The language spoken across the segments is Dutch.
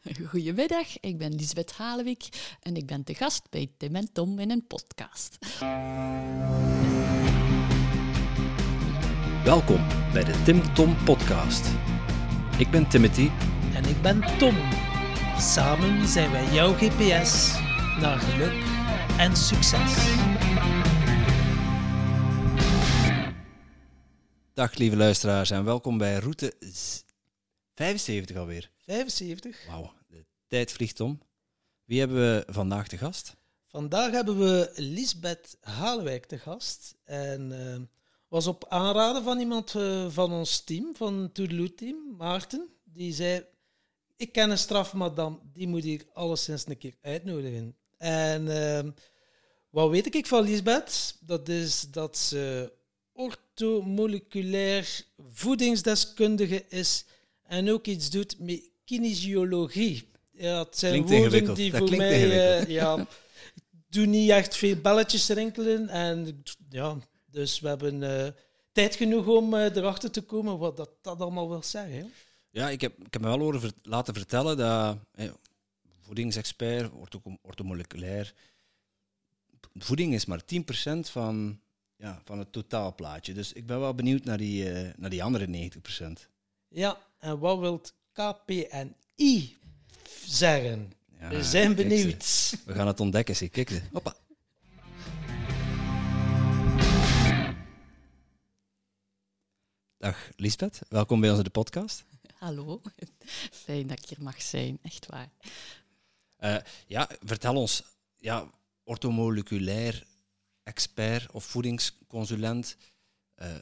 Goedemiddag, ik ben Lisbeth Halewijk en ik ben te gast bij Tim en Tom in een podcast. Welkom bij de Tim Tom Podcast. Ik ben Timothy. En ik ben Tom. Samen zijn wij jouw GPS naar geluk en succes. Dag lieve luisteraars en welkom bij route 75 alweer. 75. Wauw, de tijd vliegt om. Wie hebben we vandaag te gast? Vandaag hebben we Lisbeth Halewijk te gast. En uh, was op aanraden van iemand uh, van ons team, van Toedeloe team, Maarten. Die zei, ik ken een strafmadam, die moet ik alleszins een keer uitnodigen. En uh, wat weet ik van Lisbeth? Dat is dat ze orthomoleculair voedingsdeskundige is en ook iets doet met kinesiologie. Ja, het zijn klinkt woorden die dat voor klinkt mij... Uh, ja, doen niet echt veel belletjes rinkelen. En ja, dus we hebben uh, tijd genoeg om uh, erachter te komen wat dat, dat allemaal wil zeggen. Hè? Ja, ik heb, ik heb me wel horen ver laten vertellen dat eh, voedingsexpert, ortho orthomoleculair, voeding is maar 10% van, ja, van het totaalplaatje. Dus ik ben wel benieuwd naar die, uh, naar die andere 90%. Ja, en wat wil KPNI zeggen? Ja, we zijn benieuwd. we gaan het ontdekken, zie. Kijk, hoppa. Dag Lisbeth, welkom bij in de podcast. Hallo, fijn dat ik hier mag zijn, echt waar. Uh, ja, vertel ons, ja, orthomoleculair expert of voedingsconsulent, uh,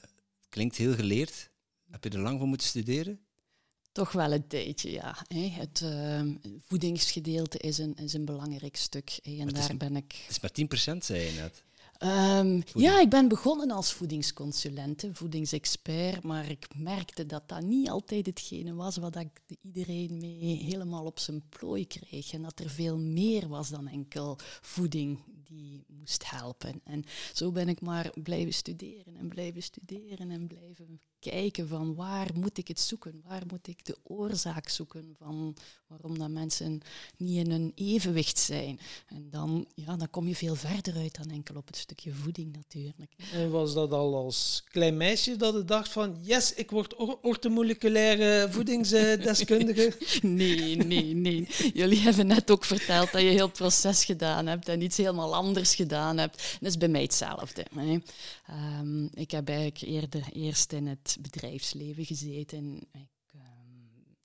klinkt heel geleerd. Heb je er lang voor moeten studeren? Toch wel een tijdje, ja. Het uh, voedingsgedeelte is een, is een belangrijk stuk. En daar ben ik... Het is maar 10% zei je net. Um, ja, ik ben begonnen als voedingsconsulente, voedingsexpert, maar ik merkte dat dat niet altijd hetgene was wat ik iedereen mee helemaal op zijn plooi kreeg. En dat er veel meer was dan enkel voeding die moest helpen. En zo ben ik maar blijven studeren en blijven studeren en blijven kijken van waar moet ik het zoeken? Waar moet ik de oorzaak zoeken van waarom dat mensen niet in een evenwicht zijn? En dan, ja, dan kom je veel verder uit dan enkel op het stukje voeding natuurlijk. En was dat al als klein meisje dat je dacht van yes, ik word orthomoleculaire voedingsdeskundige? nee, nee, nee. Jullie hebben net ook verteld dat je heel het proces gedaan hebt en iets helemaal anders gedaan hebt. Dat is bij mij hetzelfde. Hè. Um, ik heb eigenlijk eerder eerst in het bedrijfsleven gezeten. Ik um,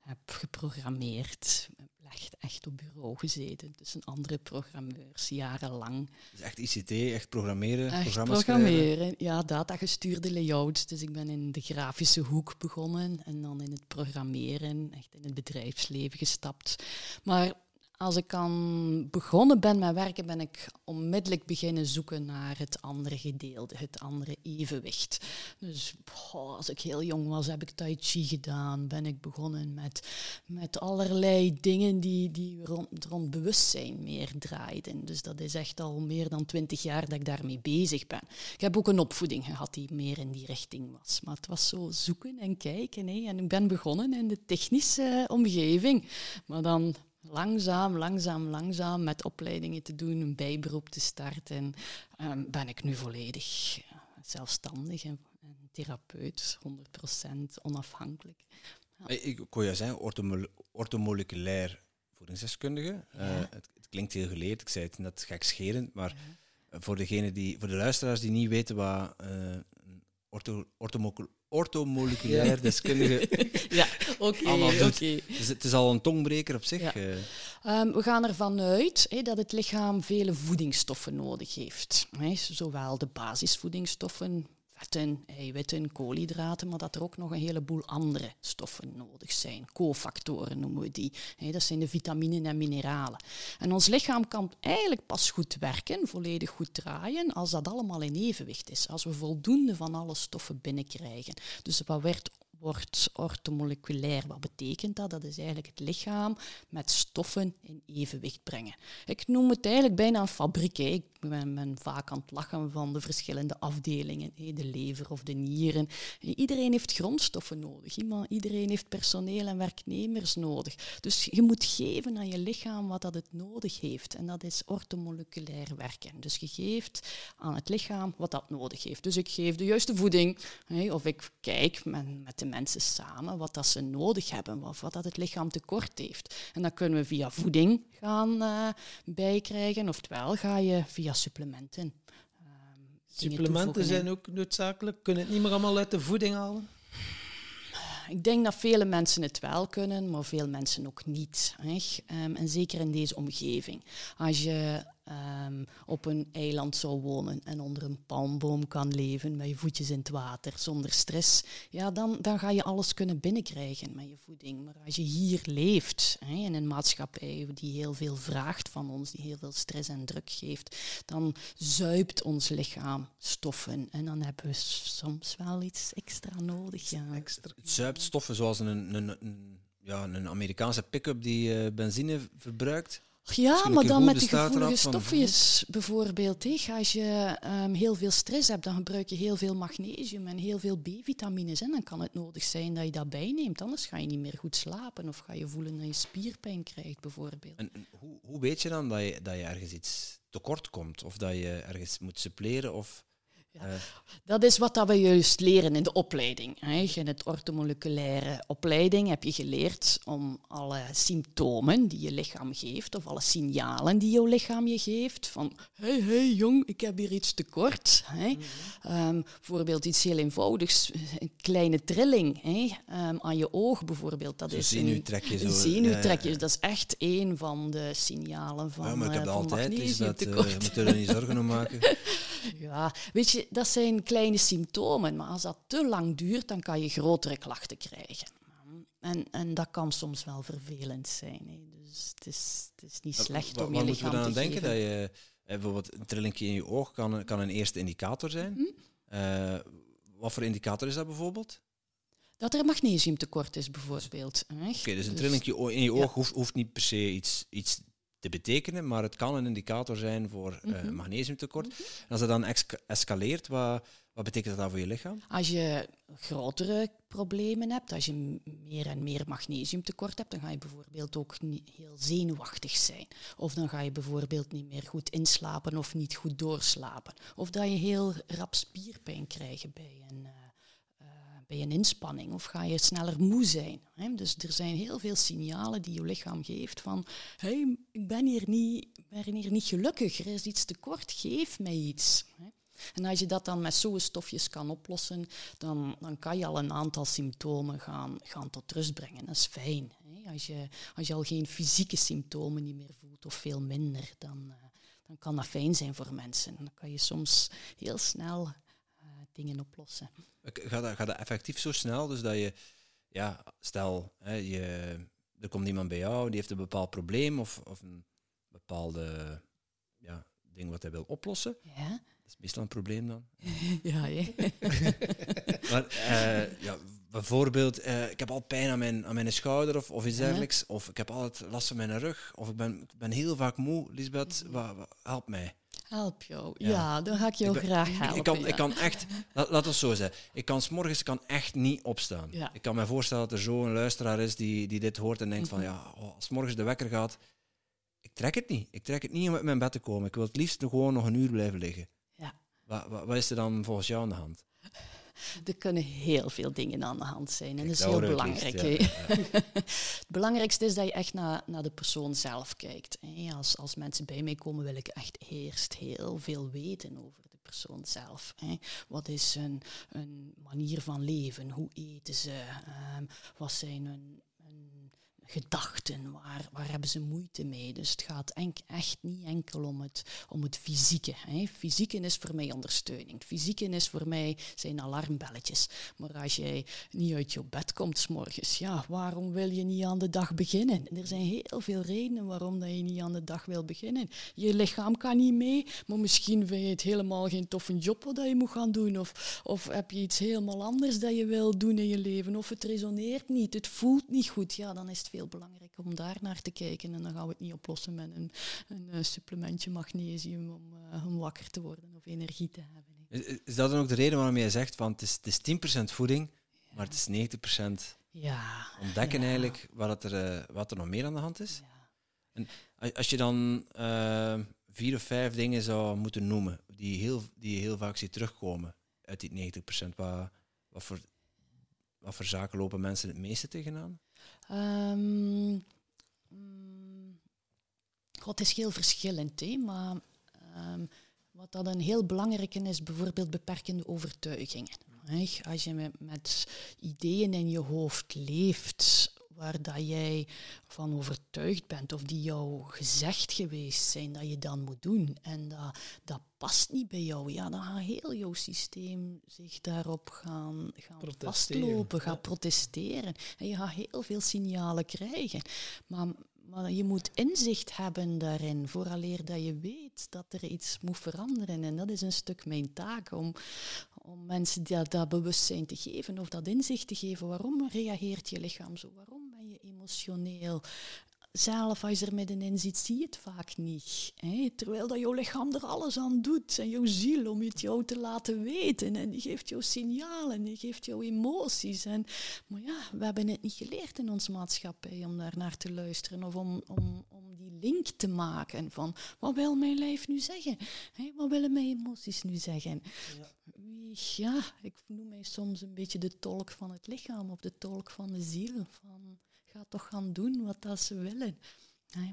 heb geprogrammeerd, echt, echt op bureau gezeten tussen andere programmeurs, jarenlang. Dus echt ICT, echt programmeren, echt programma's programmeren, schrijven. ja, datagestuurde layouts. Dus ik ben in de grafische hoek begonnen en dan in het programmeren, echt in het bedrijfsleven gestapt. Maar als ik aan begonnen ben met werken, ben ik onmiddellijk beginnen zoeken naar het andere gedeelte, het andere evenwicht. Dus als ik heel jong was, heb ik Tai Chi gedaan. Ben ik begonnen met, met allerlei dingen die, die rond, rond bewustzijn meer draaiden. Dus dat is echt al meer dan twintig jaar dat ik daarmee bezig ben. Ik heb ook een opvoeding gehad die meer in die richting was. Maar het was zo zoeken en kijken. En ik ben begonnen in de technische omgeving. Maar dan langzaam, langzaam, langzaam met opleidingen te doen, een bijberoep te starten, um, ben ik nu volledig zelfstandig en, en therapeut, 100% onafhankelijk. Ja. Ik kon je zeggen, orthomoleculair voedingsdeskundige. Ja. Uh, het, het, klinkt heel geleerd, ik zei het net gekscherend, maar ja. voor, degene die, voor de luisteraars die niet weten wat uh, ortho, orthomoleculair deskundige. ja, oké. Okay, okay. dus het is al een tongbreker op zich. Ja. Um, we gaan ervan uit he, dat het lichaam vele voedingsstoffen nodig heeft. He, zowel de basisvoedingsstoffen, vetten, eiwitten, koolhydraten, maar dat er ook nog een heleboel andere stoffen nodig zijn. Cofactoren noemen we die. Dat zijn de vitaminen en mineralen. En ons lichaam kan eigenlijk pas goed werken, volledig goed draaien, als dat allemaal in evenwicht is. Als we voldoende van alle stoffen binnenkrijgen. Dus wat werd wordt ortomoleculair. Wat betekent dat? Dat is eigenlijk het lichaam met stoffen in evenwicht brengen. Ik noem het eigenlijk bijna een fabriek. Ik ben, vaak aan het lachen van de verschillende afdelingen, de lever of de nieren. Iedereen heeft grondstoffen nodig. Iedereen heeft personeel en werknemers nodig. Dus je moet geven aan je lichaam wat dat het nodig heeft. En dat is ortomoleculair werken. Dus je geeft aan het lichaam wat dat nodig heeft. Dus ik geef de juiste voeding. Of ik kijk met, met de mensen samen wat dat ze nodig hebben. Of wat dat het lichaam tekort heeft. En dan kunnen we via voeding gaan uh, bijkrijgen. Oftewel ga je via supplementen. Ehm, supplementen zijn ook noodzakelijk. Kunnen het niet meer allemaal uit de voeding halen? Ik denk dat vele mensen het wel kunnen, maar veel mensen ook niet. Hè. Ehm, en zeker in deze omgeving. Als je um, op een eiland zou wonen en onder een palmboom kan leven met je voetjes in het water zonder stress, ja, dan, dan ga je alles kunnen binnenkrijgen met je voeding. Maar als je hier leeft hè, in een maatschappij die heel veel vraagt van ons, die heel veel stress en druk geeft, dan zuipt ons lichaam stoffen en dan hebben we soms wel iets extra nodig. Ja. Extra. Het zuipt stoffen zoals een, een, een ja, een Amerikaanse pick-up die uh, benzine verbruikt. Ja, maar dan met de gevoelige stofjes bijvoorbeeld. He. Als je um, heel veel stress hebt, dan gebruik je heel veel magnesium en heel veel B-vitamines. En dan kan het nodig zijn dat je dat bijneemt. Anders ga je niet meer goed slapen of ga je voelen dat je spierpijn krijgt bijvoorbeeld. En, hoe, hoe weet je dan dat je, dat je ergens iets tekort komt? Of dat je ergens moet suppleren? Of ja. Dat is wat dat we juist leren in de opleiding. In het ortomoleculaire opleiding heb je geleerd om alle symptomen die je lichaam geeft, of alle signalen die jouw lichaam je geeft, van hey, hey jong, ik heb hier iets tekort. Mm bijvoorbeeld iets heel eenvoudigs, een kleine trilling um, aan je oog bijvoorbeeld. Dat zo is. Een zenuwtrekje, dat is echt een van de signalen van Ja, maar ik heb uh, altijd, dat uh, moet er niet zorgen om maken. ja, weet je, dat zijn kleine symptomen, maar als dat te lang duurt, dan kan je grotere klachten krijgen. En, en dat kan soms wel vervelend zijn. Hè. Dus het is, het is niet slecht om je lichaam te geven. moeten we dan denken dat je bijvoorbeeld een trillingje in je oog kan, kan een eerste indicator zijn? Hm? Uh, wat voor indicator is dat bijvoorbeeld? Dat er magnesiumtekort is, bijvoorbeeld. Oké, dus een dus, trillingje in je oog hoeft, hoeft, niet per se iets, iets te betekenen, maar het kan een indicator zijn voor uh, magnesiumtekort. Mhm. En als dat dan escaleert, wat, wat betekent dat dan voor je lichaam? Als je grotere problemen hebt, als je meer en meer magnesiumtekort hebt, dan ga je bijvoorbeeld ook niet heel zenuwachtig zijn. Of dan ga je bijvoorbeeld niet meer goed inslapen of niet goed doorslapen. Of dat je heel rap spierpijn krijgt bij een... Uh, bij een inspanning of ga je sneller moe zijn. Hè? Dus er zijn heel veel signalen die je lichaam geeft van hey, ik ben hier, niet, ben hier niet gelukkig, er is iets tekort, geef mij iets. Hè? En als je dat dan met zo'n stofjes kan oplossen, dan, dan kan je al een aantal symptomen gaan, gaan tot rust brengen. Dat is fijn. Hè? Als, je, als je al geen fysieke symptomen niet meer voelt of veel minder, dan, uh, dan kan dat fijn zijn voor mensen. Dan kan je soms heel snel uh, dingen oplossen. Gaat dat, gaat dat effectief zo snel? Dus dat je, ja, stel, hè, je, er komt iemand bij jou, die heeft een bepaald probleem of, of een bepaalde ja, ding wat hij wil oplossen. Ja. Dat is meestal een probleem dan. ja, ja. maar uh, ja, bijvoorbeeld, uh, ik heb al pijn aan mijn, aan mijn schouder of, of iets dergelijks. Of ik heb altijd last van mijn rug. Of ik ben, ik ben heel vaak moe. Lisbeth, mm. help mij. Help jou. Ja, dan ga ik jou graag helpen. Ik kan, ik kan echt, laat, laat het zo zeggen, ik kan s'morgens kan echt niet opstaan. Ik kan me voorstellen dat er zo een luisteraar is die, die dit hoort en denkt van, mhm. ja, oh, als morgens de wekker gaat, ik trek het niet. Ik trek het niet om uit mijn bed te komen. Ik wil het liefst gewoon nog een uur blijven liggen. Ja. Wat, wat, wat is er dan volgens jou aan de hand? Er kunnen heel veel dingen aan de hand zijn. En dat is heel belangrijk. het belangrijkste is dat je echt naar, naar de persoon zelf kijkt. Als, als mensen bij mij komen, wil ik echt eerst heel veel weten over de persoon zelf. Wat is hun, hun manier van leven? Hoe eten ze? Um, wat zijn hun gedachten? Waar, waar hebben ze moeite mee? Dus het gaat echt niet enkel om het, om het fysieke. Hè. Fysieke is voor mij ondersteuning. Fysieke is voor mij zijn alarmbelletjes. Maar als jij niet uit je bed komt s morgens, ja, waarom wil je niet aan de dag beginnen? Er zijn heel veel redenen waarom dat je niet aan de dag wil beginnen. Je lichaam kan niet mee, maar misschien vind je het helemaal geen toffe job wat je moet gaan doen. Of, of heb je iets helemaal anders dat je wil doen in je leven. Of het resoneert niet, het voelt niet goed. Ja, dan is het veel belangrijker om daar naar te kijken. En dan gaan we het niet oplossen met een, een eh, supplementje magnesium om, uh, om wakker te worden of energie te hebben. Is, is, dat dan ook de reden waarom jij zegt, van het is, het is 10% voeding, maar het is 90% ja, ontdekken eigenlijk wat er, uh, wat er nog meer aan de hand is? En als je dan vier of vijf dingen zou moeten noemen die, heel, die je heel vaak ziet terugkomen uit die 90%, wat, wat, voor, wat voor zaken lopen mensen het meeste tegenaan? Um, God is heel verschillend, hè, maar um, wat dat een heel belangrijke is, bijvoorbeeld beperkende overtuigingen. Als je met ideeën in je hoofd leeft, waar dat jij van overtuigd bent of die jou gezegd geweest zijn dat je dan moet doen en dat, dat past niet bij jou, ja, dan gaat heel jouw systeem zich daarop gaan, gaan vastlopen, gaan protesteren. En je gaat heel veel signalen krijgen. Maar, maar je moet inzicht hebben daarin, vooraleer dat je weet dat er iets moet veranderen. En dat is een stuk mijn taak, om, om mensen dat, dat bewustzijn te geven of dat inzicht te geven. Waarom reageert je lichaam zo? Waarom ben je emotioneel? Zelf, als je er middenin zit, zie je het vaak niet. Hè? Terwijl dat jouw lichaam er alles aan doet. En jouw ziel om het jou te laten weten. En die geeft jou signalen, die geeft jou emoties. En, maar ja, we hebben het niet geleerd in onze maatschappij om daar naar te luisteren. Of om, om, om die link te maken van, wat wil mijn lijf nu zeggen? Hè? Wat willen mijn emoties nu zeggen? Ja ja, ik noem mij soms een beetje de tolk van het lichaam of de tolk van de ziel. Van, ga toch gaan doen wat dat ze willen.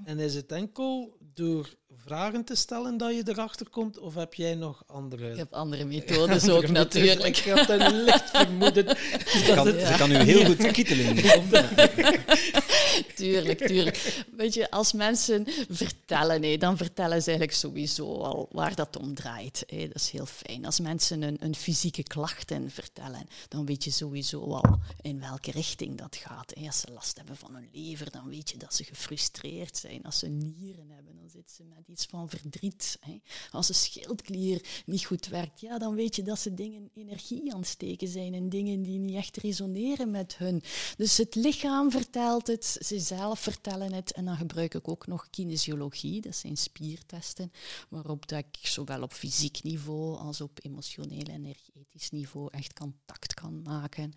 En is het enkel door vragen te stellen dat je erachter komt, of heb jij nog andere... Ik heb andere methodes ook natuurlijk. Ik heb een licht vermoeden. Ze kan, ze kan u heel goed kietelen. tuurlijk, tuurlijk. Weet je, als mensen vertellen, dan vertellen ze eigenlijk sowieso al waar dat om draait. Hé. Dat is heel fijn. Als mensen een, een fysieke klachten vertellen, dan weet je sowieso al in welke richting dat gaat. Als ze last hebben van hun lever, dan weet je dat ze gefrustreerd zijn. Als ze nieren hebben, dan zitten ze met iets van verdriet. Hè. Als een schildklier niet goed werkt, ja, dan weet je dat ze dingen energie aan het steken zijn en dingen die niet echt resoneren met hun. Dus het lichaam vertelt het, ze zelf vertellen het en dan gebruik ik ook nog kinesiologie, dat zijn spiertesten, waarop dat ik zowel op fysiek niveau als op emotioneel en energetisch niveau echt contact kan maken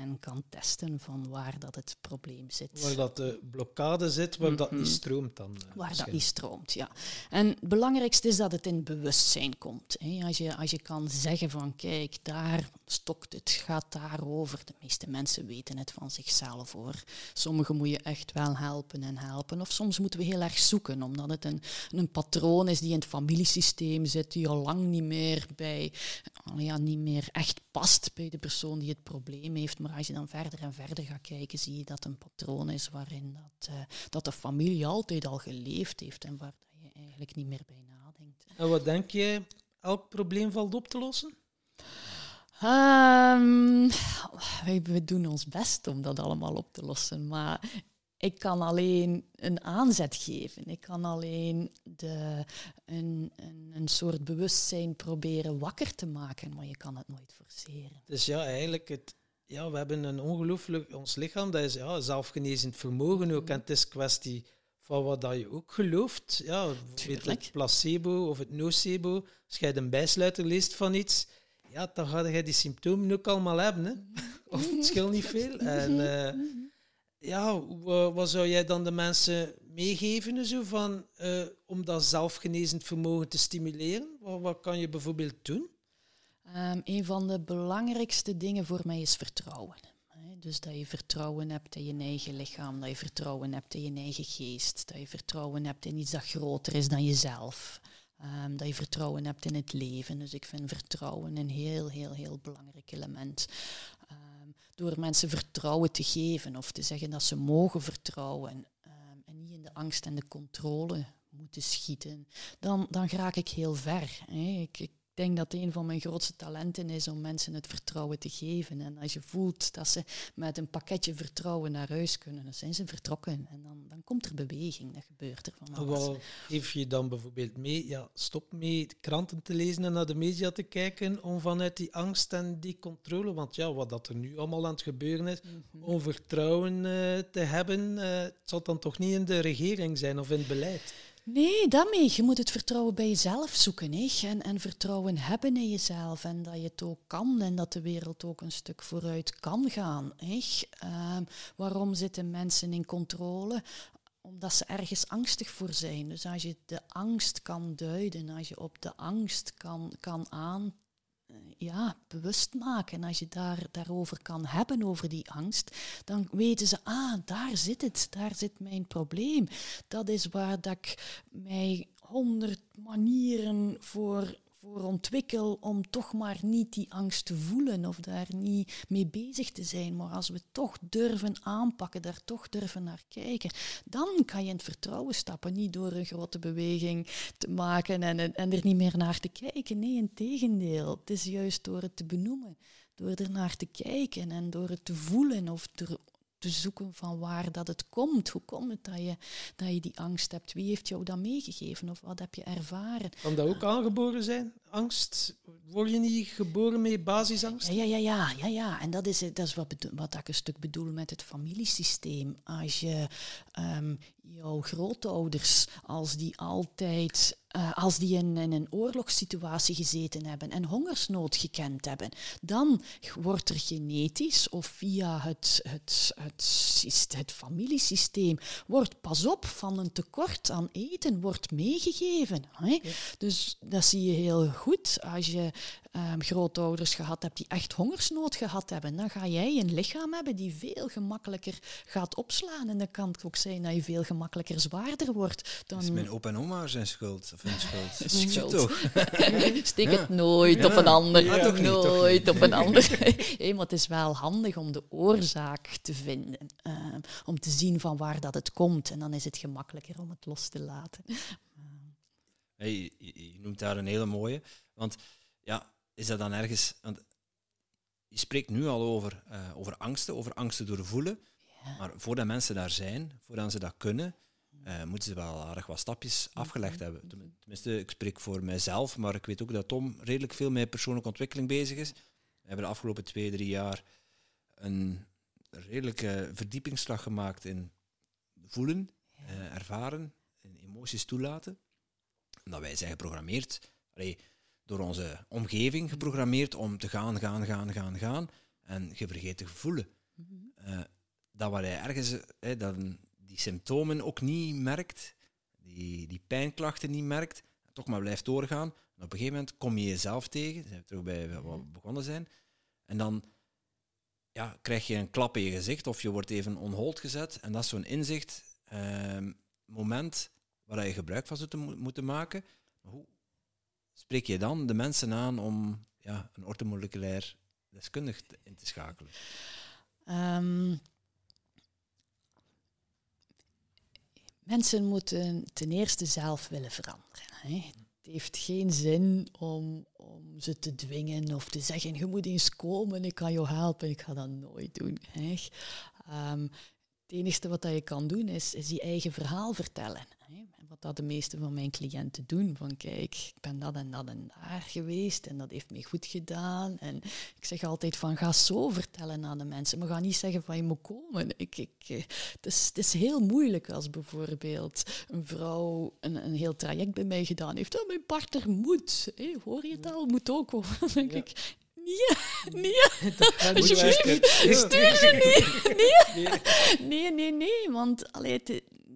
en kan testen van waar dat het probleem zit. Waar dat de blokkade zit, waar dat niet stroomt dan. Uh, waar dat niet stroomt, ja. En het belangrijkste is dat het in bewustzijn komt. Hè. Als, je, als je kan zeggen van kijk, daar stokt het, gaat daarover. De meeste mensen weten het van zichzelf hoor. Sommigen moet je echt wel helpen en helpen. Of soms moeten we heel erg zoeken, omdat het een, een patroon is die in het familiesysteem zit, die al lang niet meer bij, ja, niet meer echt past bij de persoon die het probleem heeft. Maar als je dan verder en verder gaat kijken, zie je dat een patroon is waarin dat, uh, dat de familie altijd al geleefd heeft en waar je eigenlijk niet meer bij nadenkt. En wat denk je, elk probleem valt op te lossen? Um, we doen ons best om dat allemaal op te lossen, maar ik kan alleen een aanzet geven. Ik kan alleen de, een, een, een, soort bewustzijn proberen wakker te maken, maar je kan het nooit forceren. Dus ja, eigenlijk, het, ja, we hebben een ongelooflijk... Ons lichaam, dat is ja, zelfgenezend vermogen ook. En het is kwestie van wat dat je ook gelooft. Ja, het placebo of het nocebo. Als jij een bijsluiter leest van iets, ja, dan ga je die symptomen ook allemaal hebben. Hè. Of het scheelt niet veel. En... Uh, ja, wat zou jij dan de mensen meegeven zo van, uh, om dat zelfgenezend vermogen te stimuleren? Wat, wat kan je bijvoorbeeld doen? Um, een van de belangrijkste dingen voor mij is vertrouwen. Dus dat je vertrouwen hebt in je eigen lichaam, dat je vertrouwen hebt in je eigen geest, dat je vertrouwen hebt in iets dat groter is dan jezelf. Um, dat je vertrouwen hebt in het leven. Dus ik vind vertrouwen een heel, heel, heel belangrijk element door mensen vertrouwen te geven of te zeggen dat ze mogen vertrouwen ehm, en niet in de angst en de controle moeten schieten, dan, dan raak ik heel ver. Hè. Ik denk dat een van mijn grootste talenten is om mensen het vertrouwen te geven. En als je voelt dat ze met een pakketje vertrouwen naar huis kunnen, dan zijn ze vertrokken. En dan, dan komt er beweging, dat gebeurt er van alles. Geef je dan bijvoorbeeld mee? Ja, stop mee kranten te lezen en naar de media te kijken om vanuit die angst en die controle, want ja, wat dat er nu allemaal aan het gebeuren is, Mhm. om vertrouwen eh, te hebben, eh, het zal dan toch niet in de regering zijn of in het beleid? Nee, daarmee. Je moet het vertrouwen bij jezelf zoeken. Hè? En, en vertrouwen hebben in jezelf. En dat je het ook kan en dat de wereld ook een stuk vooruit kan gaan. Hè? Ehm, waarom zitten mensen in controle? Omdat ze ergens angstig voor zijn. Dus als je de angst kan duiden, als je op de angst kan, kan aan, ja, bewust maken. En als je daar, daarover kan hebben, over die angst, dan weten ze, ah, daar zit het, daar zit mijn probleem. Dat is waar dat ik mij honderd manieren voor, voor ontwikkel om toch maar niet die angst te voelen of daar niet mee bezig te zijn. Maar als we toch durven aanpakken, daar toch durven naar kijken, dan kan je in het vertrouwen stappen. Niet door een grote beweging te maken en, en er niet meer naar te kijken. Nee, in tegendeel. Het is juist door het te benoemen, door er naar te kijken en door het te voelen of te, te zoeken van waar dat het komt. Hoe komt het dat je, dat je die angst hebt? Wie heeft jou dat meegegeven of wat heb je ervaren? Kan dat ook aangeboren zijn? Angst? Word je niet geboren met basisangst? Ja, ja, ja, ja, ja. En dat is, dat is wat, wat ik een stuk bedoel met het familiesysteem. Als je ehm, jouw grootouders, als die altijd, eh, als die in, in een oorlogssituatie gezeten hebben en hongersnood gekend hebben, dan wordt er genetisch of via het, het, het, syst- het familiesysteem, wordt pas op van een tekort aan eten, wordt meegegeven. Hè? Dus dat zie je heel goed. Als je ehm, grootouders gehad hebt die echt hongersnood gehad hebben, dan ga jij een lichaam hebben die veel gemakkelijker gaat opslaan. En dan kan het ook zijn dat je veel gemakkelijker zwaarder wordt. Dan Dat is mijn opa en oma zijn schuld. Of hun schuld. Schuld. Toch? Steek Ja. het nooit op een ander. Ja, toch niet, nooit op een ander. Hey, maar het is wel handig om de oorzaak te vinden. ehm, om te zien van waar dat het komt. En dan is het gemakkelijker om het los te laten. Je, je- je noemt daar een hele mooie. Want ja, is dat dan ergens... Want je spreekt nu al over, eh, over angsten, over angsten doorvoelen. Ja. Maar voordat mensen daar zijn, voordat ze dat kunnen, eh, moeten ze wel aardig wat stapjes afgelegd hebben. Ten- Tenminste, ik spreek voor mijzelf, maar ik weet ook dat Tom redelijk veel met persoonlijke ontwikkeling bezig is. We hebben de afgelopen twee, drie jaar een redelijke verdiepingsslag gemaakt in voelen, eh, ervaren, en emoties toelaten. Dat wij zijn geprogrammeerd, allee, door onze omgeving geprogrammeerd om te gaan, gaan, gaan, gaan, gaan. En je vergeet te voelen. Eh, dat wat hij ergens, eh, dat die symptomen ook niet merkt, die, die pijnklachten niet merkt, toch maar blijft doorgaan. En op een gegeven moment kom je jezelf tegen, zijn we terug bij waar we begonnen zijn, en dan ja, krijg je een klap in je gezicht of je wordt even on hold gezet. En dat is zo'n inzicht, ehm, moment waar je gebruik van zou te mo- moeten maken. Hoe spreek je dan de mensen aan om ja, een ortomoleculair deskundig in te schakelen? Ehm, mensen moeten ten eerste zelf willen veranderen. Hè. Het heeft geen zin om, om ze te dwingen of te zeggen, je moet eens komen, ik kan jou helpen. Ik ga dat nooit doen. Hè. Ehm, het enige wat je kan doen is, is je eigen verhaal vertellen. En Wat dat de meeste van mijn cliënten doen. Van kijk, ik ben dat en dat en daar geweest en dat heeft mij goed gedaan. En ik zeg altijd van ga zo vertellen aan de mensen. Maar ga niet zeggen van je moet komen. Ik, ik, eh, het, is, het is heel moeilijk als bijvoorbeeld een vrouw een, een heel traject bij mij gedaan heeft. Oh, mijn partner moet. Hoor je het al? Moet ook komen. Dan denk Ja. ik, nee, nee, Alsjeblieft, stuur me niet. Nee, nee, nee, nee want allee,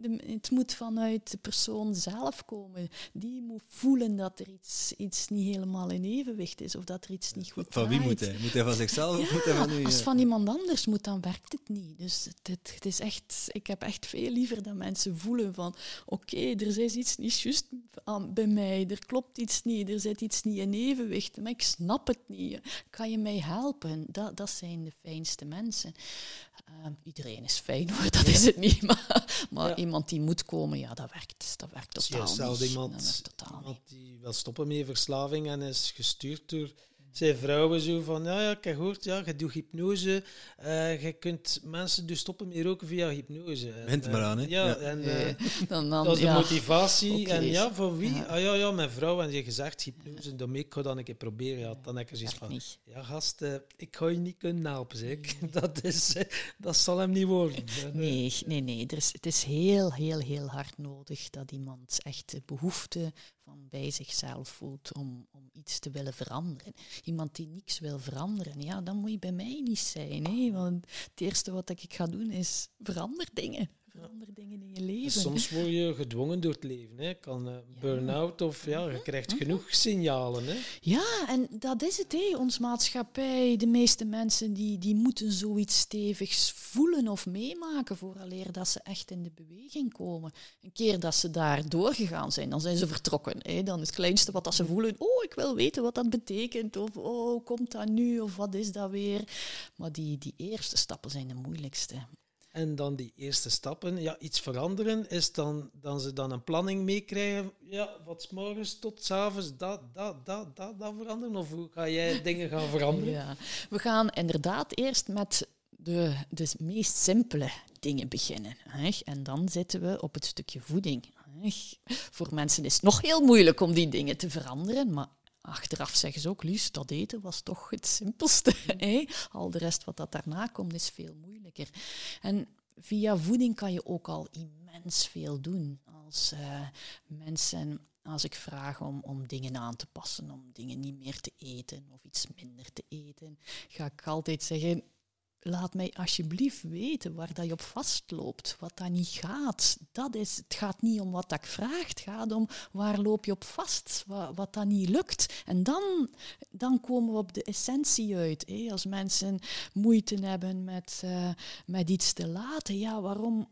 de, het moet vanuit de persoon zelf komen. Die moet voelen dat er iets, iets niet helemaal in evenwicht is of dat er iets niet goed Van wie moet hij? Moet hij van zichzelf of moet hij van u? Als het van iemand anders moet, dan werkt het niet. Dus het, het, het is echt, ik heb echt veel liever dat mensen voelen van oké, er is iets niet juist bij mij, er klopt iets niet, er zit iets niet in evenwicht, maar ik snap het niet. Kan je mij helpen? Dat, dat zijn de fijnste mensen. Uh, iedereen is fijn hoor, dat is het niet. Maar, maar ja. iemand die moet komen, ja, dat werkt, dat werkt totaal niet. Iemand, iemand niet. die wil stoppen met verslaving en is gestuurd door zijn vrouwen zo van, ja, ja, ik heb gehoord, ja, je doet hypnose, uh, je kunt mensen dus stoppen met roken via hypnose. Bent maar aan, hè? Ja, ja. en uh, dan, dan, dat is de motivatie. Okay. En ja, voor wie? Ja. Ah ja, ja, mijn vrouw en je gezegd hypnose, dan ik ga dan een keer proberen. Ja, dan heb ik zoiets van, niet. ja gast, uh, ik ga je niet kunnen helpen, zeg. Nee. Dat, is, dat zal hem niet worden. Nee, nee, nee. Er is, het is heel, heel, heel hard nodig dat iemand echt de behoefte van bij zichzelf voelt om, om iets te willen veranderen. Iemand die niks wil veranderen, ja, dan moet je bij mij niet zijn. Hè? Want het eerste wat ik ga doen is verander dingen. Verander dingen in je leven. Soms word je gedwongen door het leven. Hè. Kan uh, burn-out of ja, je krijgt genoeg signalen. Hè. Ja, en dat is het. Hè. Ons maatschappij, de meeste mensen die, die moeten zoiets stevigs voelen of meemaken vooraleer dat ze echt in de beweging komen. Een keer dat ze daar doorgegaan zijn, dan zijn ze vertrokken. Hè. Dan is het kleinste wat dat ze voelen, oh, ik wil weten wat dat betekent. Of, oh, komt dat nu? Of wat is dat weer? Maar die, die eerste stappen zijn de moeilijkste. En dan die eerste stappen, ja, iets veranderen, is dan, dan ze dan een planning meekrijgen. Ja, wat morgens tot s avonds, dat, dat, dat, dat, dat veranderen? Of hoe ga jij dingen gaan veranderen? Ja, we gaan inderdaad eerst met de, de meest simpele dingen beginnen. Hè? En dan zitten we op het stukje voeding. Voor mensen is het nog heel moeilijk om die dingen te veranderen, maar Achteraf zeggen ze ook, Lies, dat eten was toch het simpelste. Hè? Al de rest wat dat daarna komt is veel moeilijker. En via voeding kan je ook al immens veel doen. Als uh, mensen, als ik vraag om, om dingen aan te passen, om dingen niet meer te eten of iets minder te eten, ga ik altijd zeggen, laat mij alsjeblieft weten waar dat je op vastloopt, wat dat niet gaat. Dat is, het gaat niet om wat dat ik vraag, het gaat om waar loop je op vast, wat, wat dat niet lukt. En dan, dan komen we op de essentie uit. Als mensen moeite hebben met, uh, met iets te laten, ja, waarom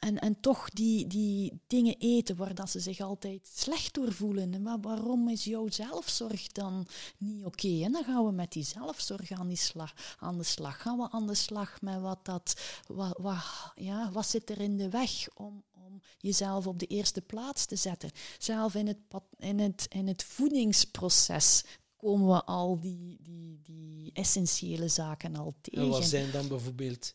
en, en toch die, die dingen eten waar dat ze zich altijd slecht door voelen. Maar waarom is jouw zelfzorg dan niet oké? En dan gaan we met die zelfzorg aan, die slag, aan de slag. Gaan we aan de slag met wat dat... Wat, wat, ja, wat zit er in de weg om, om jezelf op de eerste plaats te zetten? Zelf in het, in het, in het voedingsproces komen we al die, die, die essentiële zaken al tegen. En wat zijn dan bijvoorbeeld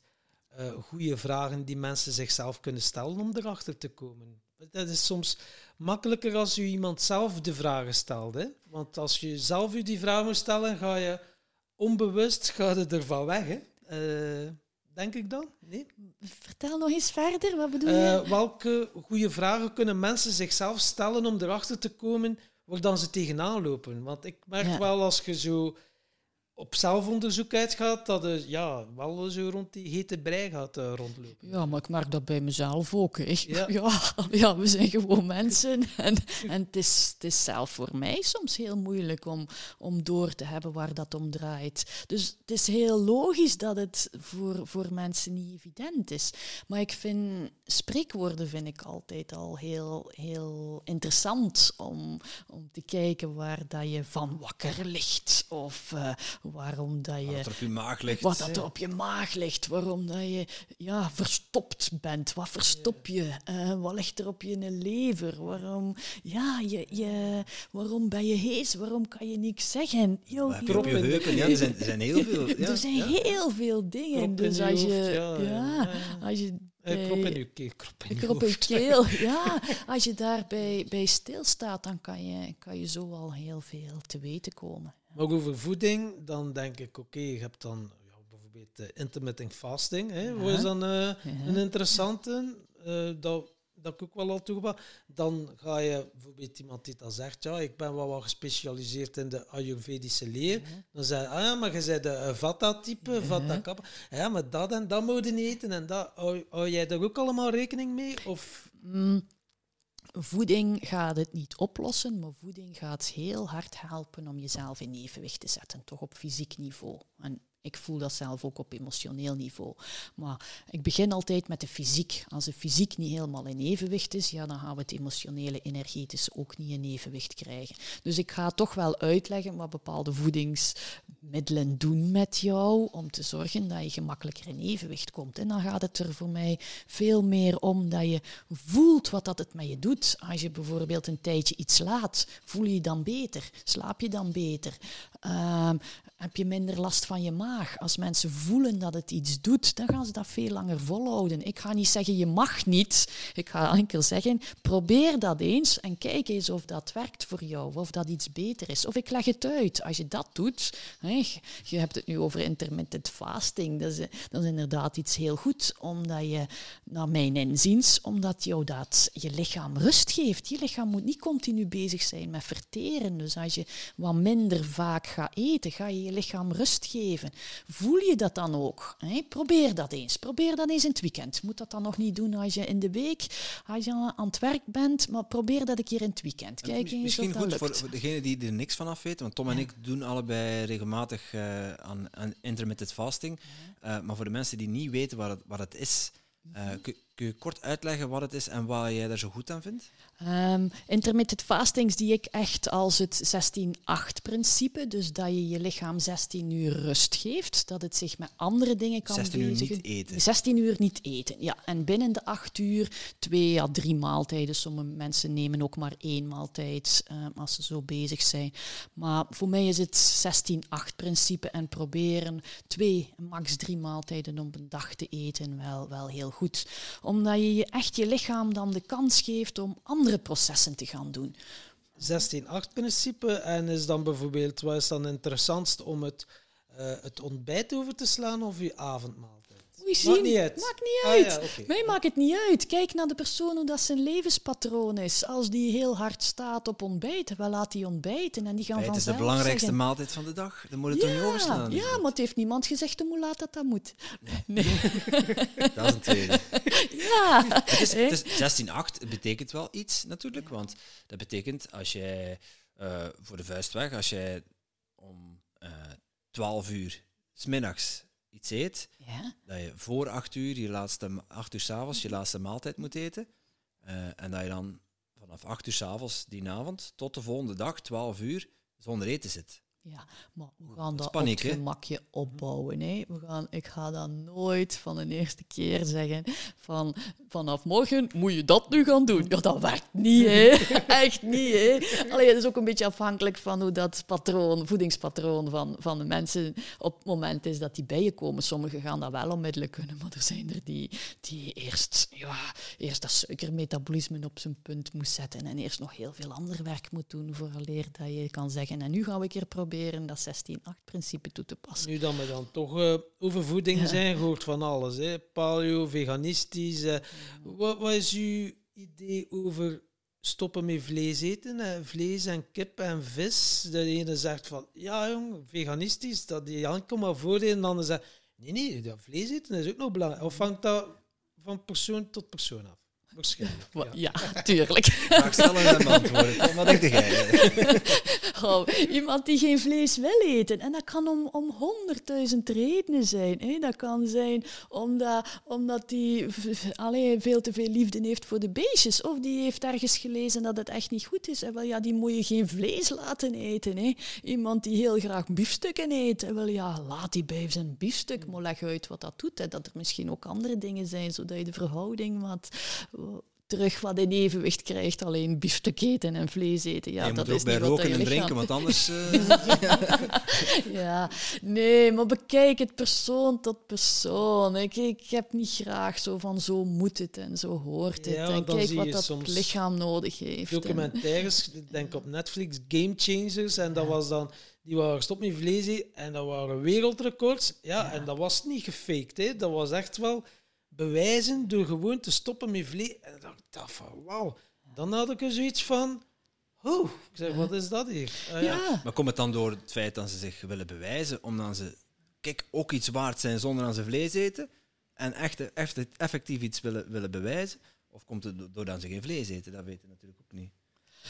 uh, goede vragen die mensen zichzelf kunnen stellen om erachter te komen. Dat is soms makkelijker als je iemand zelf de vragen stelt. Hè? Want als je zelf je die vragen moet stellen, ga je onbewust ga je ervan weg. Hè? Uh, denk ik dan? Nee? Vertel nog eens verder, wat bedoel je? Uh, welke goede vragen kunnen mensen zichzelf stellen om erachter te komen waar dan ze tegenaan lopen? Want ik merk wel als je zo op zelfonderzoek uitgaat, dat je ja, wel zo rond die hete brei gaat uh, rondlopen. Ja, maar ik merk dat bij mezelf ook. Hè. Ja. ja. Ja, we zijn gewoon mensen. En, en het, is, het is zelf voor mij soms heel moeilijk om, om door te hebben waar dat om draait. Dus het is heel logisch dat het voor, voor mensen niet evident is. Maar ik vind spreekwoorden vind ik altijd al heel, heel interessant om, om te kijken waar dat je van wakker ligt. Of uh, waarom dat je... Wat er op je maag ligt. Wat dat er op je maag ligt. Waarom dat je ja, verstopt bent. Wat verstop je? Uh, wat ligt er op je lever? Waarom, ja, je, je, waarom ben je hees? Waarom kan je niks zeggen? Yo, heb je op je heupen? Ja, er zijn, er zijn heel veel... Ja, er zijn heel veel dingen. dus als je... ja, als je bij, krop in je keel. Krop in je keel, ja. Als je daarbij bij stilstaat, dan kan je, kan je zo al heel veel te weten komen. Maar over voeding, dan denk ik, oké, je hebt dan ja, bijvoorbeeld uh, intermittent fasting. Hè, is dan uh, ja. een interessante. Uh, dat dat ik ook wel al toegepast. Dan ga je bijvoorbeeld iemand die dan zegt, ja, ik ben wel wat gespecialiseerd in de Ayurvedische leer. Dan zeg je, ah ja, maar je bent de Vata-type, Vata-kappa. Ja, maar dat en dat moet je niet eten en dat. Hou, hou jij daar ook allemaal rekening mee? Of... Mm, voeding gaat het niet oplossen, maar voeding gaat heel hard helpen om jezelf in evenwicht te zetten, toch op fysiek niveau. En ik voel dat zelf ook op emotioneel niveau. Maar ik begin altijd met de fysiek. Als de fysiek niet helemaal in evenwicht is, ja, dan gaan we het emotionele, energetische ook niet in evenwicht krijgen. Dus ik ga toch wel uitleggen wat bepaalde voedingsmiddelen doen met jou, om te zorgen dat je gemakkelijker in evenwicht komt. En dan gaat het er voor mij veel meer om dat je voelt wat dat het met je doet. Als je bijvoorbeeld een tijdje iets laat, voel je je dan beter? Slaap je dan beter? Um, heb je minder last van je maag. Als mensen voelen dat het iets doet, dan gaan ze dat veel langer volhouden. Ik ga niet zeggen je mag niet. Ik ga enkel zeggen probeer dat eens en kijk eens of dat werkt voor jou, of dat iets beter is. Of ik leg het uit. Als je dat doet, hè, je hebt het nu over intermittent fasting, dat is, dat is inderdaad iets heel goed, omdat je, naar mijn inziens, omdat jou dat je lichaam rust geeft. Je lichaam moet niet continu bezig zijn met verteren. Dus als je wat minder vaak gaat eten, ga je je lichaam rust geven. Voel je dat dan ook? Hè? Probeer dat eens. Probeer dat eens in het weekend. Moet dat dan nog niet doen als je in de week als je aan het werk bent, maar probeer dat een keer in het weekend. Kijk eens Misschien dat goed lukt. voor, degenen die er niks van af weten, want Tom en Ja. ik doen allebei regelmatig eh, aan, aan intermittent fasting. Eh, maar voor de mensen die niet weten wat het, wat het is, kun, kun je kort uitleggen wat het is en wat jij daar zo goed aan vindt? Ehm, intermittent fasting zie ik echt als het 16-8-principe. Dus dat je je lichaam 16 uur rust geeft. Dat het zich met andere dingen kan 16 uur bezigen. niet eten. 16 uur niet eten, ja. En binnen de 8 uur twee à drie maaltijden. Sommige mensen nemen ook maar één maaltijd ehm, als ze zo bezig zijn. Maar voor mij is het 16-8-principe en proberen twee, max drie maaltijden op een dag te eten wel, wel heel goed. Omdat je je echt je lichaam dan de kans geeft om andere processen te gaan doen. 16-8-principe. En is dan bijvoorbeeld, wat is dan interessantst om het, eh, het ontbijt over te slaan of je avondmaaltijd? Je Maakt niet uit. Maakt niet Ah, uit. ja. Mij maakt het niet uit. Kijk naar de persoon hoe dat zijn levenspatroon is. Als die heel hard staat op ontbijten, wel laat die ontbijten en die gaan het is de belangrijkste zeggen, maaltijd van de dag. Dan moet het toch niet overslaan. Ja, maar het heeft niemand gezegd hoe laat dat dat moet. Nee. Dat is een tweede. Ja. Het is, het is 16-8, het betekent wel iets natuurlijk, want dat betekent als jij eh, voor de vuist weg, als jij om eh 12 uur smiddags iets eet, Ja. dat je voor 8 uur, je laatste, 8 uur s'avonds, je laatste maaltijd moet eten. Eh, en dat je dan vanaf 8 uur s'avonds die avond tot de volgende dag, 12 uur, zonder eten zit. Ja, maar we gaan dat het gemakje opbouwen. Hè. We gaan, ik ga dat nooit van de eerste keer zeggen van vanaf morgen moet je dat nu gaan doen. Ja, dat werkt niet, hè. Echt niet, hè. Allee, het is ook een beetje afhankelijk van hoe dat patroon, voedingspatroon van, van de mensen op het moment is dat die bij je komen. Sommigen gaan dat wel onmiddellijk kunnen, maar er zijn er die, die eerst, ja, eerst dat suikermetabolisme op zijn punt moet zetten en eerst nog heel veel ander werk moet doen vooraleer dat je kan zeggen en nu gaan we een keer proberen dat 16-8-principe toe te passen. Nu dat we dan toch eh, over voeding Ja. zijn, gehoord van alles. Hè? Paleo, veganistisch. eh. wat, wat is uw idee over stoppen met vlees eten? eh, vlees en kip en vis. De ene zegt van, ja jong, veganistisch, dat die enkel maar voordelen. En de ander zegt, nee, nee, dat vlees eten is ook nog belangrijk. Of hangt dat van persoon tot persoon af? Waarschijnlijk. Wa- ja. Ja, tuurlijk. Vraag stellen en beantwoorden. Tom, Wat denk jij? Oh, iemand die geen vlees wil eten. En dat kan om, om honderdduizend redenen zijn. Hè. Dat kan zijn omdat, omdat die v- allee, veel te veel liefde heeft voor de beestjes. Of die heeft ergens gelezen dat het echt niet goed is. En wel, ja, die moet je geen vlees laten eten. Hè. Iemand die heel graag biefstukken eet. En wel, ja, laat die bij zijn biefstuk. Maar leg uit wat dat doet. Hè. Dat er misschien ook andere dingen zijn, zodat je de verhouding wat... terug wat in evenwicht krijgt. Alleen biefstuk eten en vlees eten. Ja, je dat moet is bij niet wat roken en drinken, want anders... eh, ja, nee, maar bekijk het persoon tot persoon. Ik, ik heb niet graag zo van zo moet het en zo hoort het. Ja, en kijk wat je dat lichaam nodig heeft. En- documentaires, ik denk op Netflix, Game Changers. En dat was dan, die waren stop met vlees eten en dat waren wereldrecords. Ja, en dat was niet gefaked, hè. dat was echt wel bewijzen door gewoon te stoppen met vlees. En dan dacht ik van, wauw. Dan had ik er zoiets van, oh, ik zeg, wat is dat hier? Ah, Maar komt het dan door het feit dat ze zich willen bewijzen, omdat ze kijk, ook iets waard zijn zonder dat ze vlees eten en echt, echt effectief iets willen, willen bewijzen? Of komt het do- doordat ze geen vlees eten? Dat weten we natuurlijk ook niet.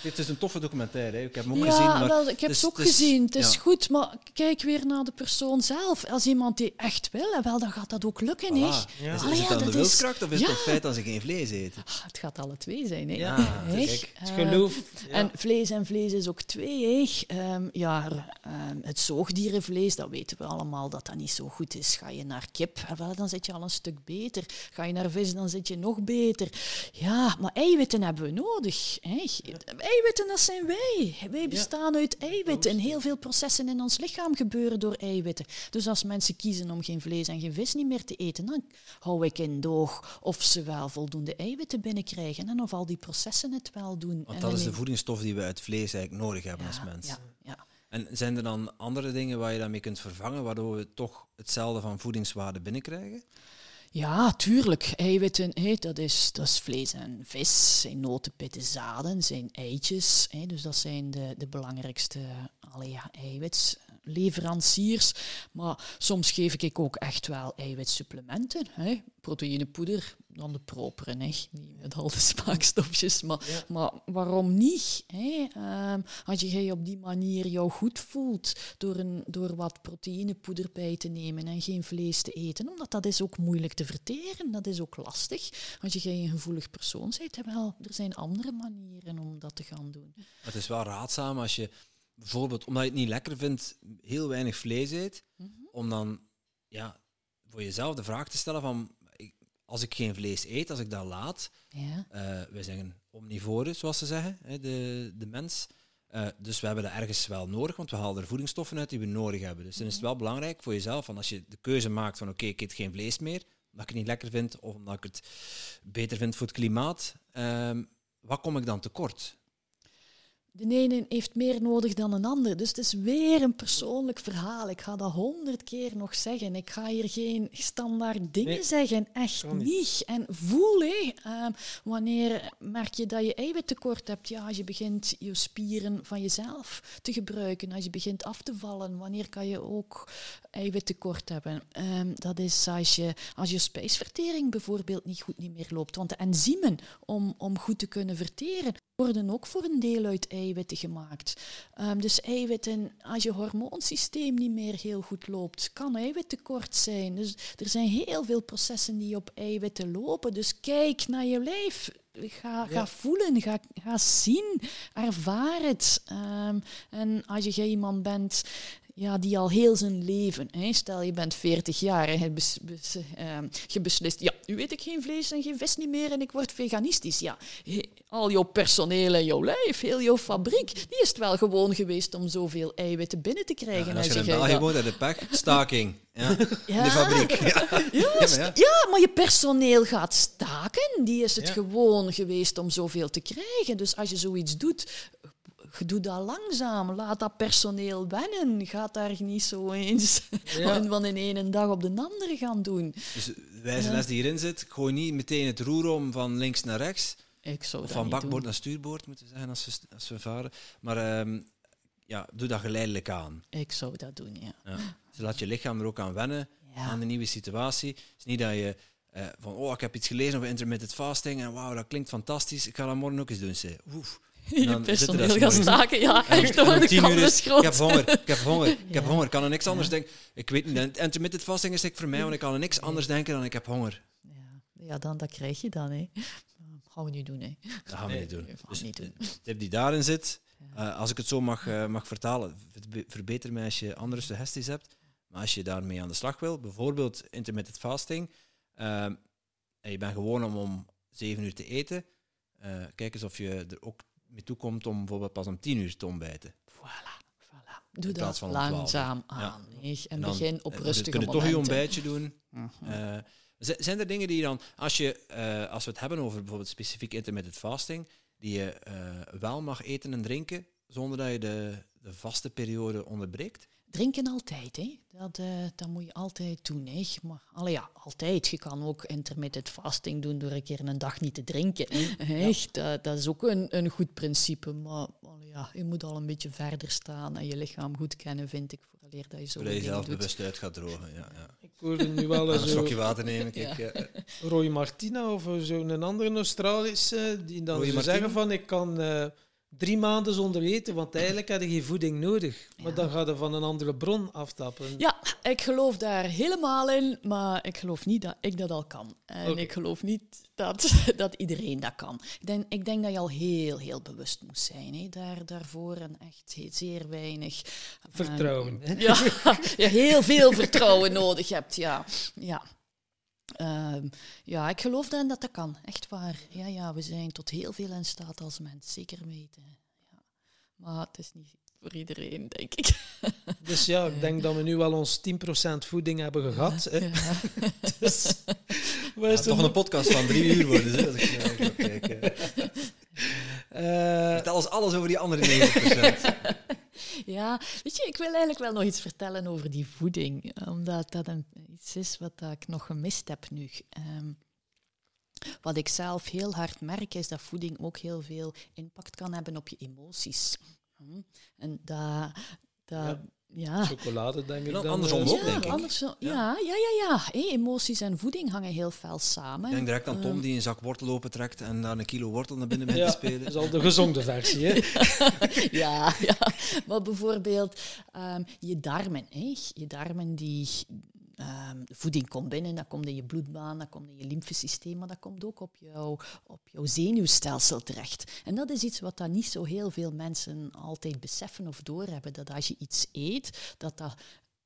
Het is een toffe documentaire, hè. ik heb hem ook ja gezien. Maar wel, ik heb dus- het ook dus- gezien. Het is ja. goed, maar kijk weer naar de persoon zelf. Als iemand die echt wil, wel, dan gaat dat ook lukken. hè. Voilà. Ja. Is, Allee, is het ja, dan de is- wilskracht of is ja. het het feit dat ze geen vlees eten? Ah, het gaat alle twee zijn. Hè. Ja, het Eh, geloof. Ja. En vlees en vlees is ook twee. Hè. Ehm, ja, ehm, het zoogdierenvlees, dat weten we allemaal dat dat niet zo goed is. Ga je naar kip, eh, wel, dan zit je al een stuk beter. Ga je naar vis, dan zit je nog beter. Ja, maar eiwitten hebben we nodig. Hè. Eiwitten, dat zijn wij. Wij bestaan uit eiwitten. En heel veel processen in ons lichaam gebeuren door eiwitten. Dus als mensen kiezen om geen vlees en geen vis niet meer te eten, dan hou ik in doog of ze wel voldoende eiwitten binnenkrijgen en of al die processen het wel doen. Want dat is de voedingsstof die we uit vlees eigenlijk nodig hebben als mens. Ja, ja. En zijn er dan andere dingen waar je daarmee kunt vervangen, waardoor we toch hetzelfde van voedingswaarde binnenkrijgen? Ja, tuurlijk. Eiwitten, hé, dat, is, dat is vlees en vis, zijn noten, pitten, zaden, zijn eitjes. Hé, dus dat zijn de, de belangrijkste allee, ja, eiwitsleveranciers. Maar soms geef ik ook echt wel eiwitsupplementen. Hé. Proteïnepoeder, dan de properen, hè. niet met al de smaakstofjes. Maar, Ja. maar waarom niet? Hè? Ehm, als je je op die manier jou goed voelt door, een, door wat proteïnepoeder bij te nemen en geen vlees te eten, omdat dat is ook moeilijk te verteren, dat is ook lastig. Als je een gevoelig persoon bent, hè, wel, er zijn andere manieren om dat te gaan doen. Het is wel raadzaam als je bijvoorbeeld, omdat je het niet lekker vindt, heel weinig vlees eet, Mhm. om dan ja, voor jezelf de vraag te stellen van, als ik geen vlees eet, als ik dat laat, Ja. eh, wij zeggen omnivoren, zoals ze zeggen, de, de mens. Eh, dus we hebben dat ergens wel nodig, want we halen er voedingsstoffen uit die we nodig hebben. Dus dan is het wel belangrijk voor jezelf, van als je de keuze maakt van oké, ik eet geen vlees meer, omdat ik het niet lekker vind of omdat ik het beter vind voor het klimaat, ehm, wat kom ik dan tekort? De ene heeft meer nodig dan een ander. Dus het is weer een persoonlijk verhaal. Ik ga dat honderd keer nog zeggen. Ik ga hier geen standaard dingen Nee, zeggen. Echt niet. En voel, hé, ehm, wanneer merk je dat je eiwittekort hebt? Ja, als je begint je spieren van jezelf te gebruiken. Als je begint af te vallen. Wanneer kan je ook eiwittekort hebben? Ehm, dat is als je, als je spijsvertering bijvoorbeeld niet goed niet meer loopt. Want de enzymen om, om goed te kunnen verteren worden ook voor een deel uit eiwitten gemaakt. Ehm, dus eiwitten, als je hormoonsysteem niet meer heel goed loopt, kan eiwittekort zijn. Dus er zijn heel veel processen die op eiwitten lopen. Dus kijk naar je lijf. Ga, ga Ja. voelen, ga, ga zien, ervaar het. Ehm, en als je iemand bent ja, die al heel zijn leven, hè, stel je bent 40 jaar en je, bes, bes- ehm, je beslist, ja, nu eet ik geen vlees en geen vis niet meer en ik word veganistisch. Ja, al jouw personeel en jouw lijf, heel jouw fabriek, die is het wel gewoon geweest om zoveel eiwitten binnen te Ja, krijgen. en als je in België woont, je pech, staking. Ja, Ja. De fabriek. Ja. Ja, maar ja. ja, je personeel gaat staken. Die is het Ja. gewoon geweest om zoveel te krijgen. Dus als je zoiets doet, doe dat langzaam. Laat dat personeel wennen. Ga daar niet zo eens Ja. van in ene dag op de andere gaan doen. Dus wijze les die hierin zit, gooi niet meteen het roer om van links naar rechts. Ik zou Of dat van bakboord doen. naar stuurboord, moeten we zeggen, als we, als we varen. Maar ehm, ja, doe dat geleidelijk aan. Ik zou dat doen, ja. Ja. Dus laat je lichaam er ook aan wennen, Ja. aan de nieuwe situatie. Het is niet dat je eh, van, oh, ik heb iets gelezen over intermittent fasting en wauw, dat klinkt fantastisch, ik ga dat morgen ook eens doen. Oef. Je personeel s'morgens. staken. Ja, echt hoor. De tien uur kans is, is groot. ik heb honger, ik heb honger, ik heb honger. Ik kan aan niks anders denken. Ik weet niet, intermittent fasting is ik voor mij, want ik kan aan niks anders denken dan ik heb honger. Ja, ja dan, dat krijg je dan. Hè. Gaan we niet doen. Hè. Dat gaan we niet doen. dat gaan Dus niet doen. de tip die daarin zit, eh, als ik het zo mag, eh, mag vertalen, verbe- verbeter mij als je andere suggesties hebt. Maar als je daarmee aan de slag wil, bijvoorbeeld intermittent fasting, ehm, en je bent gewoon om om 7 uur te eten, eh, kijk eens of je er ook mee toekomt om bijvoorbeeld pas om 10 uur te ontbijten. Voilà, voilà. Doe dat van om 12. langzaam aan. hè. En, dan, begin op rustige Kun je toch momenten. je ontbijtje doen. Mhm. Eh, zijn er dingen die je dan, als, je, eh, als we het hebben over bijvoorbeeld specifiek intermittent fasting, die je eh, wel mag eten en drinken zonder dat je de, de vaste periode onderbreekt? Drinken altijd, hè. Dat, uh, dat moet je altijd doen, hè. Maar allee, ja, altijd. Je kan ook intermittent fasting doen door een keer een dag niet te drinken. Ja. Dat, dat, is ook een, een goed principe. Maar allee, ja, je moet al een beetje verder staan en je lichaam goed kennen, vind ik, vooraleer dat je zo Dat je zelf bewust uit gaat drogen, ja. ja. Ik hoorde nu wel eens een slokje water nemen, kijk. Ja. Roy Martina of zo'n andere Australische, die dan zeggen van, ik kan... Uh, drie maanden zonder eten, want eigenlijk had je geen voeding nodig. Maar dan ga je van een andere bron aftappen. Ja, ik geloof daar helemaal in, maar ik geloof niet dat ik dat al kan. En ik geloof niet dat, dat iedereen dat kan. Ik denk, ik denk dat je al heel, heel bewust moet zijn hè, daar, daarvoor en echt zeer weinig... Vertrouwen. Uh, ja, ja, heel veel vertrouwen nodig hebt, ja. ja. Uh, ja, ik geloof dan dat dat kan. Echt waar. Ja, ja, we zijn tot heel veel in staat als mens. Zeker weten. Ja. Maar het is niet voor iedereen, denk ik. Dus ja, ik denk dat we nu wel ons 10% voeding hebben gehad. Hè. Ja. dus, ja, toch een podcast van drie uur worden, hè, als ik kijken. Uh, Vertel ons alles over die andere 90%. Ja, weet je, ik wil eigenlijk wel nog iets vertellen over die voeding, omdat dat een, iets is wat ik nog gemist heb nu. Um, wat ik zelf heel hard merk, is dat voeding ook heel veel impact kan hebben op je emoties. Hm? En dat, dat. Ja. Chocolade, denk ik. Dan andersom ook, ja, denk ik. Andersom, ja, ja, ja. ja. Hey, emoties en voeding hangen heel fel samen. Ik denk direct aan Tom um, die een zak wortel opentrekt en daar een kilo wortel naar binnen bent te spelen. Dat is al de gezonde versie, hè? ja, ja. Maar bijvoorbeeld um, je darmen. Hè? Je darmen die... Um, voeding komt binnen, dat komt in je bloedbaan, dat komt in je lymfesysteem, maar dat komt ook op, jou, op jouw zenuwstelsel terecht. En dat is iets wat dan niet zo heel veel mensen altijd beseffen of doorhebben, dat als je iets eet, dat dat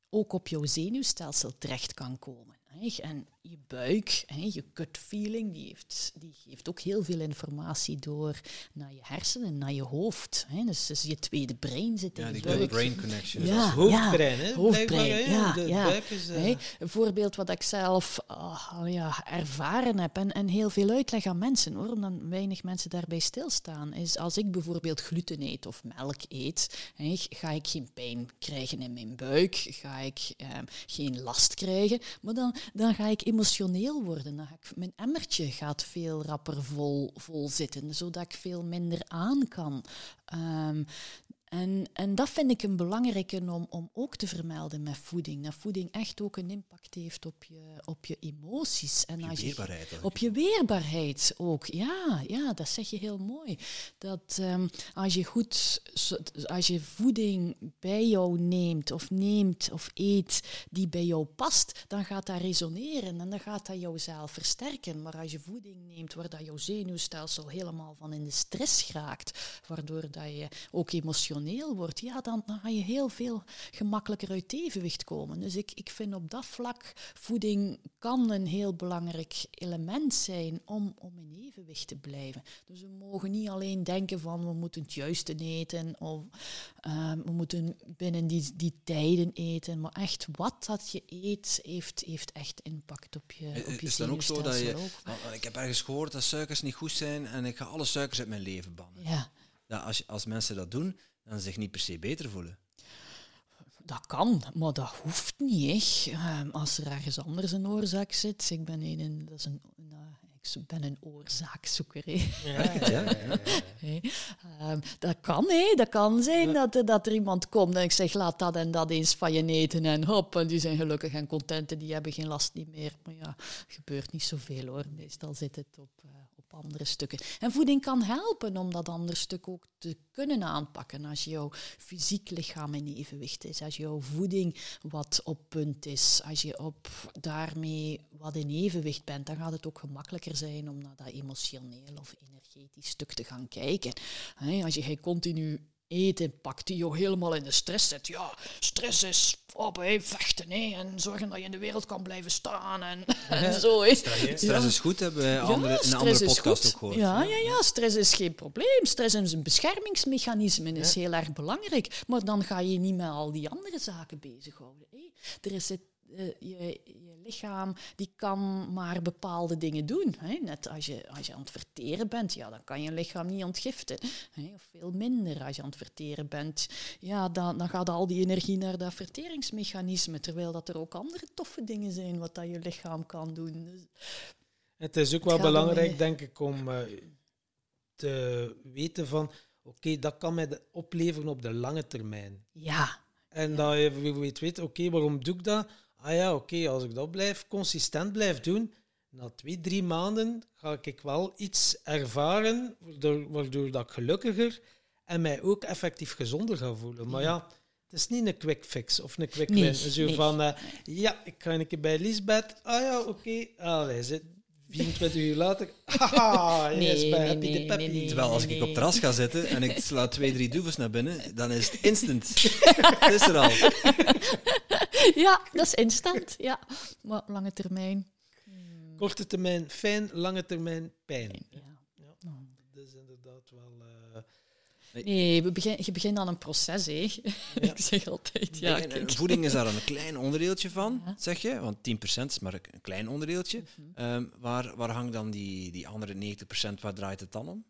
ook op jouw zenuwstelsel terecht kan komen. En je buik, je gut feeling, die, heeft, die geeft ook heel veel informatie door naar je hersenen, naar je hoofd. Dus, dus je tweede brein zit in ja, je die buik. brain connection. Ja, hoofdbrein, hè? Hoofdbrein, ja. De ja. buik is, uh... Een voorbeeld wat ik zelf oh, ja, ervaren heb en, en heel veel uitleg aan mensen, hoor, omdat weinig mensen daarbij stilstaan, is als ik bijvoorbeeld gluten eet of melk eet, hè, ga ik geen pijn krijgen in mijn buik, ga ik eh, geen last krijgen, maar dan, dan ga ik emotioneel worden. Dan ga ik, mijn emmertje gaat veel rapper vol, vol zitten, zodat ik veel minder aan kan. Um, en, en dat vind ik een belangrijke om, om ook te vermelden met voeding. Dat voeding echt ook een impact heeft op je, op je emoties. En op je als weerbaarheid. op je weerbaarheid ook, ja, ja, dat zeg je heel mooi. Dat um, als je goed, als je voeding bij jou neemt of neemt of eet die bij jou past, dan gaat dat resoneren en dan gaat dat jouzelf versterken. Maar als je voeding neemt waar dat jouw zenuwstelsel helemaal van in de stress raakt, waardoor dat je ook emotioneel wordt, ja, dan, dan ga je heel veel gemakkelijker uit evenwicht komen. Dus ik, ik vind op dat vlak voeding kan een heel belangrijk element zijn om, om in evenwicht te blijven. Dus we mogen niet alleen denken van we moeten het juiste eten of uh, we moeten binnen die, die tijden eten, maar echt wat dat je eet heeft, heeft echt impact op je, op je Is dan ook zo dat je, ik heb ergens gehoord dat suikers niet goed zijn en ik ga alle suikers uit mijn leven bannen. Ja. Ja, als, als mensen dat doen, dan zich niet per se beter voelen. Dat kan, maar dat hoeft niet. Hè. Um, als er ergens anders een oorzaak zit, ik ben een, dat is een, uh, ik ben een oorzaakzoeker. Hè. Ja, ja, ja, hey. um, dat kan, hè. dat kan zijn dat, dat er iemand komt en ik zeg, laat dat en dat eens van je eten en hop, en die zijn gelukkig en content en die hebben geen last niet meer. Maar ja, gebeurt niet zoveel hoor. Meestal zit het op... Uh, andere stukken. En voeding kan helpen om dat andere stuk ook te kunnen aanpakken. Als jouw fysiek lichaam in evenwicht is, als jouw voeding wat op punt is, als je op daarmee wat in evenwicht bent, dan gaat het ook gemakkelijker zijn om naar dat emotioneel of energetisch stuk te gaan kijken. Als je continu eten pakt die jou helemaal in de stress zet. Ja, stress is op, hey, vechten hè, en zorgen dat je in de wereld kan blijven staan en, en zo. Stress, stress is goed, hebben we andere, ja, in een andere podcast ook gehoord. Ja, ja, ja, stress is geen probleem. Stress is een beschermingsmechanisme, is heel erg belangrijk. Maar dan ga je niet met al die andere zaken bezighouden. Hè. Er is het eh, je, je lichaam die kan maar bepaalde dingen doen. Hè? Net als je, als je aan het verteren bent, ja, dan kan je lichaam niet ontgiften. Hè? Of veel minder als je aan het verteren bent. Ja, dan, dan gaat al die energie naar dat verteringsmechanisme. Terwijl dat er ook andere toffe dingen zijn wat dat je lichaam kan doen. Dus het is ook wel belangrijk, denk ik, om uh, te weten van... Oké, dat kan mij opleveren op de lange termijn. Ja. En dat je weet, weet oké, waarom doe ik dat? Ah ja, oké, als ik dat blijf, consistent blijf doen, na twee, drie maanden ga ik wel iets ervaren waardoor, waardoor dat ik gelukkiger en mij ook effectief gezonder ga voelen. Maar ja, het is niet een quick fix of een quick win. Zo van, uh, ja, ik ga een keer bij Lisbeth. Ah ja, oké. Okay. Zit 24 uur later, haha, nee, is bij Happy de Peppy. Terwijl als ik op terras ga zitten en ik sla twee, drie doevels naar binnen, dan is het instant. het is er al. Ja, dat is instant. Ja, maar lange termijn. Korte termijn fijn, lange termijn pijn. Ja. ja. Dat is inderdaad wel... Uh, Nee, we begin, je begint aan een proces, hè. ik zeg altijd, ja. En, voeding is daar een klein onderdeeltje van, zeg je? Want 10% is maar een klein onderdeeltje. Mhm. Ehm, waar, waar hangt dan die, die andere 90%, waar draait het dan om?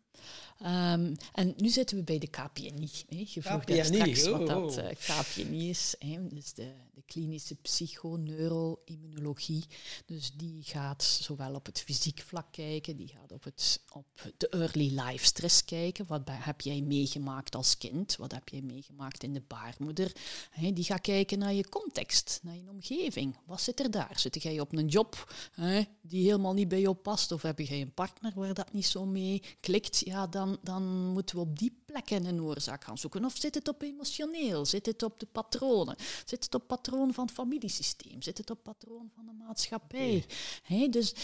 Um, en nu zitten we bij de KPNI. Hè. Je vroeg KPNI, straks wat dat uh, oh. eh, KPNI is. Hè. Dus de, de klinische psychoneuroimmunologie. Dus die gaat zowel op het fysiek vlak kijken, die gaat op, het, op de early life stress kijken. Wat heb jij meegemaakt als kind? Wat heb jij meegemaakt in de baarmoeder? Die gaat kijken naar je context, naar je omgeving. Wat zit er daar? Zit jij op een job die helemaal niet bij jou past? Of heb jij een partner waar dat niet zo mee klikt? Ja, dan dan, moeten we op die plekken een oorzaak gaan zoeken. Of zit het op emotioneel? Zit het op de patronen? Zit het op patroon van het familiesysteem? Zit het op patroon van de maatschappij? Hey, dus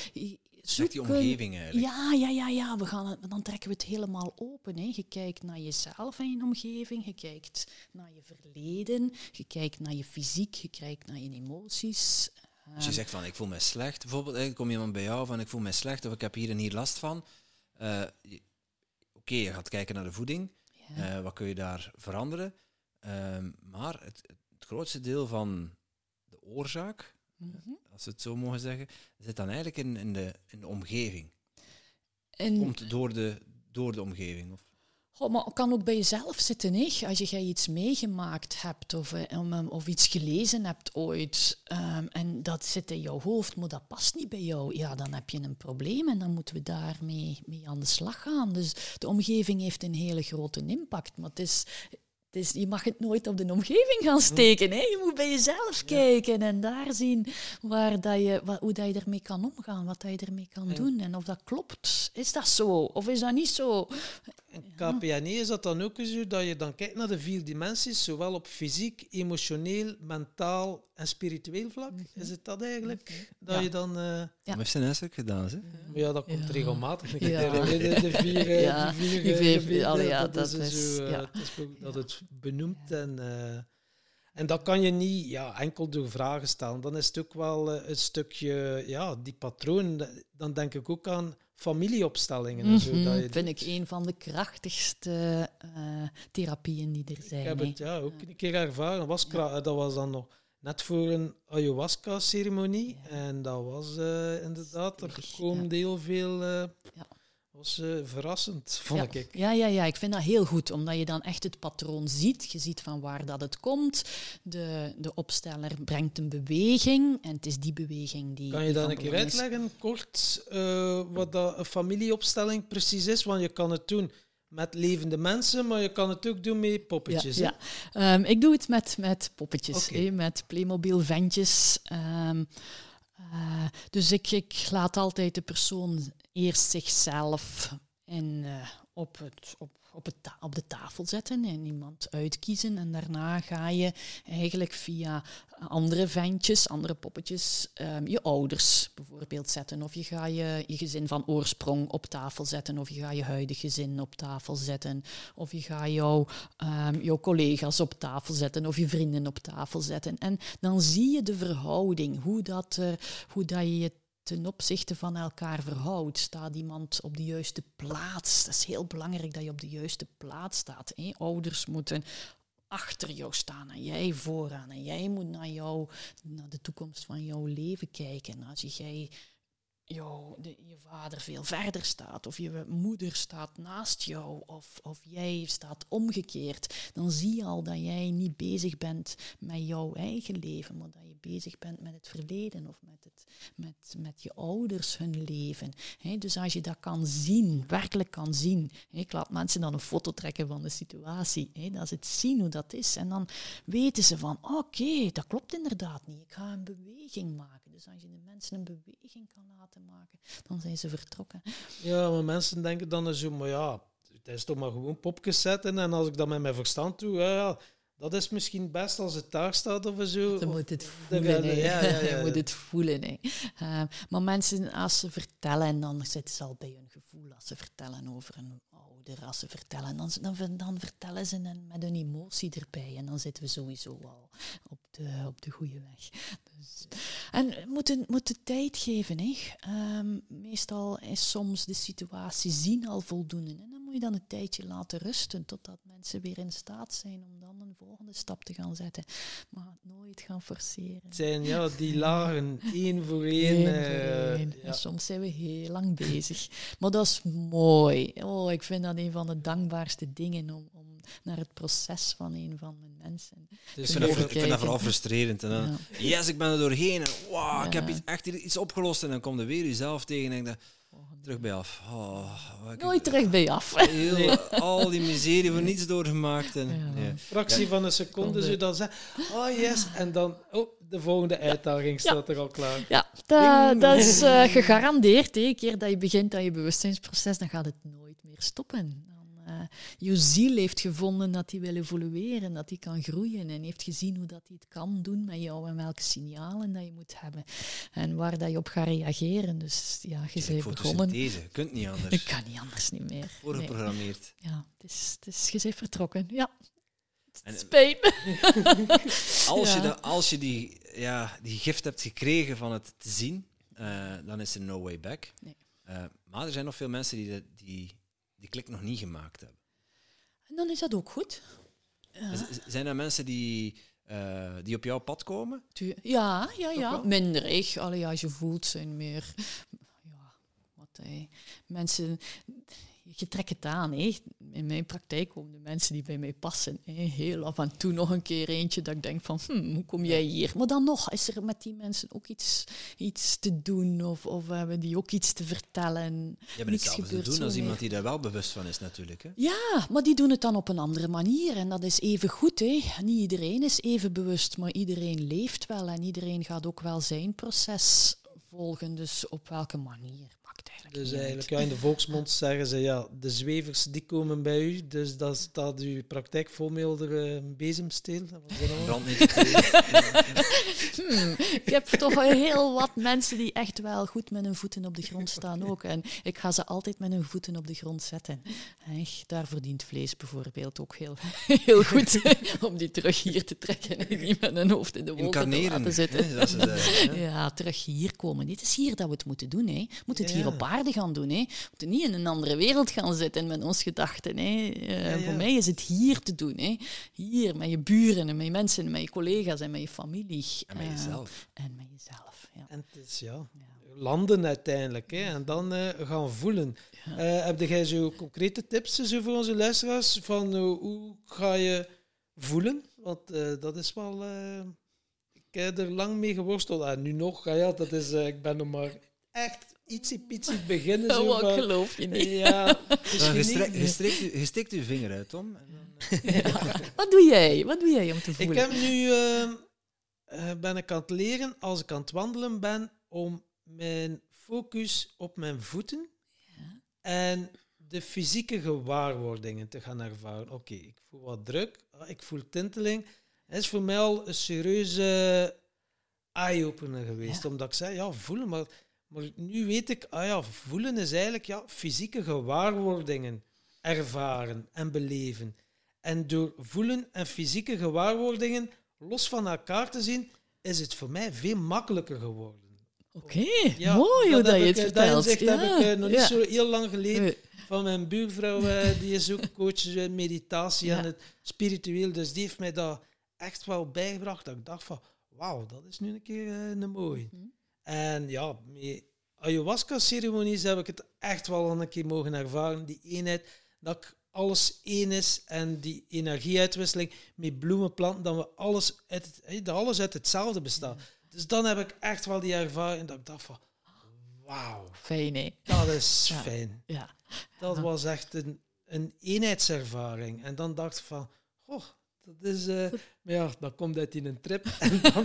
Zoek die omgeving eigenlijk. Ja, ja, ja, ja. We gaan, dan trekken we het helemaal open. Hè. Je kijkt naar jezelf en je omgeving, je kijkt naar je verleden, je kijkt naar je fysiek, je kijkt naar je emoties. Als je zegt van ik voel me slecht, bijvoorbeeld, ik kom iemand bij jou van ik voel me slecht of ik heb hier en hier last van. Uh, oké, je gaat kijken naar de voeding. Eh, wat kun je daar veranderen? Ehm, maar het, het, grootste deel van de oorzaak, mhm. als we het zo mogen zeggen, zit dan eigenlijk in, in, de, in de omgeving. En... Komt door de, door de omgeving. Of maar kan ook bij jezelf zitten, hè? als je iets meegemaakt hebt of, um, of iets gelezen hebt ooit um, en dat zit in jouw hoofd, maar dat past niet bij jou, ja, dan heb je een probleem en dan moeten we daarmee mee aan de slag gaan. Dus de omgeving heeft een hele grote impact, maar het is, dus je mag het nooit op de omgeving gaan steken. Hè? Je moet bij jezelf kijken en daar zien waar dat je, wat, hoe dat je ermee kan omgaan, wat dat je ermee kan doen en of dat klopt. Is dat zo of is dat niet zo? In KPNE is dat dan ook zo dat je dan kijkt naar de vier dimensies, zowel op fysiek, emotioneel, mentaal en spiritueel vlak. Mhm. Is het dat eigenlijk? Dat je dan... Uh... Ja. Heeft zijn ook gedaan, hè? Ja, dat komt regelmatig. Ja. De, de, de, vier... Ja. Vier, vier, vier dat, is... Zo, uh, het benoemt en... Uh, en dat kan je niet ja, enkel door vragen stellen. Dan is het ook wel uh, een stukje, ja, die patroon. Dan denk ik ook aan familieopstellingen. Mm -hmm. dat vind ik een van de krachtigste uh, therapieën die er zijn. Ik heb het ja, ook een keer ervaren. Was dat was dan nog net voor een ayahuasca-ceremonie. En dat was uh, inderdaad, er kwam heel veel... Uh, ja was uh, verrassend, vond ja. ik. Ja, ja, ja, ik vind dat heel goed, omdat je dan echt het patroon ziet. Je ziet van waar dat het komt. De, de opsteller brengt een beweging en het is die beweging die... Kan je dan een keer uitleggen, kort, uh, wat dat een familieopstelling precies is? Want je kan het doen met levende mensen, maar je kan het ook doen met poppetjes. Ja, ja. Um, ik doe het met, met poppetjes, okay. met Playmobil ventjes. Um, uh, dus ik, ik laat altijd de persoon eerst zichzelf in, uh, op, het, op, op, op de tafel zetten en iemand uitkiezen. En daarna ga je eigenlijk via andere ventjes, andere poppetjes, um, je ouders bijvoorbeeld zetten. Of je ga je, je gezin van oorsprong op tafel zetten. Of je ga je huidige gezin op tafel zetten. Of je ga jouw, um, jouw collega's op tafel zetten. Of je vrienden op tafel zetten. En dan zie je de verhouding, hoe dat, hoe dat je je ten opzichte van elkaar verhoudt. Staat iemand op de juiste plaats? Dat is heel belangrijk dat je op de juiste plaats staat. Hè? Ouders moeten achter jou staan en jij vooraan. En jij moet naar, jou, naar de toekomst van jouw leven kijken. Als jij jou, je vader veel verder staat, of je moeder staat naast jou, of, of jij staat omgekeerd, dan zie je al dat jij niet bezig bent met jouw eigen leven, maar dat je bezig bent met het verleden of met, het, met, met je ouders hun leven. dus als je dat kan zien, werkelijk kan zien, ik laat mensen dan een foto trekken van de situatie, dat ze het zien hoe dat is, en dan weten ze van, oké, dat klopt inderdaad niet, ik ga een beweging maken. Dus als je de mensen een beweging kan laten maken, dan zijn ze vertrokken. Ja, maar mensen denken dan zo, maar ja, het is toch maar gewoon popjes zetten en als ik dat met mijn verstand doe, ja, dat is misschien best als het daar staat of zo. Je moet het voelen. Ja, ja, ja, je moet het voelen. Hè. Uh, maar mensen, als ze vertellen, dan zitten ze al bij hun gevoel. Als ze vertellen over een ouder, als ze vertellen, dan, dan, dan vertellen ze met een emotie erbij. En dan zitten we sowieso al op de, op de goede weg. Dus, en we moeten, moeten tijd geven. Hè. Um, meestal is soms de situatie zien al voldoende. En dan moet je dan een tijdje laten rusten totdat mensen weer in staat zijn om dan een volgende stap te gaan zetten. Maar nooit gaan forceren. Het zijn ja, die lagen één voor één. Uh, ja. Soms zijn we heel lang bezig. Maar dat is mooi. Oh, ik vind dat een van de dankbaarste dingen om, om naar het proces van een van mijn mensen. Dus ik vind, dat, ik vind dat vooral frustrerend. En dan, Yes, ik ben er doorheen. En wow, ik heb iets, echt iets opgelost. En dan kom je weer jezelf tegen en denk terug bij af. Oh, Nooit terug bij af. Heel, al die miserie voor niets doorgemaakt. En, ja. Fractie van een seconde, zo dan zeggen, oh yes, en dan, oh, de volgende uitdaging staat er al klaar. Ja, dat, dat is uh, gegarandeerd. Een keer dat je begint aan je bewustzijnsproces, dan gaat het nooit stoppen uh, je ziel heeft gevonden dat hij wil evolueren, dat hij kan groeien en heeft gezien hoe dat hij het kan doen met jou en welke signalen dat je moet hebben en waar dat je op gaat reageren. Dus ja, je bent begonnen. Deze, je kunt niet anders. Ik kan niet anders niet meer. Voorgeprogrammeerd. Nee. Ja, het is, het is, je bent vertrokken. Ja. Spijt als, je de, als je die, ja, die gift hebt gekregen van het te zien, uh, dan is er no way back. Nee. Uh, maar er zijn nog veel mensen die, die die klik nog niet gemaakt hebben. En dan is dat ook goed. Zijn er mensen die, uh, die op jouw pad komen? Ja, ja, ja. Minder ik. Allee, als je voelt, zijn meer... Ja, wat, hey. Mensen je trekt het aan. Hé. In mijn praktijk komen de mensen die bij mij passen. Heel af en toe nog een keer eentje dat ik denk van, hm, hoe kom jij hier? Maar dan nog, is er met die mensen ook iets, iets te doen? Of, of hebben die ook iets te vertellen? Je hebt hetzelfde te doen als iemand die daar wel bewust van is natuurlijk. Hè? Ja, maar die doen het dan op een andere manier. En dat is even goed. Hè. Niet iedereen is even bewust, maar iedereen leeft wel. En iedereen gaat ook wel zijn proces volgen. Dus op welke manier? Dus eigenlijk, ja, in de volksmond zeggen ze, ja, de zwevers die komen bij u, dus dat staat uw praktijk vol met uh, bezemsteel. hmm, ik heb toch heel wat mensen die echt wel goed met hun voeten op de grond staan ook. En ik ga ze altijd met hun voeten op de grond zetten. Echt, daar verdient vlees bijvoorbeeld ook heel, heel goed om die terug hier te trekken en niet met hun hoofd in de wolken te laten zitten. Hè, ja, terug hier komen. Dit is hier dat we het moeten doen. Hè. We moeten het hier op aarde gaan doen. Hè. We moeten niet in een andere wereld gaan zitten met onze gedachten. Hè. Uh, Voor mij is het hier te doen. Hè. Hier, met je buren en met je mensen en met je collega's en met je familie. En met jezelf. Uh, en met jezelf, ja. En het is, ja, landen uiteindelijk. Hè. En dan uh, gaan voelen. heb jij zo concrete tips zo voor onze luisteraars? Van hoe ga je voelen? Want dat is wel ik heb er lang mee geworsteld. En nu nog, ja, dat is, ik ben nog maar echt ietsie pitsie beginnen. Zo oh, van, geloof je niet. Ja, je, steekt uw vinger uit, Tom. En dan, ja. Wat doe jij? Wat doe jij om te voelen? Ik heb nu, uh, ben ik aan het leren, als ik aan het wandelen ben, om mijn focus op mijn voeten ja. en de fysieke gewaarwordingen te gaan ervaren. Oké, ik voel wat druk, ah, ik voel tinteling. Het is voor mij al een serieuze eye-opener geweest, omdat ik zei, ja, voelen, maar maar nu weet ik, ah ja, voelen is eigenlijk ja, fysieke gewaarwordingen ervaren en beleven. En door voelen en fysieke gewaarwordingen los van elkaar te zien, is het voor mij veel makkelijker geworden. Oké, mooi hoe dat, je het vertelt. Dat, ja. heb ik uh, nog niet zo heel lang geleden van mijn buurvrouw, eh, die is ook coach in meditatie en het spiritueel. Dus die heeft mij dat echt wel bijgebracht. Dat ik dacht van, wauw, dat is nu een keer eh, een mooi. Mhm. En ja, met ayahuasca-ceremonies heb ik het echt wel een keer mogen ervaren. Die eenheid, dat alles één is en die energieuitwisseling met bloemenplanten, dat we alles uit, het, dat alles uit hetzelfde bestaat. Dus dan heb ik echt wel die ervaring dat ik dacht van, wauw, Fijn, hè? dat is Ja. fijn. Ja. Dat was echt een, een eenheidservaring. En dan dacht ik van, goh, dat is... eh, maar ja, dat komt uit in een trip. En dan,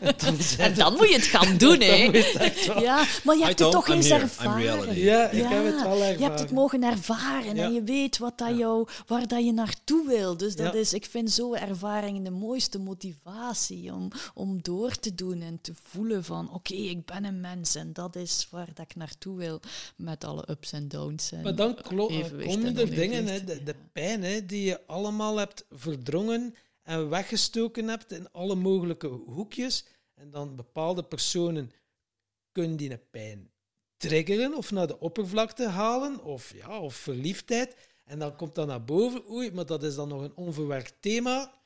en dan, En dan moet je het gaan doen, Dan hè? Ja, maar je hebt het toch I'm eens ervaren. Ja, ik Ja, heb het wel ervaren. Je hebt het mogen ervaren Ja. en je weet wat dat Ja. jou, waar dat je naartoe wil. Dus dat Ja. is, ik vind zo'n ervaring de mooiste motivatie om, om door te doen en te voelen van oké, ik ben een mens en dat is waar dat ik naartoe wil met alle ups en downs. En Maar dan komen en er dingen, hè, de, de pijn hè, die je allemaal hebt verdrongen en weggestoken hebt in alle mogelijke hoekjes. En dan bepaalde personen kunnen die pijn triggeren of naar de oppervlakte halen, of, ja, of verliefdheid. En dan komt dat naar boven. Oei, maar dat is dan nog een onverwerkt thema.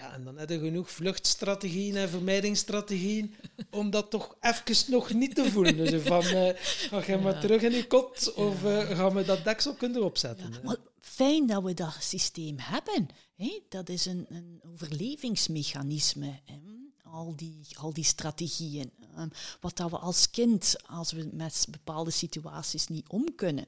Ja, en dan heb je genoeg vluchtstrategieën en vermijdingsstrategieën om dat toch even nog niet te voelen. Dus van, eh ga jij maar terug in je kot of eh, gaan we dat deksel kunnen opzetten. Ja, fijn dat we dat systeem hebben. Hè? Dat is een, een overlevingsmechanisme. Hè? Al, die, al die strategieën. Ehm, wat dat we als kind, als we met bepaalde situaties niet om kunnen,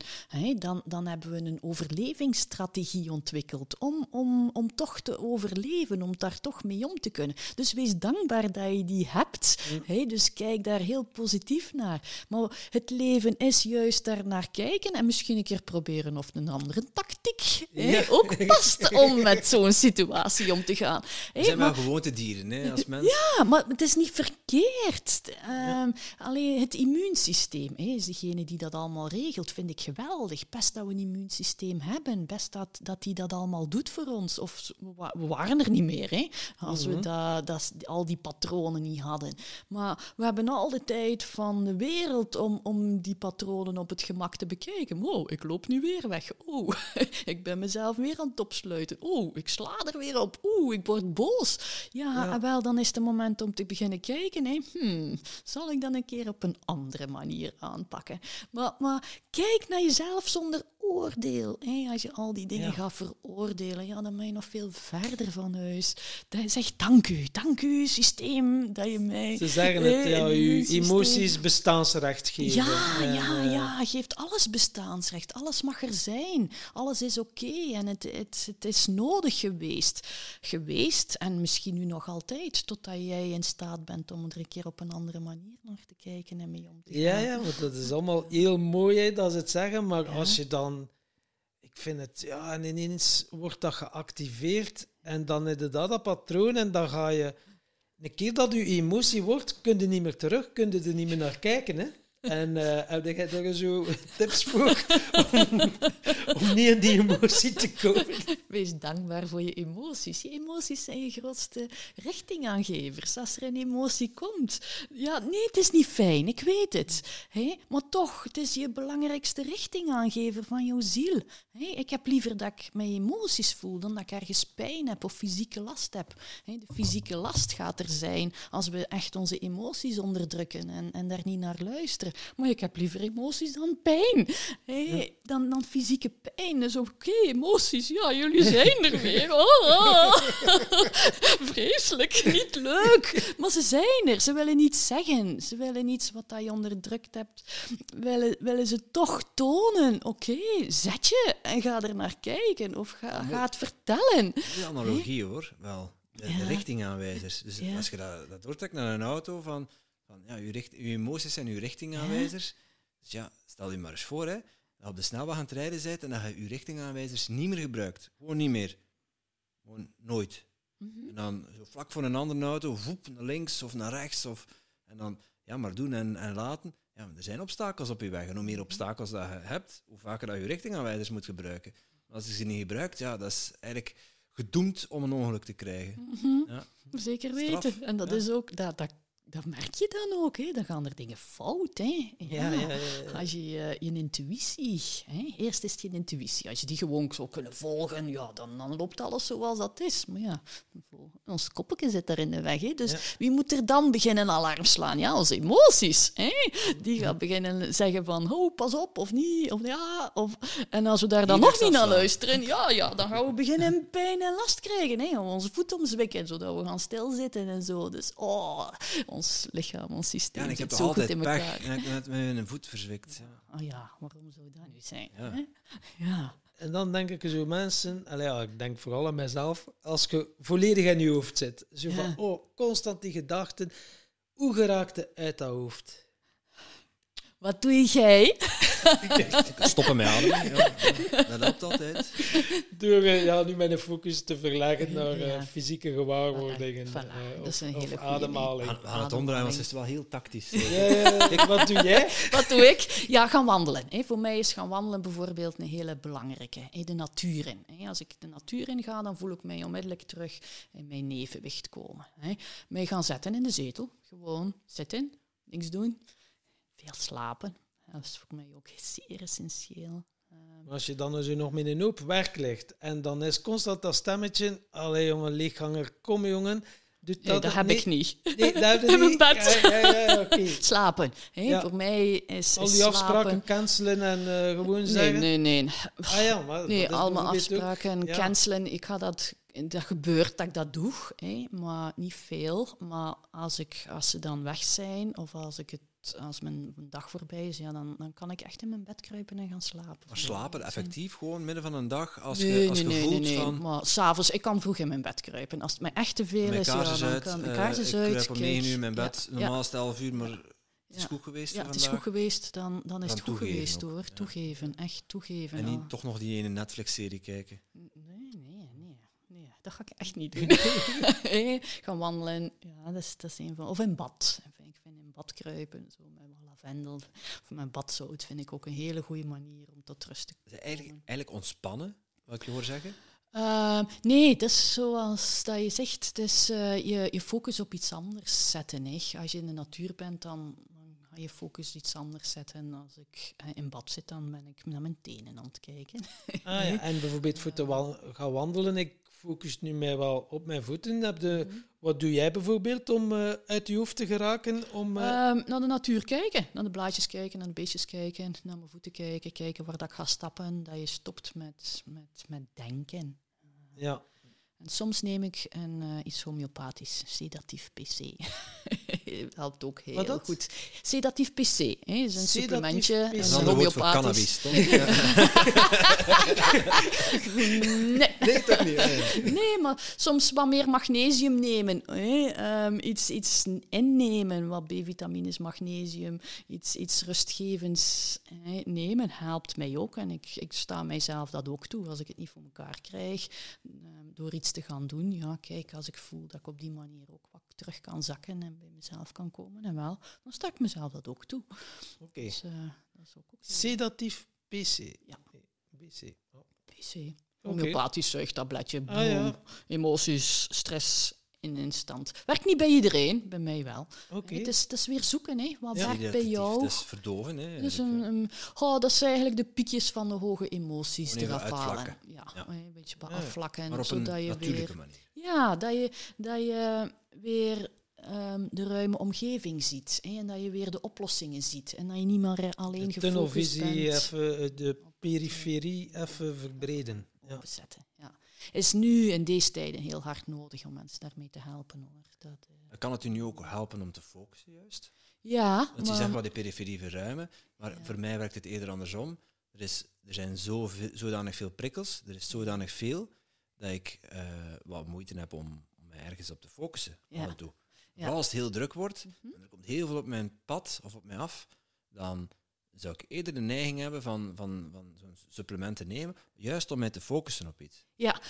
dan, dan hebben we een overlevingsstrategie ontwikkeld om, om, om toch te overleven, om daar toch mee om te kunnen. Dus wees dankbaar dat je die hebt. Dus kijk daar heel positief naar. Maar het leven is juist daar naar kijken en misschien een keer proberen of een andere tactiek Ja. ook past om met zo'n situatie om te gaan. We zijn maar- maar gewoontedieren, hè, als mens. ja, maar het is niet verkeerd. Ehm, alleen het immuunsysteem hè, is degene die dat allemaal regelt, vind ik geweldig. Best dat we een immuunsysteem hebben, best dat, dat die dat allemaal doet voor ons. Of we wa- we waren er niet meer, hè, als we dat, dat, al die patronen niet hadden. Maar we hebben al de tijd van de wereld om, om die patronen op het gemak te bekijken. Wow, ik loop nu weer weg. Oh, ik ben mezelf weer aan het opsluiten. Oh, ik sla er weer op. Oeh, ik word boos. Ja, Ja. wel, dan is het moment om te beginnen kijken. Hè. Hmm, zal ik dan een keer op een andere manier aanpakken? Maar, maar kijk naar jezelf zonder oordeel. Hè. Als je al die dingen Ja. gaat veroordelen, ja, dan ben je nog veel verder van huis. Dan zeg dank u, dank u systeem dat je mij... Ze zeggen het, ja, je emoties bestaansrecht geven. ja, En, ja, ja, geeft alles bestaansrecht. Alles mag er zijn. Alles is oké en het, het, het is nodig geweest. Geweest en misschien nu nog altijd, totdat jij in staat bent om er een keer op een andere manier naar te kijken en mee om te gaan. Ja, ja, want dat is allemaal heel mooi hè, dat ze het zeggen, maar Ja. als je dan... Vind het, ja, en ineens wordt dat geactiveerd en dan heb je dat, dat patroon en dan ga je... Een keer dat je emotie wordt, kun je niet meer terug, kun je er niet meer naar kijken, hè. En eh heb jij daar zo tips voor om, om niet in die emotie te komen? Wees dankbaar voor je emoties. Je emoties zijn je grootste richtingaangevers. Als er een emotie komt, ja, nee, het is niet fijn, ik weet het. Hè? Maar toch, het is je belangrijkste richtingaangever van jouw ziel. Ik heb liever dat ik mijn emoties voel dan dat ik ergens pijn heb of fysieke last heb. De fysieke last gaat er zijn als we echt onze emoties onderdrukken en, en daar niet naar luisteren. Maar ik heb liever emoties dan pijn. Hè? Dan, dan fysieke pijn. Dus oké, emoties, ja, jullie zijn er weer. Oh, oh. Vreselijk, niet leuk. Maar ze zijn er, ze willen iets zeggen. Ze willen iets wat dat je onderdrukt hebt, willen, willen ze toch tonen. Oké, zet je en ga er naar kijken of ga, ga het vertellen. Die analogie hoor, wel. De, de Ja. richtingaanwijzers. Dus Ja. als je dat, dat doortrekt naar een auto, van, van ja, je, richt, je emoties zijn je richtingaanwijzers. Dus ja, stel je maar eens voor, hè, dat je op de snelweg aan het rijden bent en dat je je richtingaanwijzers niet meer gebruikt. Gewoon niet meer. Gewoon nooit. Mhm. En dan zo vlak voor een andere auto, voep, naar links of naar rechts. Of, en dan, ja, maar doen en, en laten. Ja, maar er zijn obstakels op je weg. En hoe meer obstakels dat je hebt, hoe vaker dat je richtingaanwijzers moet gebruiken. Maar als je ze niet gebruikt, ja, dat is eigenlijk gedoemd om een ongeluk te krijgen. Mhm. Ja. Zeker Straf, weten. En dat ja. is ook, dat, dat dat merk je dan ook. Hè. Dan gaan er dingen fout. Hè. Ja, ja, ja. Als je eh, je intuïtie, hè. eerst is het je intuïtie. Als je die gewoon zou kunnen volgen, ja, dan, dan loopt alles zoals dat is. Maar ja, ons koppeltje zit daar in de weg. Hè. Dus wie moet er dan beginnen alarm slaan? Ja, onze emoties. Hè. Die gaan beginnen zeggen van, oh, pas op, of niet, of ja. Of... En als we daar dan nog niet naar luisteren, ja, ja, dan gaan we beginnen pijn en last krijgen. Hè. We onze voet omzwikken, zodat we gaan stilzitten en zo. Dus, oh, ons lichaam, ons systeem Ja, en ik heb toch altijd in pech. elkaar. En ik heb met mijn voet verzwikt. Ja. Oh ja, waarom zou dat nu zijn? Ja. hè? ja. En dan denk ik zo mensen, ja, ik denk vooral aan mezelf, als je volledig in je hoofd zit. Zo Ja. van, oh, constant die gedachten. Hoe geraakt het uit dat hoofd? Wat doe jij? Ik stoppen met ademen. Ja. Dat helpt altijd. Door eh, ja, nu mijn focus te verleggen naar eh, fysieke gewaarwordingen. Voilà, eh, dat is een of, hele of ademhaling. We gaan het omdraaien, want het is wel heel tactisch. Ja, ja, ja. wat doe jij? Wat doe ik? Ja, gaan wandelen. Hè. Voor mij is gaan wandelen bijvoorbeeld een hele belangrijke. Hè. De natuur in. Hè. Als ik de natuur in ga, dan voel ik mij onmiddellijk terug in mijn evenwicht komen. Hè. Mij gaan zetten in de zetel. Gewoon zitten, niks doen. Veel slapen. Dat is voor mij ook zeer essentieel. Ehm, Als je dan zo nog met een hoop werk ligt en dan is constant dat stemmetje, allee jongen, leegganger, kom jongen. Doe nee, dat heb nee, ik niet. Nee, dat heb je In mijn niet. bed. Ja, ja, ja. Slapen. Hè. Voor mij is, Al die afspraken slapen... cancelen en eh, gewoon Nee, zeggen. nee, nee. Ah ja, maar Nee, dat bijvoorbeeld ook- afspraken cancelen. Ik ga dat, dat gebeurt dat ik dat doe, hè, maar niet veel. Maar als, ik, als ze dan weg zijn of als, ik het, als mijn dag voorbij is, ja, dan, dan kan ik echt in mijn bed kruipen en gaan slapen. Maar slapen effectief gewoon midden van een dag als je, als nee, je nee, nee, nee. van Maar s'avonds, ik kan vroeg in mijn bed kruipen. Als het mij echt te veel is, ja, dan uit, kan de eh, kaars is ik uit. kruip om. 9 uur in mijn bed. ja, Normaal is het 11 uur, maar het is goed geweest Ja, het is goed geweest, dan, dan is Dan het goed geweest ook, hoor. Toegeven, echt toegeven. En niet toch nog die ene Netflix-serie kijken. Nee, nee, nee. nee dat ga ik echt niet doen. Gaan wandelen, ja, dat is, dat is een van... Of in bad. In bad kruipen, zo met wat lavendel of met badzout, vind ik ook een hele goede manier om tot rust te Is het eigenlijk, eigenlijk ontspannen, wat ik je hoor zeggen. Ehm, nee, het is zoals dat je zegt, het is eh, je, je focus op iets anders zetten. Hè. Als je in de natuur bent, dan, dan ga je focus iets anders zetten. Als ik eh, in bad zit, dan ben ik naar mijn tenen aan het kijken. Ah, ja. En bijvoorbeeld voor te wa- gaan wandelen, ik focus nu mij wel op mijn voeten. Heb de, Mhm. wat doe jij bijvoorbeeld om eh, uit je hoofd te geraken? Om, eh, Ehm, naar de natuur kijken, naar de blaadjes kijken, naar de beestjes kijken, naar mijn voeten kijken, kijken waar dat ik ga stappen, dat je stopt met, met, met denken. ja. En soms neem ik een, eh, iets homeopathisch, sedatief PC. Dat helpt ook heel Wat goed. Sedatief PC, hè, is een Sedatief supplementje. Een Dat is een homeopathisch. cannabis, toch? Nee. nee, toch niet. Nee. Nee, maar soms wat meer magnesium nemen. Hè? Ehm, iets, iets innemen, wat B-vitamines, magnesium, iets, iets rustgevends hè, nemen, helpt mij ook. En ik, ik sta mijzelf dat ook toe. Als ik het niet voor elkaar krijg, ehm, door iets te gaan doen. Ja, kijk, als ik voel dat ik op die manier ook wat terug kan zakken en bij mezelf kan komen, en wel, dan sta ik mezelf dat ook toe. Oké. Dus, eh, dat is ook, Sedatief PC. Ja. PC. Oh. PC. Homeopathisch zuigtabletje, boom. Ah, ja. emoties, stress in een stand. Werkt niet bij iedereen, bij mij wel. Oké. Het, is, het is weer zoeken, hè. wat Ja. werkt bij jou. Dat is verdoven. Hè, Dus een, een, oh, dat zijn eigenlijk de piekjes van de hoge emoties even falen. uitvlakken. Ja, Ja. een beetje Ja. afvlakken, maar op een zodat je natuurlijke weer... manier. Ja, dat je, dat je weer ehm, de ruime omgeving ziet. Hè, en dat je weer de oplossingen ziet. En dat je niet meer alleen De gefocust tunnelvisie, bent. even eh, de periferie even verbreden. Ja. openzetten. Ja. Is nu in deze tijden heel hard nodig om mensen daarmee te helpen. Hoor. Dat, eh, Kan het u nu ook helpen om te focussen, juist? ja, Want je zegt wel de periferie verruimen, maar Ja. voor mij werkt het eerder andersom. Er, is, er zijn zo zodanig veel prikkels, er is zodanig veel, dat ik eh, wat moeite heb om, om mij ergens op te focussen. Ja. af en toe. Ja. Vooral als het heel druk wordt, Mhm. en er komt heel veel op mijn pad of op mij af, dan zou ik eerder de neiging hebben van, van, van zo'n supplement te nemen, juist om mij te focussen op iets. Ja,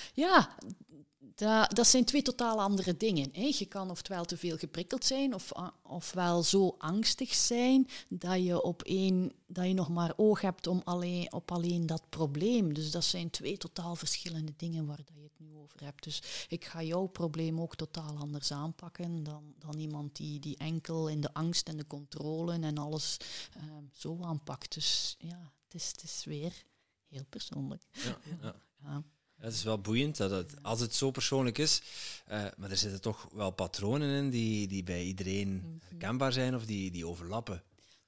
Dat, dat zijn twee totaal andere dingen. Hè. Je kan oftewel te veel geprikkeld zijn, of, ofwel zo angstig zijn dat je, op één, dat je nog maar oog hebt om alleen, op alleen dat probleem. Dus dat zijn twee totaal verschillende dingen waar dat je het nu over hebt. Dus ik ga jouw probleem ook totaal anders aanpakken dan, dan iemand die, die enkel in de angst en de controle en alles ehm, zo aanpakt. Dus ja, het is, het is weer heel persoonlijk. Ja, ja. ja. Het is wel boeiend dat het, als het zo persoonlijk is, uh, maar er zitten toch wel patronen in die, die bij iedereen mhm. herkenbaar zijn of die, die overlappen.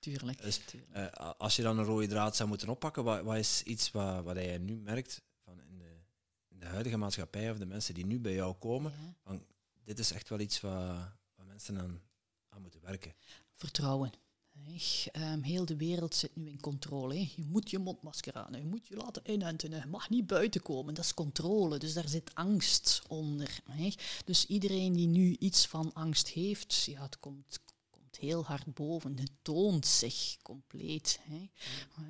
Tuurlijk. Dus, uh, als je dan een rode draad zou moeten oppakken, wat, wat is iets wat, wat je nu merkt van in, de, in de huidige maatschappij of de mensen die nu bij jou komen? Van, dit is echt wel iets waar, waar mensen aan, aan moeten werken. Vertrouwen. Um, heel de wereld zit nu in controle. Je moet je mondmasker aan, je moet je laten inenten, je mag niet buiten komen. Dat is controle, dus daar zit angst onder. Dus iedereen die nu iets van angst heeft, ja, het komt, heel hard boven. Het toont zich compleet.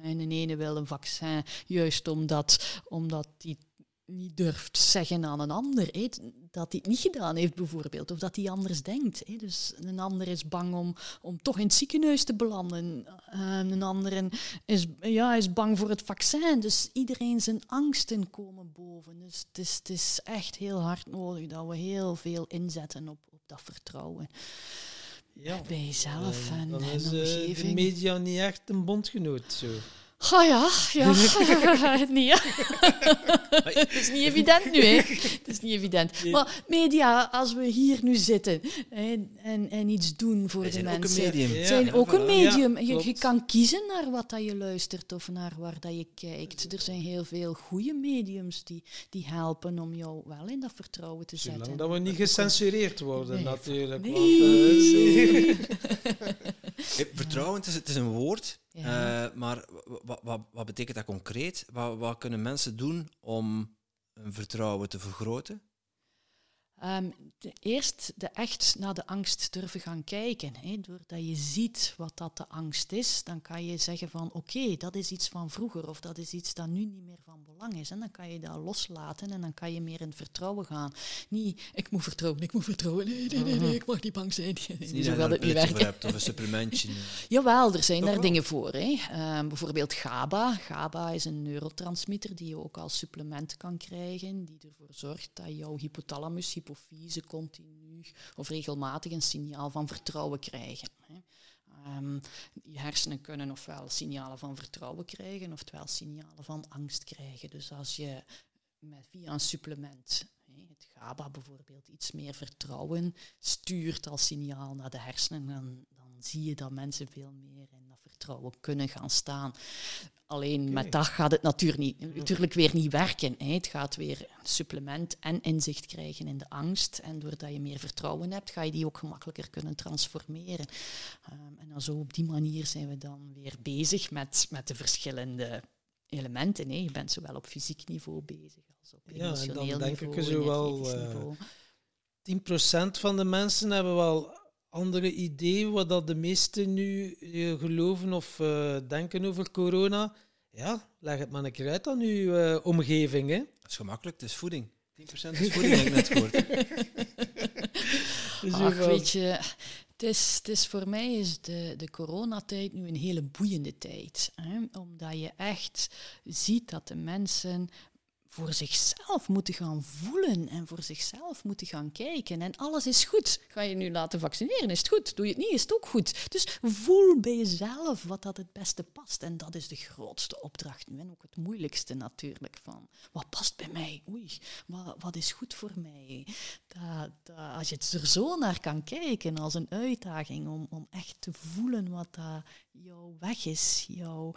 En de ene wil een vaccin juist omdat, omdat die niet durft zeggen aan een ander. Hè, dat hij het niet gedaan heeft, bijvoorbeeld. Of dat hij anders denkt. Hè. Dus een ander is bang om, om toch in het ziekenhuis te belanden. Uh, een ander is, ja, is bang voor het vaccin. Dus iedereen zijn angsten komen boven. Dus het is, het is echt heel hard nodig dat we heel veel inzetten op, op dat vertrouwen. Ja, bij jezelf en, dan en is, de uh, media niet echt een bondgenoot. Zo. Oh ja, ja. nee, ja. het is niet evident nu, hè. Het is niet evident. Maar media, als we hier nu zitten hè, en, en iets doen voor de mensen... Ook een medium. zijn ook een medium. je, je, kan kiezen naar wat dat je luistert of naar waar dat je kijkt. Er zijn heel veel goede mediums die, die helpen om jou wel in dat vertrouwen te zetten. Zolang dat we niet gecensureerd worden, natuurlijk. Nee. Want, uh, vertrouwen, het is, het is een woord... Uh, maar wat, betekent dat concreet? Wat, wat, kunnen mensen doen om hun vertrouwen te vergroten? Um, de, eerst de echt naar de angst durven gaan kijken. Hè. Doordat je ziet wat dat de angst is, dan kan je zeggen van oké, dat is iets van vroeger of dat is iets dat nu niet meer van belang is. En dan kan je dat loslaten en dan kan je meer in vertrouwen gaan. Niet, ik moet vertrouwen, ik moet vertrouwen, nee, nee, nee, nee ik mag niet bang zijn. niet zo gaat het niet werken. Hebt, of een supplementje. Jawel, er zijn daar dingen voor. Hè. Um, bijvoorbeeld GABA. GABA is een neurotransmitter die je ook als supplement kan krijgen, die ervoor zorgt dat jouw hypothalamus, hypofyse continu of regelmatig een signaal van vertrouwen krijgen. Um, je hersenen kunnen ofwel signalen van vertrouwen krijgen, oftewel signalen van angst krijgen. Dus als je met, via een supplement, het GABA bijvoorbeeld, iets meer vertrouwen stuurt als signaal naar de hersenen, dan, dan zie je dat mensen veel meer in dat vertrouwen kunnen gaan staan. Alleen met dat gaat het natuurlijk, niet, natuurlijk weer niet werken. Hè. Het gaat weer supplement en inzicht krijgen in de angst. En doordat je meer vertrouwen hebt, ga je die ook gemakkelijker kunnen transformeren. Um, en dan zo op die manier zijn we dan weer bezig met, met de verschillende elementen. Hè. Je bent zowel op fysiek niveau bezig als op emotioneel ja, en dan denk ik zo wel, uh, 10% van de mensen hebben wel andere ideeën wat dat de meesten nu uh, geloven of uh, denken over corona. Ja, leg het maar een keer uit aan uw uh, omgeving. Hè. Dat is gemakkelijk, het is voeding. 10% is voeding, heb ik net gehoord. dus Ach, weet je, het is, het is voor mij is de, de coronatijd nu een hele boeiende tijd. Hè? Omdat je echt ziet dat de mensen voor zichzelf moeten gaan voelen en voor zichzelf moeten gaan kijken. En alles is goed. Ga je nu laten vaccineren, is het goed. Doe je het niet, is het ook goed. Dus voel bij jezelf wat dat het beste past. En dat is de grootste opdracht nu en ook het moeilijkste natuurlijk. Van, wat past bij mij? Oei, wat, wat is goed voor mij? Dat, dat, als je er zo naar kan kijken als een uitdaging om, om echt te voelen wat dat jouw weg is, jouw,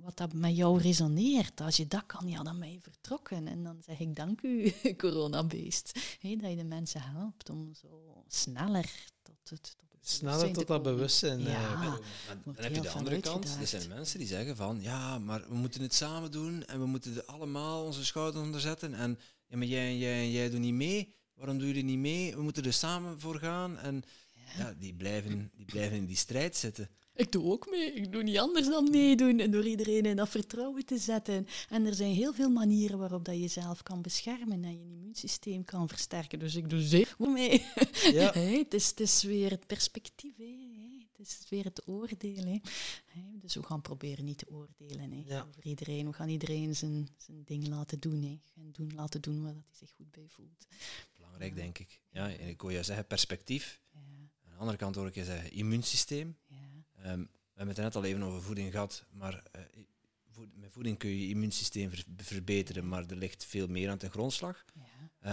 wat dat met jou resoneert. Als je dat kan, ja, dan ben je vertrokken. En dan zeg ik dank u, coronabeest, hey, dat je de mensen helpt om zo sneller tot het, tot het Sneller tot dat bewustzijn. Ja, uh, dan heb je de andere kant. Er zijn mensen die zeggen van, ja, maar we moeten het samen doen en we moeten allemaal onze schouders onderzetten. En ja, maar jij en jij en jij doen niet mee. Waarom doe je er niet mee? We moeten er samen voor gaan. En ja, die, blijven, die blijven in die strijd zitten. Ik doe ook mee. Ik doe niet anders dan meedoen. En door iedereen in dat vertrouwen te zetten. En er zijn heel veel manieren waarop dat je jezelf kan beschermen en je immuunsysteem kan versterken. Dus ik doe zeker mee. Ja. Hey, het, is, het is weer het perspectief. hè. Hey, Het is weer het oordeel. hè. Hey, Dus we gaan proberen niet te oordelen hè, Ja. over iedereen. We gaan iedereen zijn, zijn ding laten doen. Hè. En doen, laten doen waar hij zich goed bij voelt. Belangrijk, denk ik. Ja, en ik hoor je zeggen perspectief. Ja, Aan de andere kant hoor ik je zeggen immuunsysteem. ja. Ehm, we hebben het net al even over voeding gehad, maar eh, voed- met voeding kun je je immuunsysteem ver- verbeteren, maar er ligt veel meer aan ten grondslag. ja.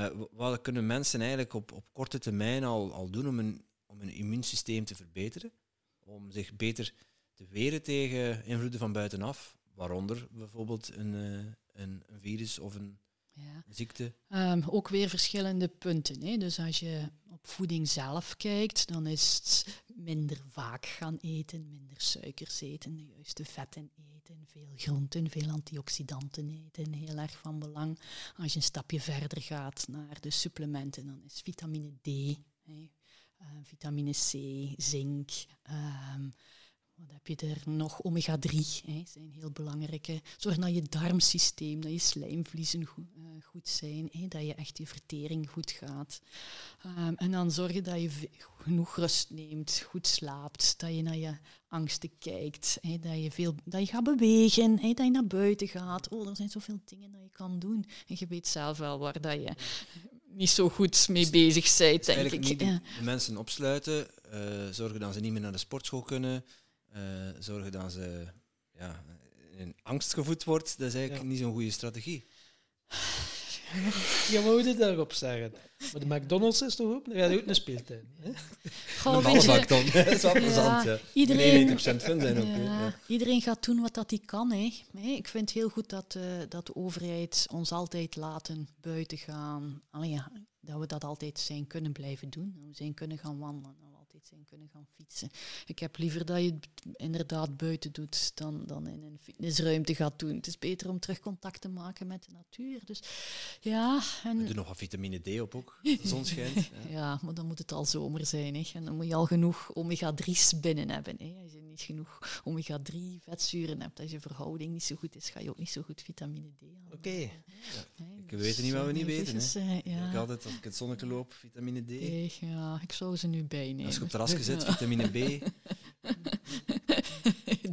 Eh, wat kunnen mensen eigenlijk op, op korte termijn al, al doen om een, om hun immuunsysteem te verbeteren? Om zich beter te weren tegen invloeden van buitenaf, waaronder bijvoorbeeld een, eh, een, een virus of een ja. ziekte. Ehm, ook weer verschillende punten. Hè. Dus als je op voeding zelf kijkt, dan is het minder vaak gaan eten, minder suikers eten, de juiste vetten eten, veel groenten, veel antioxidanten eten, heel erg van belang. Als je een stapje verder gaat naar de supplementen, dan is vitamine D, hè, eh, vitamine C, zink. ehm, wat heb je er nog? Omega-3 hè, zijn heel belangrijke. Zorg dat je darmsysteem, dat je slijmvliezen goed, eh, goed zijn, hè, dat je echt je vertering goed gaat. Ehm, en dan zorgen dat je genoeg rust neemt, goed slaapt, dat je naar je angsten kijkt, hè, dat, je veel, dat je gaat bewegen, hè, dat je naar buiten gaat. Oh, er zijn zoveel dingen dat je kan doen. En je weet zelf wel waar dat je niet zo goed mee bezig bent, Dus denk ik. de, mensen opsluiten, eh, zorgen dat ze niet meer naar de sportschool kunnen, eh, zorgen dat ze ja, in angst gevoed wordt. Dat is eigenlijk Ja. niet zo'n goede strategie. Je wou daarop zeggen. Maar de McDonald's is toch ook? Dan ga je ook een speeltuin. Hè? Goh, een dan. dat is wel Ja, ja. iedereen- 99% fun zijn ook. Ja, Ja. Iedereen gaat doen wat dat hij kan. Hè. Nee, ik vind het heel goed dat, eh, dat de overheid ons altijd laten buiten gaan. Allee, ja, dat we dat altijd zijn kunnen blijven doen. Dat we zijn kunnen gaan wandelen. Dat altijd zijn kunnen gaan fietsen. Ik heb liever dat je het inderdaad buiten doet dan, dan in een fitnessruimte gaat doen. Het is beter om terug contact te maken met de natuur. Dus ja, en We doen nog wat vitamine D op ook, de zon schijnt. Ja. ja, maar dan moet het al zomer zijn. Hè. En dan moet je al genoeg omega-3's binnen hebben. Hè. Als je niet genoeg omega-3 vetzuren hebt, als je verhouding niet zo goed is, ga je ook niet zo goed vitamine D halen. Oké. Hè, We weten niet wat we niet eh, weten, dus, hè. eh, Ik ja. altijd, als ik het zonnetje loop, vitamine D. Ja, ik zou ze nu bijnemen. Het terras zit, vitamine B.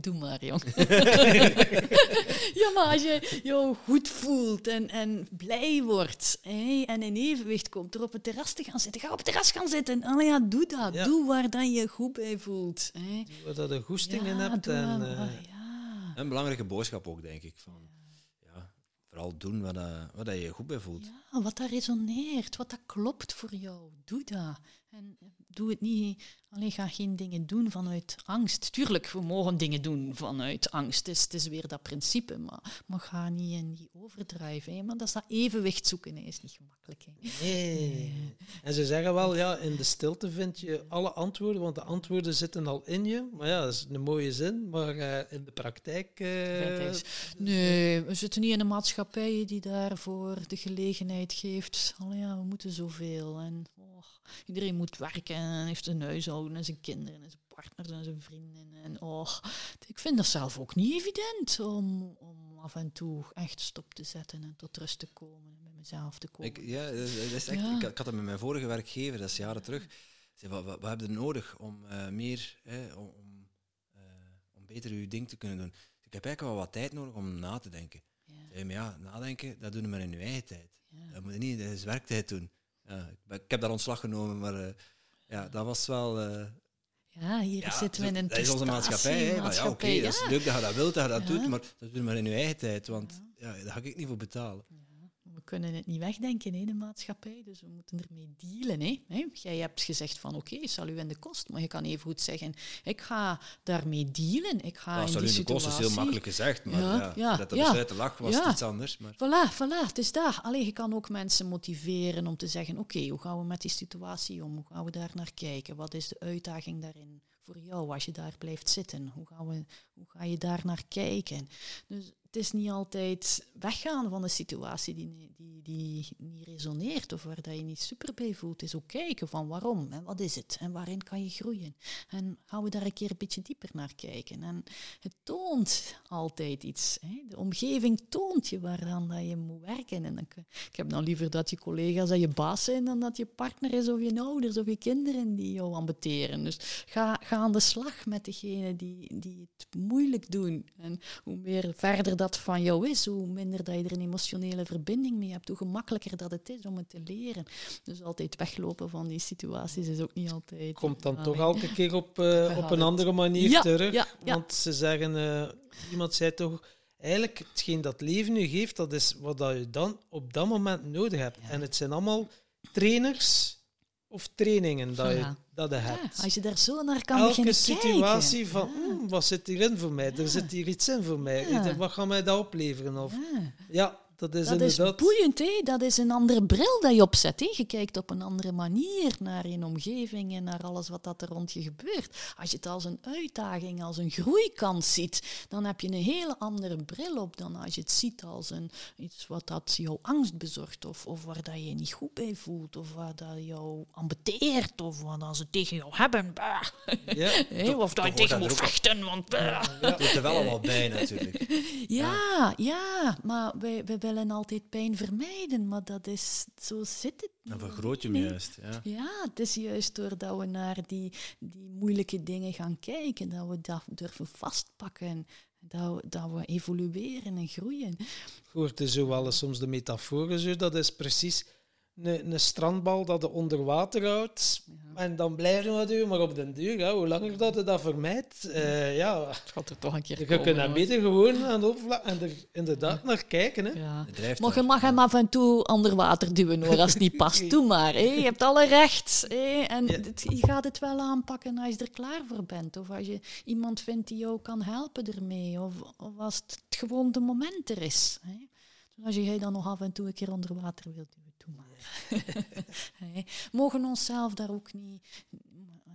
Doe maar, jong. ja, maar als je jou goed voelt en, en blij wordt hè, en in evenwicht komt door op het terras te gaan zitten, ga op het terras gaan zitten. Allee, ja, doe dat. Ja. Doe waar dan je goed bij voelt. Hè. Waar dat je goesting in hebt. doe En, maar, eh, ja. Een belangrijke boodschap ook, denk ik. Van, ja, vooral doen wat, dat- wat dat je je goed bij voelt. Ja, wat dat resoneert, wat dat klopt voor jou, doe dat. En eh, doe het niet, alleen ga geen dingen doen vanuit angst. Tuurlijk, we mogen dingen doen vanuit angst. Het is, het is weer dat principe, maar, maar ga niet in die overdrijven. Hè. Maar dat is dat evenwicht zoeken, hè, is niet gemakkelijk. Hè. Nee. En ze zeggen wel, ja, in de stilte vind je alle antwoorden, want de antwoorden zitten al in je. Maar ja, dat is een mooie zin, maar eh, in de praktijk... eh, Nee, we zitten niet in een maatschappij die daarvoor de gelegenheid geeft. Allee, ja, we moeten zoveel. En oh, iedereen moet werken en heeft een huishouden en zijn kinderen en zijn partners en zijn vrienden. En oh, ik vind dat zelf ook niet evident om, om af en toe echt stop te zetten en tot rust te komen en bij mezelf te komen. Ik, ja, dat is- echt, Ja. ik, had- dat met mijn vorige werkgever, dat is jaren terug. Ik zei, wat, wat, wat heb je nodig om eh, meer, hè, om, om, eh, om beter je ding te kunnen doen? Ik heb eigenlijk wel wat tijd nodig om na te denken. ja, zei, maar ja, nadenken, dat doen we maar in je eigen tijd. ja. Dat moet je niet, dat is werktijd doen. Ja, ik, heb daar ontslag genomen, maar eh, ja, dat was wel... eh, Ja, hier ja, zitten we in een dat is onze maatschappij. hè. Van, ja, oké, dat is leuk dat je dat wilt, dat je dat doet, maar dat doe je maar in je eigen tijd, want ja, daar ga ik niet voor betalen. Kunnen het niet wegdenken, hè, de maatschappij. Dus we moeten ermee dealen. Hè. Jij hebt gezegd van oké, zal u in de kost. Maar je kan even goed zeggen, ik ga daarmee dealen. Ik ga Ja, in zal die u de kost is situatie... heel makkelijk gezegd, maar Ja, ja, ja, dat er ja. dus uit de lach was Ja. iets anders. Maar Voilà, voilà, het is daar. Alleen je kan ook mensen motiveren om te zeggen, oké, hoe gaan we met die situatie om? Hoe gaan we daar naar kijken? Wat is de uitdaging daarin voor jou als je daar blijft zitten? Hoe, gaan we, hoe ga je daar naar kijken? Dus het is niet altijd weggaan van een situatie die, die, die niet resoneert of waar dat je niet super bij voelt. Het is ook kijken van waarom en wat is het en waarin kan je groeien. En gaan we daar een keer een beetje dieper naar kijken. En het toont altijd iets. Hè. De omgeving toont je waaraan dat je moet werken. En ik, heb dan liever dat je collega's en je baas zijn dan dat je partner is of je ouders of je kinderen die jou ambeteren. Dus ga, ga aan de slag met degene die, die het moeilijk doen. En hoe meer verder dat van jou is, hoe minder dat je er een emotionele verbinding mee hebt, hoe gemakkelijker dat het is om het te leren. Dus altijd weglopen van die situaties is ook niet altijd. Komt dan toch elke keer op, uh, op een andere manier ja, terug. Ja, ja. Want ze zeggen, uh, iemand zei toch, eigenlijk hetgeen dat leven u geeft, dat is wat dat je dan op dat moment nodig hebt. En het zijn allemaal trainers of trainingen dat je, dat je hebt. als je daar zo naar kan Elke beginnen situatie kijken. van, mm, wat zit hierin voor mij? Er zit hier iets in voor mij. Wat gaat mij dat opleveren? Of, ja. Dat is dat inderdaad... is boeiend, hè? dat is een andere bril dat je opzet. Hè? Je kijkt op een andere manier naar je omgeving en naar alles wat dat er rond je gebeurt. Als je het als een uitdaging, als een groeikans ziet, dan heb je een hele andere bril op dan als je het ziet als een, iets wat dat jou angst bezorgt of, of waar dat je je niet goed bij voelt of waar dat jou ambeteert of wat ze tegen jou hebben. Ja, Hey, of dat je tegen moet vechten, want... Dat doet er wel allemaal bij natuurlijk. Ja, ja, maar wij, wij willen altijd pijn vermijden, maar dat is, zo zit het Dan vergroot je hem juist. Ja. Ja, het is juist doordat we naar die, die moeilijke dingen gaan kijken, dat we dat durven vastpakken, dat we, dat we evolueren en groeien. Hoort er zo wel eens soms de metaforen zo, dat is precies een, een strandbal dat je onder water houdt. En dan blijf je wat doen, maar op den duur, ja, hoe langer dat je dat vermijdt, uh, ja, het gaat er toch een keer je komen, kunt er beter gewoon aan het opvlak en er inderdaad naar kijken. Hè. Ja. Mag je mag hem af en toe onder water duwen hoor, als het niet past. Doe maar. Hè. Je hebt alle recht. Hè. En Ja. het- je gaat het wel aanpakken als je er klaar voor bent. Of als je iemand vindt die jou kan helpen ermee. Of, of als het gewoon de moment er is. Hè. Dus als jij dan nog af en toe een keer onder water wilt duwen, Mogen onszelf daar ook niet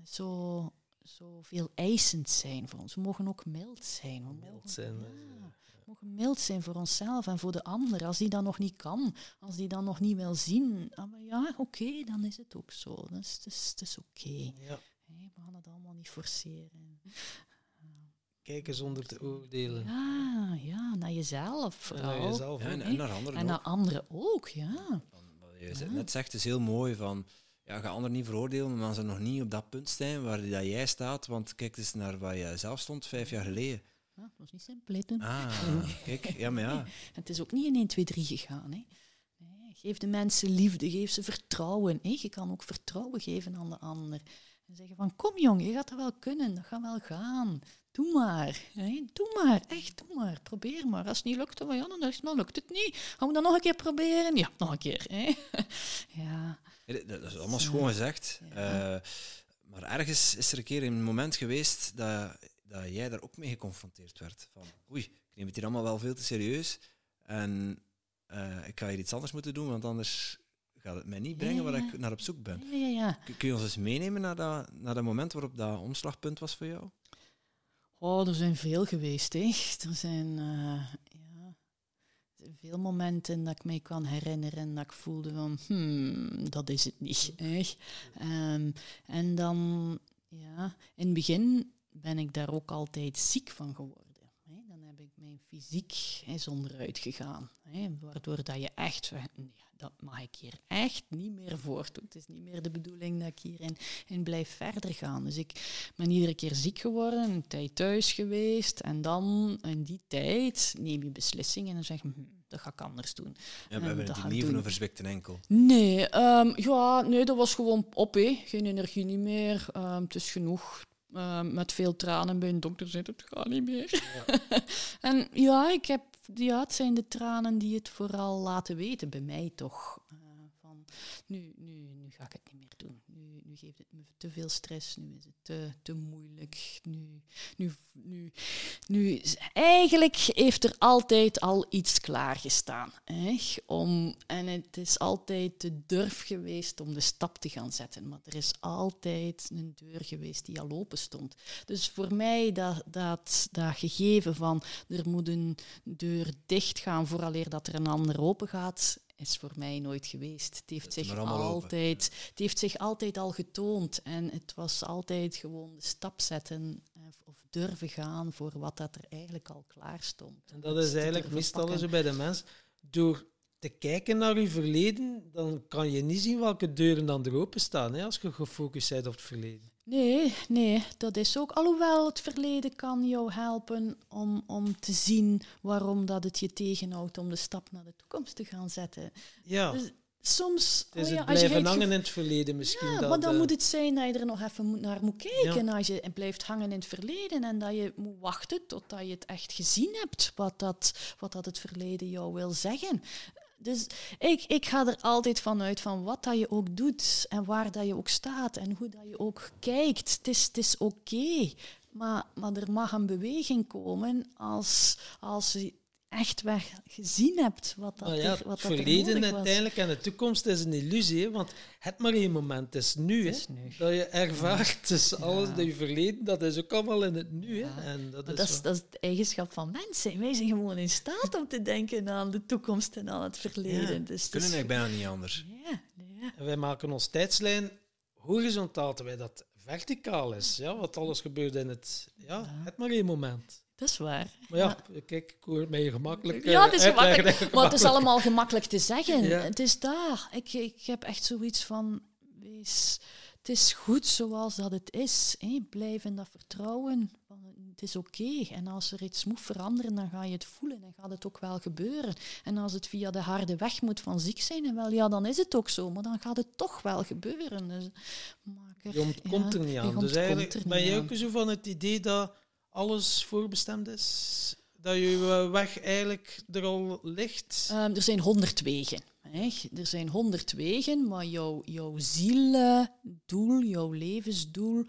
zo, zo veel eisend zijn voor ons. We mogen ook mild zijn. We mogen- Mild zijn, ja. We mogen mild zijn voor onszelf en voor de ander. Als die dat nog niet kan, als die dat nog niet wil zien, dan maar ja, oké, dan is het ook zo. Dat is, het is, het is oké. Ja. We gaan het allemaal niet forceren. Kijken zonder te oordelen. Ja, ja, naar jezelf En vooral. naar jezelf en, en naar anderen En naar anderen ook, ja. Je net zegt is heel mooi van... Ja, ga anderen niet veroordelen, maar ze nog niet op dat punt zijn waar dat jij staat. Want kijk eens naar waar jij zelf stond vijf jaar geleden. Ja, dat was niet simpel, toen. Ah, kijk. Ja, maar ja. Het is ook niet in 1, 2, 3 gegaan. Hè. Nee, geef de mensen liefde, geef ze vertrouwen. Hè. Je kan ook vertrouwen geven aan de ander. En zeggen van, kom jong, je gaat dat wel kunnen, dat gaat wel gaan. Doe maar, hè. doe maar, echt, doe maar, probeer maar. Als het niet lukt, dan, ja, dan, dan lukt het niet. Gaan we dat nog een keer proberen? Ja, nog een keer. Hè. Ja, Dat is allemaal schoon gezegd. Ja. Eh, maar ergens is er een keer een moment geweest dat, dat jij daar ook mee geconfronteerd werd. Van, oei, ik neem het hier allemaal wel veel te serieus. En eh, ik ga hier iets anders moeten doen, want anders gaat het mij niet brengen waar ik naar op zoek ben. ja, Kun je ons eens meenemen naar dat, naar dat moment waarop dat omslagpunt was voor jou? Oh, er zijn veel geweest, hè. Er zijn, eh, ja, veel momenten dat ik mij kan herinneren dat ik voelde van, hmm, dat is het niet, hè. Ehm, en dan, ja, in het begin ben ik daar ook altijd ziek van geworden. Hè. Dan heb ik mijn fysiek is onderuit gegaan, hè. Waardoor dat je echt, ja, dat mag ik hier echt niet meer voortdoen. Het is niet meer de bedoeling dat ik hierin in blijf verder gaan. Dus ik ben iedere keer ziek geworden, een tijd thuis geweest. En dan, in die tijd, neem je beslissingen en zeg je, hm, dat ga ik anders doen. Ja, we En hebben het niet van een verzwikte enkel. Nee, ehm, ja, nee, dat was gewoon op, geen energie niet meer. Ehm, het is genoeg. Ehm, met veel tranen bij een dokter zit het gaat niet meer. en ja, ik heb, ja, het zijn de tranen die het vooral laten weten, bij mij toch. Eh, van, nu, nu, nu ga ik het niet meer. Nu, geeft het me te veel stress, nu is het te, te moeilijk. Nu, nu, nu, nu, eigenlijk heeft er altijd al iets klaargestaan. Hè? Om, en het is altijd de durf geweest om de stap te gaan zetten. Maar er is altijd een deur geweest die al open stond. Dus voor mij dat, dat, dat gegeven van er moet een deur dicht gaan vooraleer dat er een ander open gaat, is voor mij nooit geweest. Het heeft, zich altijd, het heeft zich altijd al getoond. En het was altijd gewoon de stap zetten eh, of durven gaan voor wat dat er eigenlijk al klaar stond. En dat is eigenlijk meestal zo bij de mens. Door te kijken naar je verleden, dan kan je niet zien welke deuren dan er open staan hè, als je gefocust bent op het verleden. Nee, nee, dat is ook. Alhoewel het verleden kan jou helpen om, om te zien waarom dat het je tegenhoudt om de stap naar de toekomst te gaan zetten. Ja. Dus soms... Is oh het blijven hangen in het verleden misschien. Ja, dat, maar dan uh, moet het zijn dat je er nog even naar moet kijken. Als je blijft hangen in het verleden en dat je moet wachten totdat je het echt gezien hebt, wat dat, wat dat het verleden jou wil zeggen. Dus ik, ik ga er altijd vanuit van wat dat je ook doet en waar dat je ook staat en hoe dat je ook kijkt. Het is, het is oké, maar, maar er mag een beweging komen als, als echt weg gezien hebt wat dat, nou ja, er, wat het dat verleden er was. uiteindelijk en de toekomst is een illusie, hè, want het maar één moment is nu. Het is hè, nu. Dat je ervaart, dus Ja. alles dat je verleden, dat is ook allemaal in het nu. Ja. Hè, en dat Maar is dat, is, dat is het eigenschap van mensen. Wij zijn gewoon in staat om te denken aan de toekomst en aan het verleden. Ja. Dus Kunnen eigenlijk bijna niet anders. Ja, ja. En wij maken ons tijdslijn horizontaal, terwijl dat verticaal is. Ja, wat alles gebeurt in het... Ja, Ja. het maar één moment. Dat is waar. Maar ja, kijk, ik hoor mij gemakkelijk Ja, het is eh, uitleggen. gemakkelijk. Maar het is allemaal gemakkelijk te zeggen. Ja. Het is daar. Ik, ik heb echt zoiets van... Wees, het is goed zoals dat het is. Hè. Blijf in dat vertrouwen. Het is oké. En als er iets moet veranderen, dan ga je het voelen en gaat het ook wel gebeuren. En als het via de harde weg moet van ziek zijn, en wel, ja, dan is het ook zo. Maar dan gaat het toch wel gebeuren. Dus maak er, Je ontkomt er niet aan. Dus eigenlijk ben je ook zo van het idee dat alles voorbestemd is? Dat je weg eigenlijk er al ligt? Ehm, er zijn honderd wegen. Hè. Er zijn honderd wegen, maar jouw, jouw zieldoel, jouw levensdoel,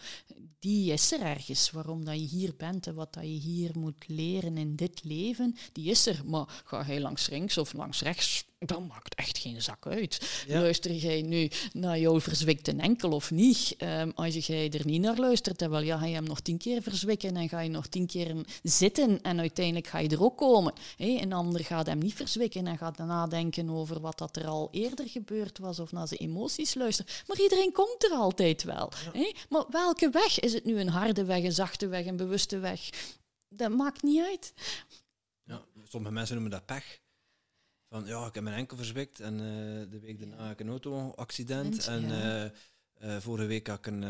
die is er ergens. Waarom dat je hier bent en wat dat je hier moet leren in dit leven, die is er. Maar ga jij langs links of langs rechts, dat maakt echt geen zak uit. Ja. Luister jij nu naar jouw verzwikte enkel of niet? Ehm, als jij er niet naar luistert, dan wel, ja, ga je hem nog tien keer verzwikken en ga je nog tien keer zitten en uiteindelijk ga je er ook komen. Een ander gaat hem niet verzwikken en gaat nadenken over wat dat er al eerder gebeurd was of naar zijn emoties luisteren. Maar iedereen komt er altijd wel. Maar welke weg? Is het nu een harde weg, een zachte weg, een bewuste weg? Dat maakt niet uit. Ja, sommige mensen noemen dat pech. Van ja, ik heb mijn enkel verzwikt en eh, de week daarna heb ik een auto-accident. En Ja. eh, eh, vorige week had ik een,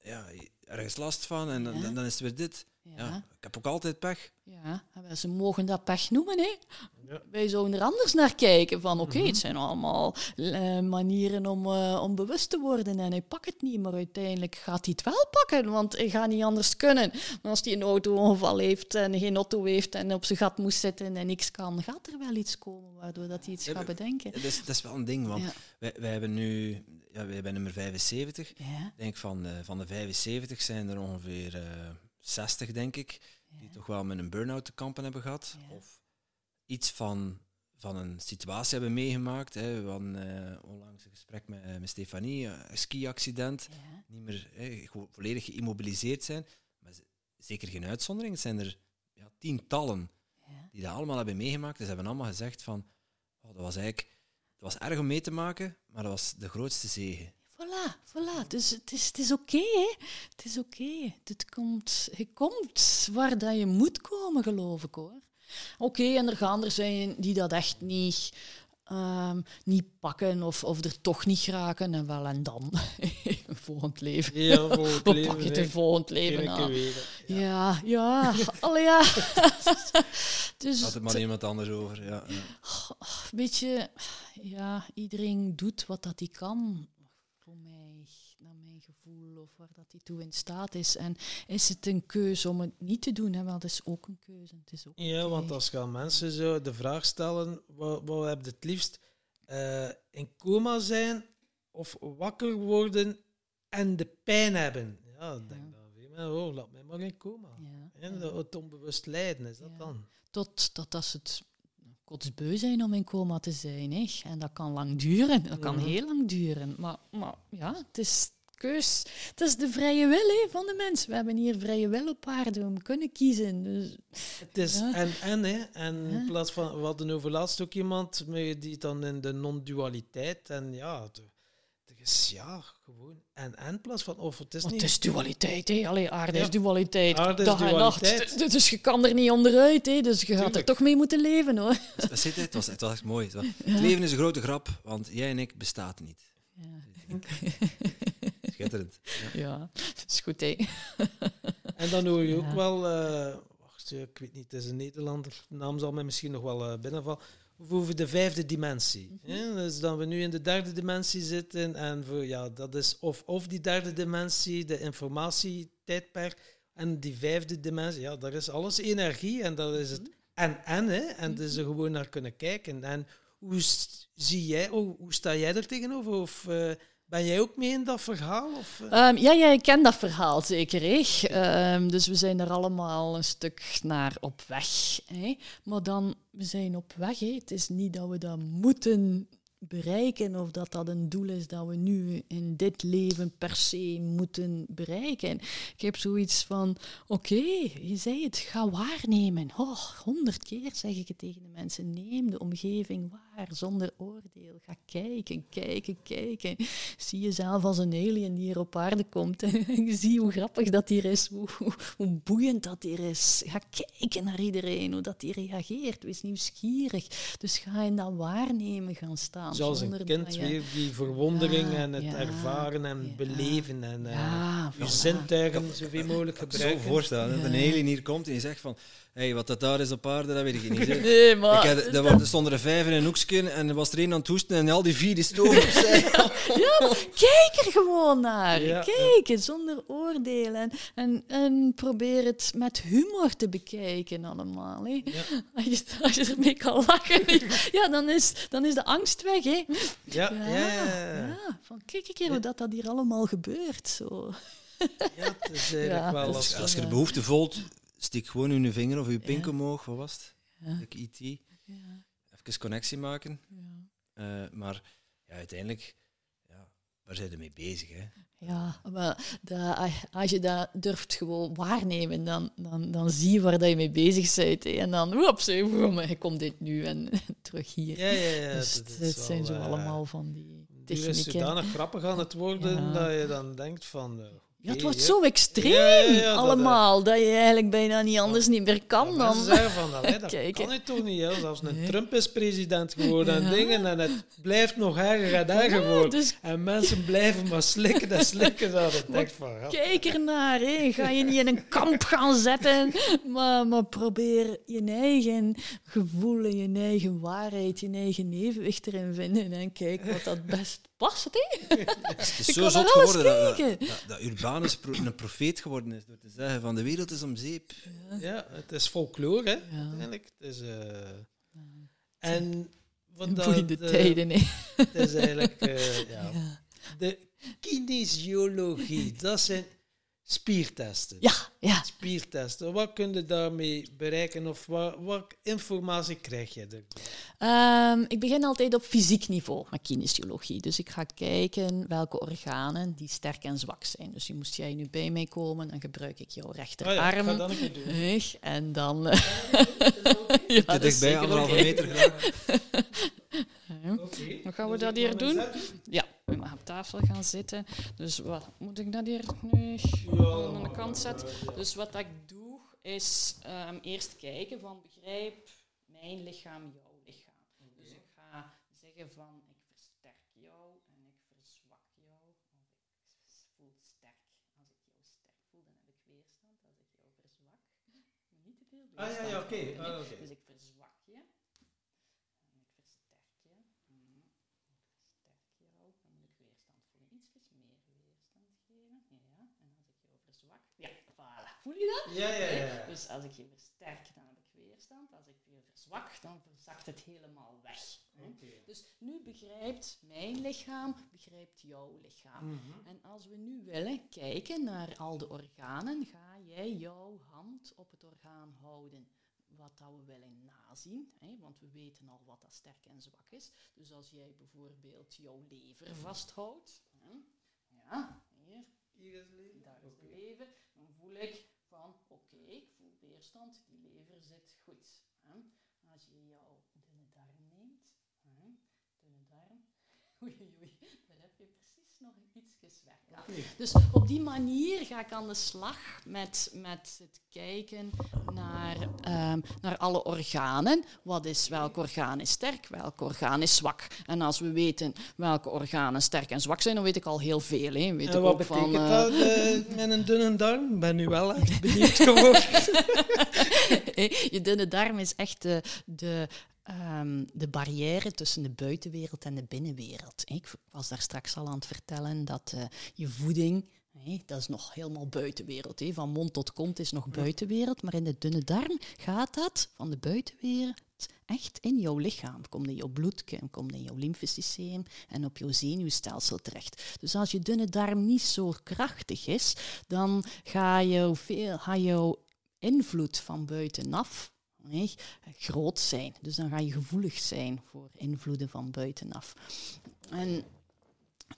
ja, ergens last van en dan, dan is het weer dit. Ja. Ik heb ook altijd pech. ja. ze mogen dat pech noemen. Hè? Ja. Wij zouden er anders naar kijken. Van oké, Mhm. het zijn allemaal eh, manieren om, eh, om bewust te worden. En hij pakt het niet, maar uiteindelijk gaat hij het wel pakken. Want hij gaat niet anders kunnen. Maar als hij een auto-ongeval heeft en geen auto heeft en op zijn gat moest zitten en niks kan, gaat er wel iets komen waardoor dat hij iets Ja, gaat bedenken. Dat is, dat is wel een ding, want Ja. wij, wij hebben nu, ja, wij hebben nummer 75. Ik denk van de, van de 75 zijn er ongeveer eh 60, denk ik, die toch wel met een burn-out te kampen hebben gehad. Ja. Of iets van, van een situatie hebben meegemaakt. Hè. We hadden eh, onlangs een gesprek met, met Stefanie, eh, een ski-accident. ja, Niet meer hè, volledig geïmmobiliseerd zijn. Maar zeker geen uitzondering. Het zijn er ja, tientallen ja. die dat allemaal hebben meegemaakt. Dus ze hebben allemaal gezegd van, oh, dat was eigenlijk dat was erg om mee te maken, maar dat was de grootste zegen. Voilà, voilà. Dus het is, het is oké. Het is oké. Komt, je komt waar dat je moet komen, geloof ik, hoor. Oké, en er gaan er zijn die dat echt niet, ehm, niet pakken of, of er toch niet geraken. En wel, en dan? een volgend leven. Ja, het Hoe leven. pak je het een volgend leven aan? weer. Ja, ja. Allee, ja. dus Had het maar iemand anders over. Ja, ja. Weet je, ja, iedereen doet wat dat hij kan. Voor mij, naar mijn gevoel, of waar dat hij toe in staat is. En is het een keuze om het niet te doen? Hè? Wel, dat is ook een keuze. Het is ook Ja, want als gaan mensen zo de vraag stellen, wat, wat heb je het liefst? eh, in coma zijn of wakker worden en de pijn hebben. Ja, ik denk Ja. dan weer, maar, oh, laat mij maar in coma. Ja. En dat- het onbewust lijden is dat Ja. dan. Tot, tot dat ze het kotsbeu zijn om in coma te zijn. Hè. En dat kan lang duren. Dat kan Mhm. heel lang duren. Maar, maar ja, het is keus. Het is de vrije wil hè, van de mens. We hebben hier vrije wil op aarde. We kunnen kiezen. Dus, Het is Ja. en en, hè. En in plaats van, we hadden over laatst ook iemand met- die dan in de non-dualiteit. En ja, het, het is ja, gewoon en en plaats van, of het is niet. het is dualiteit. Hè. Allee, aarde Ja. is dualiteit. Aarde is Dag en nacht. dualiteit. D- Dus je kan er niet onderuit. Hè. Dus je gaat er toch mee moeten leven. hoor. Wat zit het? Het was, het was echt mooi. Het, was- het leven is een grote grap, want jij en ik bestaat niet. Ja, Schitterend. Ja. ja. dat is goed. Hè. En dan hoor je ook Ja. wel, eh, wacht, ik weet niet, het is een Nederlander, de naam zal mij misschien nog wel eh, binnenvallen, over de vijfde dimensie. Mhm. hè. Dus dat we nu in de derde dimensie zitten en voor, ja, dat is of, of die derde dimensie, de informatietijdperk, en die vijfde dimensie, ja, daar is alles energie en dat is het Mhm. en en, hè, en dus er gewoon naar kunnen kijken. En hoe zie jij, hoe, hoe sta jij er tegenover? Of eh, ben jij ook mee in dat verhaal? Of, eh? Ehm, ja, ja, ik ken dat verhaal zeker. Hè. Ehm, dus we zijn er allemaal een stuk naar op weg. Hè. Maar dan, we zijn op weg. Hè. Het is niet dat we dat moeten bereiken of dat dat een doel is dat we nu in dit leven per se moeten bereiken. Ik heb zoiets van, oké, je zei het, ga waarnemen. Oh, honderd keer zeg ik het tegen de mensen. Neem de omgeving waar, zonder oordeel. Ga kijken, kijken, kijken. Zie jezelf als een alien die hier op aarde komt. En zie hoe grappig dat hier is, hoe, hoe, boeiend dat hier is. Ga kijken naar iedereen, hoe dat die reageert. Wees nieuwsgierig. Dus ga in dat waarnemen gaan staan. Zoals een kind je- weer die verwondering Ja, en het ja, ervaren en ja. beleven en eh, Ja, je voilà. zintuigen zoveel mogelijk Ik kan me gebruiken. zo voorstellen dat Ja. een alien hier komt en je zegt van hey, wat dat daar is op aarde, dat weet ik niet. hè. Nee, maar... Ik had, er er stonden er vijf in een hoekje en er was er één aan het hoesten en al die vier die stoven opzij. Ja, maar kijk er gewoon naar. Ja, kijk zonder oordeel. En, en, probeer het met humor te bekijken allemaal. Hè. Ja. Als, je, als je ermee kan lachen, ja, dan, is, dan is de angst weg. Hè. Ja, ja, ja, ja. ja, van kijk een keer hoe dat, dat hier allemaal gebeurt. Zo. Ja, het is eigenlijk Ja, wel dat Als, als... je de behoefte voelt, steek gewoon je vinger of je pink omhoog. Wat was het? Ja. Like E.T. Ja, Even connectie maken. ja. Eh, maar ja, uiteindelijk, ja, waar zijn we mee bezig? Hè? Ja, maar dat, als je dat durft gewoon waarnemen, dan, dan, dan zie je waar dat je mee bezig bent. hè. En dan, woeps, komt dit nu en terug hier. Ja, ja, ja. dus dat is het zijn wel, zo eh, allemaal van die Nu is technieken. zodanig grappig aan het worden Ja. dat je dan denkt van... Ja, het wordt zo extreem Ja, ja, ja, dat, allemaal, dat, je eigenlijk bijna niet anders niet meer kan dan... zeggen van, allee, dat Kijk, kan je toch niet. Hè? Zelfs een Nee. Trump is president geworden en dingen en het blijft nog erger en erger worden. dus En mensen blijven maar slikken en slikken. Dat ik denk van, kijk ernaar. Hè. Ga je niet in een kamp gaan zetten, maar, maar probeer je eigen gevoel en je eigen waarheid, je eigen evenwicht erin vinden en kijk wat dat best past. Hè. Het is zo zot geworden dat, dat, Urbanus pro- een profeet geworden is door te zeggen van de wereld is om zeep. ja, het is folklore, hè, Ja. uiteindelijk. Het is, eh, en wat dat, Boeiende eh, tijden. Hè. Het is eigenlijk eh, ja. Ja. de kinesiologie. Dat zijn spiertesten. ja, ja. Spiertesten. Wat kun je daarmee bereiken of wat, wat informatie krijg je er? Ehm, ik begin altijd op fysiek niveau met kinesiologie. Dus ik ga kijken welke organen die sterk en zwak zijn. Dus moest jij nu bij mij komen, dan gebruik ik jouw Ah ja, ik rechterarm. ga dat een keer doen. Echt, En dan... eh, ja, Te dat is dichtbij, anderhalve oké. meter graag. Oké. Hoe gaan we Dus dat hier doen? Ja, op tafel gaan zitten. Dus wat moet ik dat hier nu aan de kant zetten? Dus wat ik doe, is ehm, eerst kijken van begrijp mijn lichaam, jouw lichaam. Dus ik ga zeggen van ik versterk jou en ik verzwak jou. Of ik voel sterk. Als ik jou sterk voel, dan heb ik weerstand. Als ik jou verzwak, niet te veel Ah, ja, ja, oké. Ah. Dus ik verzwak je. En ik versterk je. Mhm. Ik versterk jou. Dan moet ik weerstand voelen. Iets meer weerstand geven. Ja. En als ik jou verzwak. Ja, voilà. Voel je dat? Ja, ja, ja. Dus als ik je versterk, dan heb ik weerstand. Als ik je verzwak, zwak, dan zakt het helemaal weg. Dus nu begrijpt mijn lichaam, begrijpt jouw lichaam. Mhm. En als we nu willen kijken naar al de organen, ga jij jouw hand op het orgaan houden. Wat dat we willen nazien, hè, want we weten al wat dat sterk en zwak is. Dus als jij bijvoorbeeld jouw lever vasthoudt, hè, ja, hier, Hier is leven. daar is de lever, dan voel ik van oké, ik voel weerstand, die lever zit goed. Als je jouw dunne darm neemt, dunne darm, oei oei, daar heb je precies nog iets werk aan. Dus op die manier ga ik aan de slag met, met het kijken naar, ehm, naar alle organen. Wat is, welk orgaan is sterk, welk orgaan is zwak. En als we weten welke organen sterk en zwak zijn, dan weet ik al heel veel. Hè. Weet En ik wat ook betekent van, eh, dat eh, met een dunne darm? Ik ben nu wel echt benieuwd geworden. je dunne darm is echt de, de, ehm, de barrière tussen de buitenwereld en de binnenwereld. Ik was daar straks al aan het vertellen dat eh, je voeding, dat is nog helemaal buitenwereld. Van mond tot kont is nog buitenwereld, maar in de dunne darm gaat dat van de buitenwereld echt in jouw lichaam. Komt in jouw bloed, komt in jouw lymfesysteem en op jouw zenuwstelsel terecht. Dus als je dunne darm niet zo krachtig is, dan ga je veel, ga jouw invloed van buitenaf nee, groot zijn. Dus dan ga je gevoelig zijn voor invloeden van buitenaf. En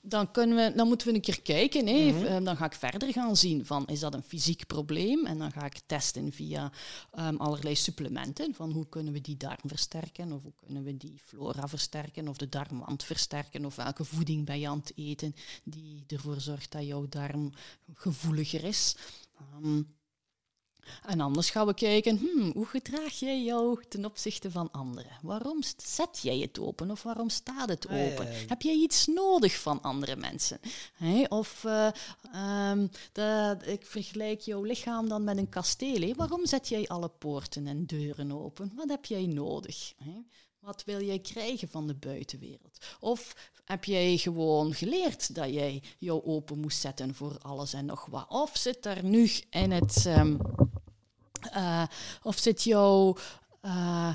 dan, kunnen we, dan moeten we een keer kijken. Hè. Mhm. Eh, Dan ga ik verder gaan zien van is dat een fysiek probleem? En dan ga ik testen via ehm, allerlei supplementen. Van hoe kunnen we die darm versterken? Of hoe kunnen we die flora versterken? Of de darmwand versterken? Of welke voeding ben je aan het eten die ervoor zorgt dat jouw darm gevoeliger is? Ehm, en anders gaan we kijken, hmm, hoe gedraag jij jou ten opzichte van anderen? Waarom zet jij het open of waarom staat het Ah, open? Heb jij iets nodig van andere mensen? Of eh, ehm, dat, ik vergelijk jouw lichaam dan met een kasteel. Waarom zet jij alle poorten en deuren open? Wat heb jij nodig? Wat wil jij krijgen van de buitenwereld? Of heb jij gewoon geleerd dat jij jou open moest zetten voor alles en nog wat? Of zit daar nu in het. ehm, eh, of zit jouw. eh,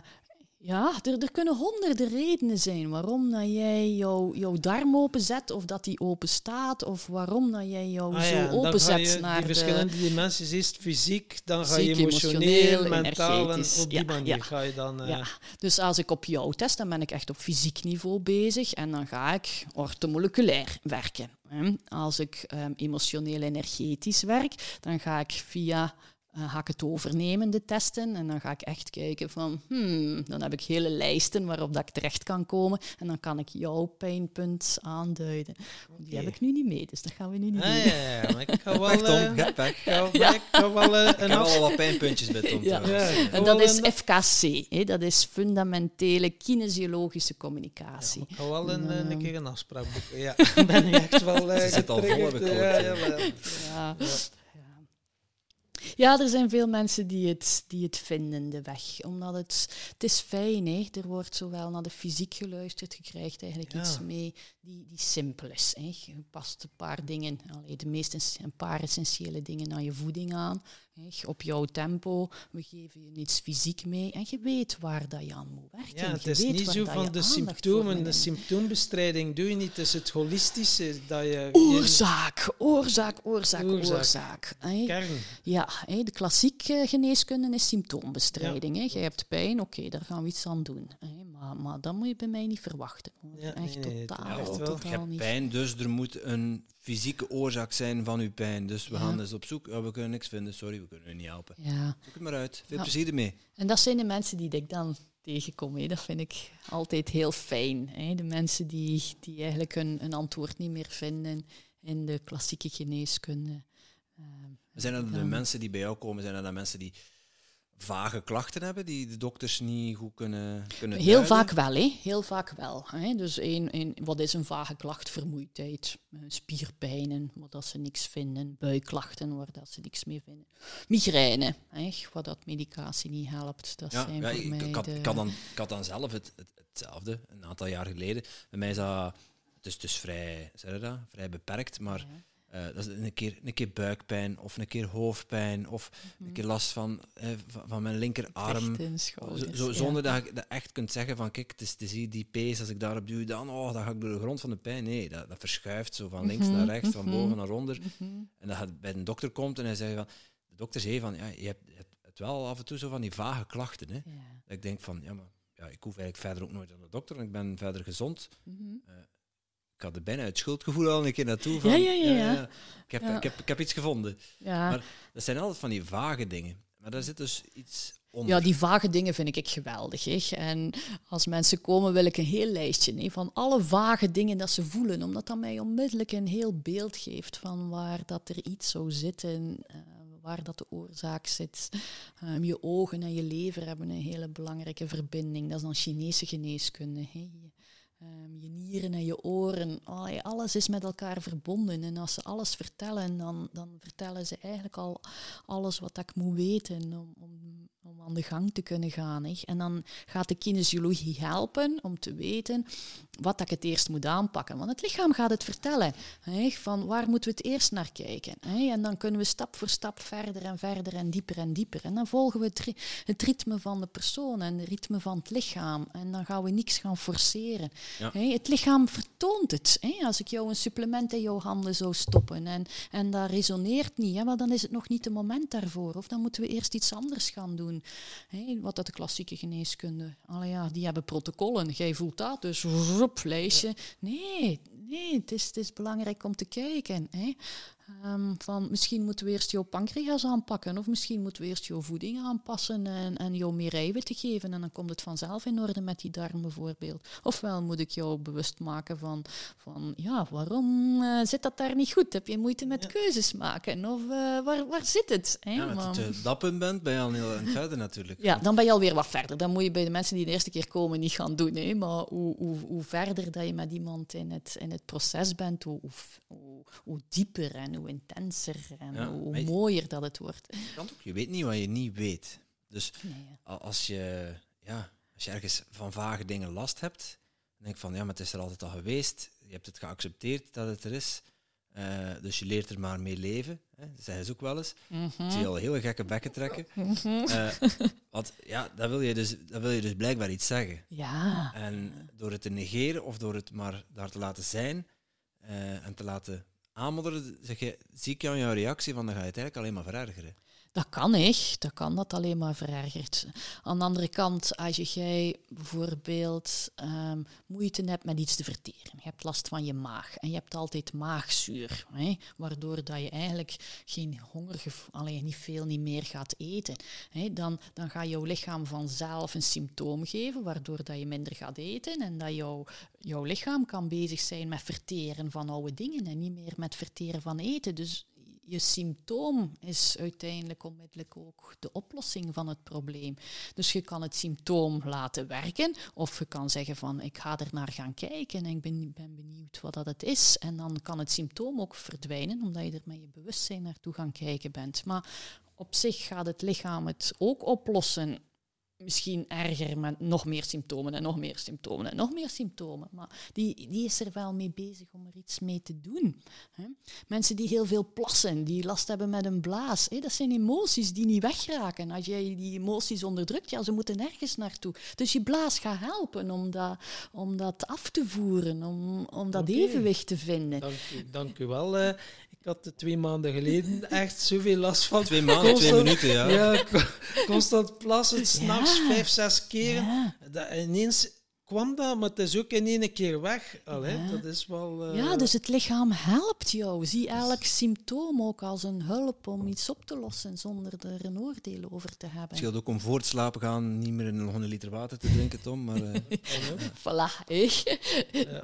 ja, er, er kunnen honderden redenen zijn waarom dat jij jouw, jouw darm openzet, of dat die open staat, of waarom dat jij jou Ah zo ja, openzet je naar die de... verschillende dimensies. Eerst fysiek, dan ga je emotioneel, emotioneel, mentaal en op die Ja, manier ja. ga je dan... eh, dus als ik op jou test, dan ben ik echt op fysiek niveau bezig en dan ga ik ortomoleculair werken. Als ik ehm, emotioneel energetisch werk, dan ga ik via eh, ga ik het overnemen, de testen, en dan ga ik echt kijken van, hmm, dan heb ik hele lijsten waarop dat ik terecht kan komen en dan kan ik jouw pijnpunt aanduiden. Die heb ik nu niet mee, dus dat gaan we nu niet Ah, doen. ja, ja, maar ik ga wel... Tom. eh, ik ga, ik ga wel eh, Ik een af... al wat pijnpuntjes bij Tom. Ja. Ja, ik En dat is FKC, hè, dat is fundamentele kinesiologische communicatie. Ik ga wel een, En, een ehm, keer een afspraak boeken. Ja, ik ben nu echt wel eh Ze zit al vol, heb ik ja, gehoord, jawel. Ja. Ja. Er zijn veel mensen die het, die het vinden, de weg. Omdat het, het is fijn, hè. er wordt zowel naar de fysiek geluisterd, je krijgt eigenlijk Ja. iets mee die, die simpel is. Hè. Je past een paar dingen, allee, de meest een paar essentiële dingen aan je voeding aan. Op jouw tempo, we geven je iets fysiek mee en je weet waar dat je aan moet werken. Ja, het Je is weet niet zo van de symptomen. De symptoombestrijding doe je niet. Het is het holistische dat je... Oorzaak, oorzaak, oorzaak, Oorzaak. kern. Ja, hè, de klassieke geneeskunde is symptoombestrijding. hè. Je hebt pijn, oké, daar gaan we iets aan doen. hè. Maar, maar dat moet je bij mij niet verwachten. Ja, Echt nee, nee, totaal, ja, echt wel. Je totaal hebt niet. pijn, dus er moet een fysieke oorzaak zijn van uw pijn. Dus we Ja. gaan dus op zoek. Ja, we kunnen niks vinden, sorry, we kunnen u niet helpen. Ja, Zoek het maar uit. Veel Ja. plezier ermee. en dat zijn de mensen die ik dan tegenkom. hè. Dat vind ik altijd heel fijn. De mensen die, die eigenlijk een, een antwoord niet meer vinden in de klassieke geneeskunde. Ehm, Zijn dat de dan- mensen die bij jou komen, zijn dat dan mensen die vage klachten hebben, die de dokters niet goed kunnen, kunnen Heel duiden? vaak wel, hè? Heel vaak wel. Hè? Dus een, een, wat is een vage klacht? Vermoeidheid, eh, spierpijnen, waar dat ze niks vinden, buikklachten, waar dat ze niks mee vinden. Migraine, hè? waar dat medicatie niet helpt. Dat Ja, zijn ja, voor ik, mij ik, had, de... ik, had dan, ik had dan zelf het, het, hetzelfde, een aantal jaar geleden. Bij mij is dat, het is dus vrij, zeg dat, vrij beperkt, maar Ja. Eh, dat is een keer, een keer buikpijn of een keer hoofdpijn of Mhm. een keer last van, eh, van, van mijn linkerarm. Zo, ja. zonder dat je dat echt kunt zeggen van kijk, het is, het is hier die pees, als ik daarop duw, dan, oh, dan ga ik door de grond van de pijn. Nee, dat, dat verschuift zo van links Mhm, naar rechts, van mhm. boven naar onder. Mhm. En dat je bij een dokter komt en hij zegt van, de dokter zei van, ja, je hebt, je hebt het wel af en toe zo van die vage klachten. Hè. Dat ik denk van, ja, maar ja, ik hoef eigenlijk verder ook nooit naar de dokter en ik ben verder gezond. Mhm. Ik had er bijna het schuldgevoel al een keer naartoe van, Ja, ja, ja, ja. Ik, heb. Ik, heb, ik heb iets gevonden. Ja. Maar dat zijn altijd van die vage dingen. Maar daar zit dus iets onder. Ja, die vage dingen vind ik geweldig. Hè. En als mensen komen, wil ik een heel lijstje hè, van alle vage dingen dat ze voelen. Omdat dat mij onmiddellijk een heel beeld geeft van waar dat er iets zou zitten, eh, waar dat de oorzaak zit. Ehm, je ogen en je lever hebben een hele belangrijke verbinding. Dat is dan Chinese geneeskunde. Hè. Ehm, je nieren en je oren, allee, alles is met elkaar verbonden. En als ze alles vertellen, dan, dan vertellen ze eigenlijk al alles wat ik moet weten om, om, om aan de gang te kunnen gaan. Hè. En dan gaat de kinesiologie helpen om te weten wat ik het eerst moet aanpakken. Want het lichaam gaat het vertellen. Hè, van waar moeten we het eerst naar kijken? Hè. En dan kunnen we stap voor stap verder en verder en dieper en dieper. En dan volgen we het, ri- het ritme van de persoon en het ritme van het lichaam. En dan gaan we niks gaan forceren. Ja. Het lichaam vertoont het. Hè. Als ik jou een supplement in jouw handen zou stoppen en, en dat resoneert niet, hè, dan is het nog niet het moment daarvoor. Of dan moeten we eerst iets anders gaan doen. Wat dat de klassieke geneeskunde. Allee, ja, die hebben protocollen. Jij voelt dat, dus roep, lijstje. Nee, nee het, is, het is belangrijk om te kijken. Ehm, van misschien moeten we eerst jouw pancreas aanpakken, of misschien moeten we eerst jouw voeding aanpassen en, en jou meer eiwitten geven. En dan komt het vanzelf in orde met die darm bijvoorbeeld. Ofwel moet ik jou bewust maken van, van ja, waarom eh, zit dat daar niet goed? Heb je moeite met Ja. keuzes maken? Of eh, waar, waar zit het? Hè? Ja, met het eh, dat punt bent, ben je al heel verder natuurlijk. ja, dan ben je alweer wat verder. Dan moet je bij de mensen die de eerste keer komen niet gaan doen. Hè. Maar hoe, hoe, hoe verder dat je met iemand in het, in het proces bent, hoe, hoe, hoe, hoe dieper en hoe intenser en Ja, hoe je- mooier dat het wordt. Kan ook, je weet niet wat je niet weet. Dus Nee, ja. a- als je, ja, als je ergens van vage dingen last hebt, dan denk ik van ja, maar het is er altijd al geweest. Je hebt het geaccepteerd dat het er is. Eh, dus je leert er maar mee leven. Hè. Dat zeggen ze ook wel eens. Mhm. Ik zie al hele gekke bekken trekken. Eh, want ja, dat wil, je dus, dat wil je dus blijkbaar iets zeggen. Ja. En door het te negeren of door het maar daar te laten zijn eh, en te laten aanmodderen, zeg je, zie ik jou in jouw reactie van dan ga je het eigenlijk alleen maar verergeren. Dat kan echt, dat kan dat alleen maar verergert. Aan de andere kant, als jij bijvoorbeeld ehm, moeite hebt met iets te verteren, je hebt last van je maag en je hebt altijd maagzuur, hè, waardoor dat je eigenlijk geen honger, alleen niet veel niet meer gaat eten, hè, dan, dan gaat jouw lichaam vanzelf een symptoom geven, waardoor dat je minder gaat eten en dat jouw, jouw lichaam kan bezig zijn met verteren van oude dingen en niet meer met verteren van eten. Dus je symptoom is uiteindelijk onmiddellijk ook de oplossing van het probleem. Dus je kan het symptoom laten werken, of je kan zeggen van ik ga er naar gaan kijken en ik ben, ben benieuwd wat dat het is. En dan kan het symptoom ook verdwijnen, omdat je er met je bewustzijn naartoe gaan kijken bent. Maar op zich gaat het lichaam het ook oplossen. Misschien erger met nog meer symptomen en nog meer symptomen en nog meer symptomen. Maar die, die is er wel mee bezig om er iets mee te doen. Hè. Mensen die heel veel plassen, die last hebben met een blaas. Hè, dat zijn emoties die niet wegraken. Als jij die emoties onderdrukt, ja, ze moeten nergens naartoe. Dus je blaas gaat helpen om dat, om dat af te voeren, om, om dat evenwicht te vinden. Dank u, dank u wel. eh. Ik had er twee maanden geleden echt zoveel last van. Twee maanden, twee minuten, ja. Ja, co- constant plassen, s'nachts Ja. vijf, zes keren. Ja. Dat, ineens kwam dat, maar het is ook in één keer weg. Allee, Ja. Dat is wel... eh, Ja, dus het lichaam helpt jou. Zie elk symptoom ook als een hulp om iets op te lossen zonder er een oordeel over te Het hebben. scheelt ook om voor het slapen gaan niet meer nog een liter water te drinken, Tom. Maar eh, Voilà. hè.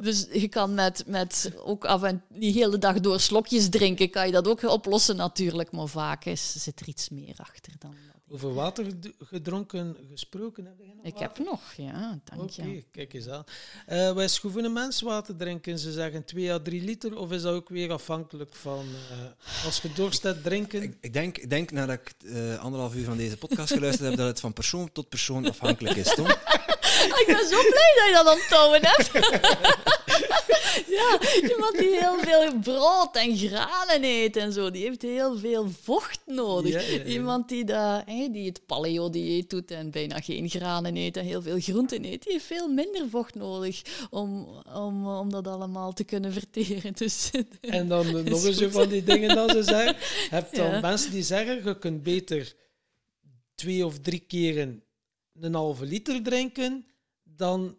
Dus je kan met, met ook af en niet heel de dag door slokjes drinken, kan je dat ook oplossen natuurlijk. Maar vaak is, zit er iets meer achter dan dat. Over water ged- gedronken gesproken. Heb jij nog Ik water? heb nog, ja, dank Oké, je. kijk eens aan. Eh wij schroeven een mens water drinken, ze zeggen 2 à 3 liter, of is dat ook weer afhankelijk van eh, als je dorst hebt drinken? ik, ik, denk, ik denk, nadat ik eh, anderhalf uur van deze podcast geluisterd heb, dat het van persoon tot persoon afhankelijk is, Tom. Ah, ik ben zo blij dat je dat onthouden hebt. Ja, iemand die heel veel brood en granen eet en zo, die heeft heel veel vocht nodig. Ja, ja, ja. Iemand die, dat, die het paleo-dieet doet en bijna geen granen eet en heel veel groenten eet, die heeft veel minder vocht nodig om, om, om dat allemaal te kunnen verteren. Dus, En dan nog eens goed. van die dingen dat ze zeggen. Je hebt dan mensen die zeggen, je kunt beter twee of drie keren een halve liter drinken dan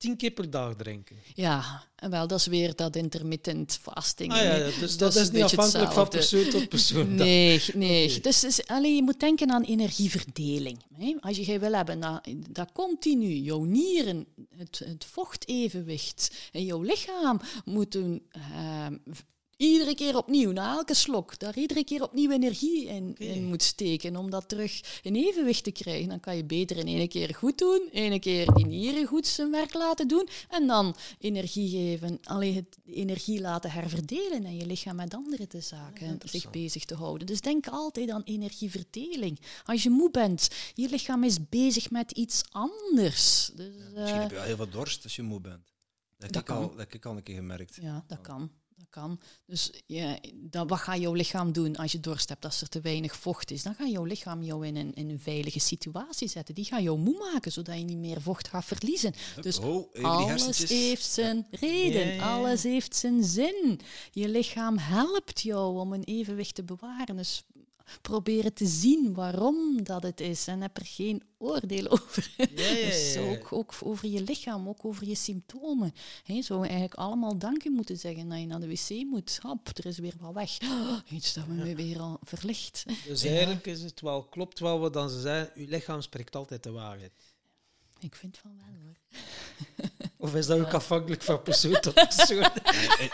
tien keer per dag drinken. ja, en wel, dat is weer dat intermittent fasting. Ah ja, dus Dat dat, is niet afhankelijk van persoon tot persoon. Nee, nee. Dus, dus alleen, je moet denken aan energieverdeling. Hè. Als je wil hebben dat, dat continu, jouw nieren, het, het vochtevenwicht en jouw lichaam moeten ehm, iedere keer opnieuw, na elke slok, daar iedere keer opnieuw energie in, in moet steken om dat terug in evenwicht te krijgen. Dan kan je beter in één keer goed doen, ene keer die nieren goed zijn werk laten doen en dan energie geven, alleen het energie laten herverdelen en je lichaam met andere te zaken zich bezig te houden. Dus denk altijd aan energieverdeling. Als je moe bent, je lichaam is bezig met iets anders. Dus, Misschien eh, heb je wel heel veel dorst als je moe bent. Dat heb, Dat ik, al, dat heb ik al een keer gemerkt. Ja, dat kan. Kan. Dus ja, dan, wat gaat jouw lichaam doen als je dorst hebt, als er te weinig vocht is? Dan gaat jouw lichaam jou in een, in een veilige situatie zetten. Die gaat jou moe maken, zodat je niet meer vocht gaat verliezen. Dus oh, alles heeft zijn reden, Ja, ja, ja. alles heeft zijn zin. Je lichaam helpt jou om een evenwicht te bewaren. Dus proberen te zien waarom dat het is en heb er geen oordeel over. Dus ook, ook over je lichaam, ook over je symptomen. He, zo eigenlijk allemaal dank je moeten zeggen dat je naar de wc moet. Hop, er is weer wat weg. Iets dat me weer al verlicht. Dus eigenlijk is het wel, klopt wel wat dan ze zeggen, uw lichaam spreekt altijd de waarheid. Ik vind van wel hoor. Of is dat ook afhankelijk van persoon tot persoon?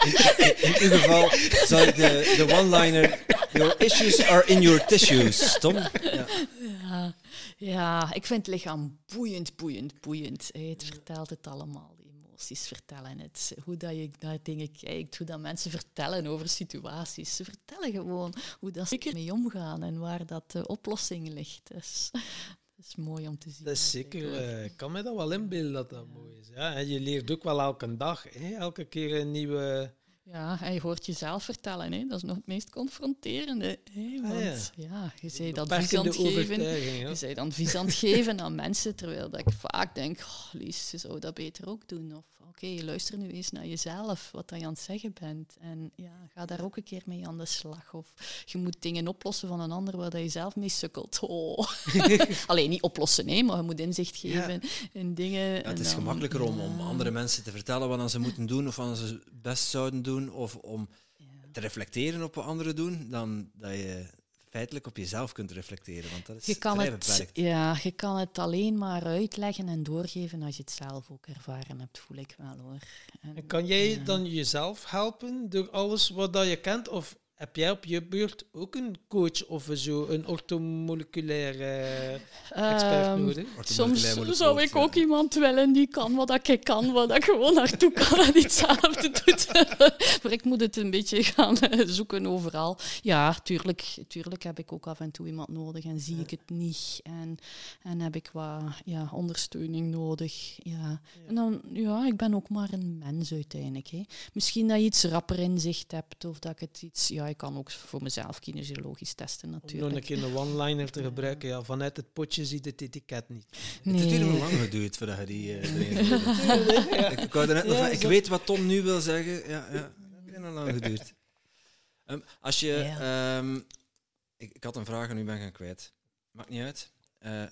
In, in- in ieder geval zal ik de, de one-liner... Your issues are in your tissues, Tom. Ja. Ja, ja, ik vind het lichaam boeiend, boeiend, boeiend. Het vertelt het allemaal. Die emoties vertellen het. Hoe dat je naar dingen kijkt, hoe dat mensen vertellen over situaties. Ze vertellen gewoon hoe dat ze ermee omgaan en waar dat de oplossing ligt. Dus, is mooi om te zien. Dat is zeker, eh, ik kan me dat wel inbeelden dat dat mooi is. Ja, en je leert ook wel elke dag, hè, elke keer een nieuwe... Ja, en je hoort jezelf vertellen. Hè. Dat is nog het meest confronterende. Hè. Ah, Want ja. je zei dat het geven. Ja. Je zei dan het geven aan mensen, terwijl dat ik vaak denk, oh, Lies, je zou dat beter ook doen. Of oké, luister nu eens naar jezelf, wat dat je aan het zeggen bent. En ja, ga daar ook een keer mee aan de slag. Of je moet dingen oplossen van een ander waar dat je zelf mee sukkelt. Oh. Alleen niet oplossen, nee, maar je moet inzicht geven in dingen. Ja, het is gemakkelijker om, om andere mensen te vertellen wat ze moeten doen of wat ze best zouden doen, of om te reflecteren op wat anderen doen, dan dat je feitelijk op jezelf kunt reflecteren. Want dat is Je kan, vrij het, beperkt. ja, je kan het alleen maar uitleggen en doorgeven als je het zelf ook ervaren hebt, voel ik wel hoor. En, En kan jij ja. dan jezelf helpen door alles wat dat je kent? Of heb jij op je beurt ook een coach of zo, een ortomoleculaire expert Ehm, nodig? Soms zou ik ook iemand willen die kan wat dat ik kan, wat ik gewoon naartoe kan en iets hetzelfde doet. maar ik moet het een beetje gaan eh, zoeken overal. Ja, tuurlijk, tuurlijk heb ik ook af en toe iemand nodig en zie ik het niet. En, en heb ik wat ja, ondersteuning nodig. Ja. En dan, ja, ik ben ook maar een mens uiteindelijk. Hè. Misschien dat je iets rapper inzicht hebt of dat ik het iets... Ja, ik kan ook voor mezelf kinesiologisch testen Om nog een natuurlijk. keer een one-liner te gebruiken. Ja, vanuit het potje ziet het etiket niet. Het heeft Nee. nog lang geduurd voordat je die erin gooide. Ik, ik, wou net nog Ja, van- ik zo- weet wat Tom nu wil zeggen. Ja, ja. Het heeft lang geduurd. Ehm, als je... Ja. ehm, ik, ik had een vraag en nu ben ik hem kwijt. Maakt niet uit. Eh,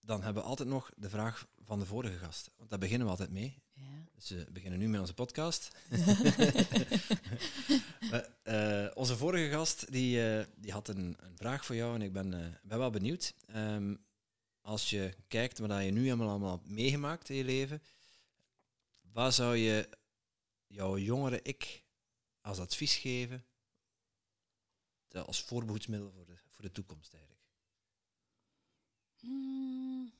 dan hebben we altijd nog de vraag van de vorige gast. Want daar beginnen we altijd mee. Ja. Dus we beginnen nu met onze podcast. Eh, onze vorige gast die, eh, die had een, een vraag voor jou en ik ben, eh, ben wel benieuwd. Ehm, als je kijkt wat je nu helemaal allemaal hebt meegemaakt in je leven, wat zou je jouw jongere ik als advies geven als voorbehoedsmiddel voor de, voor de toekomst eigenlijk? Mm.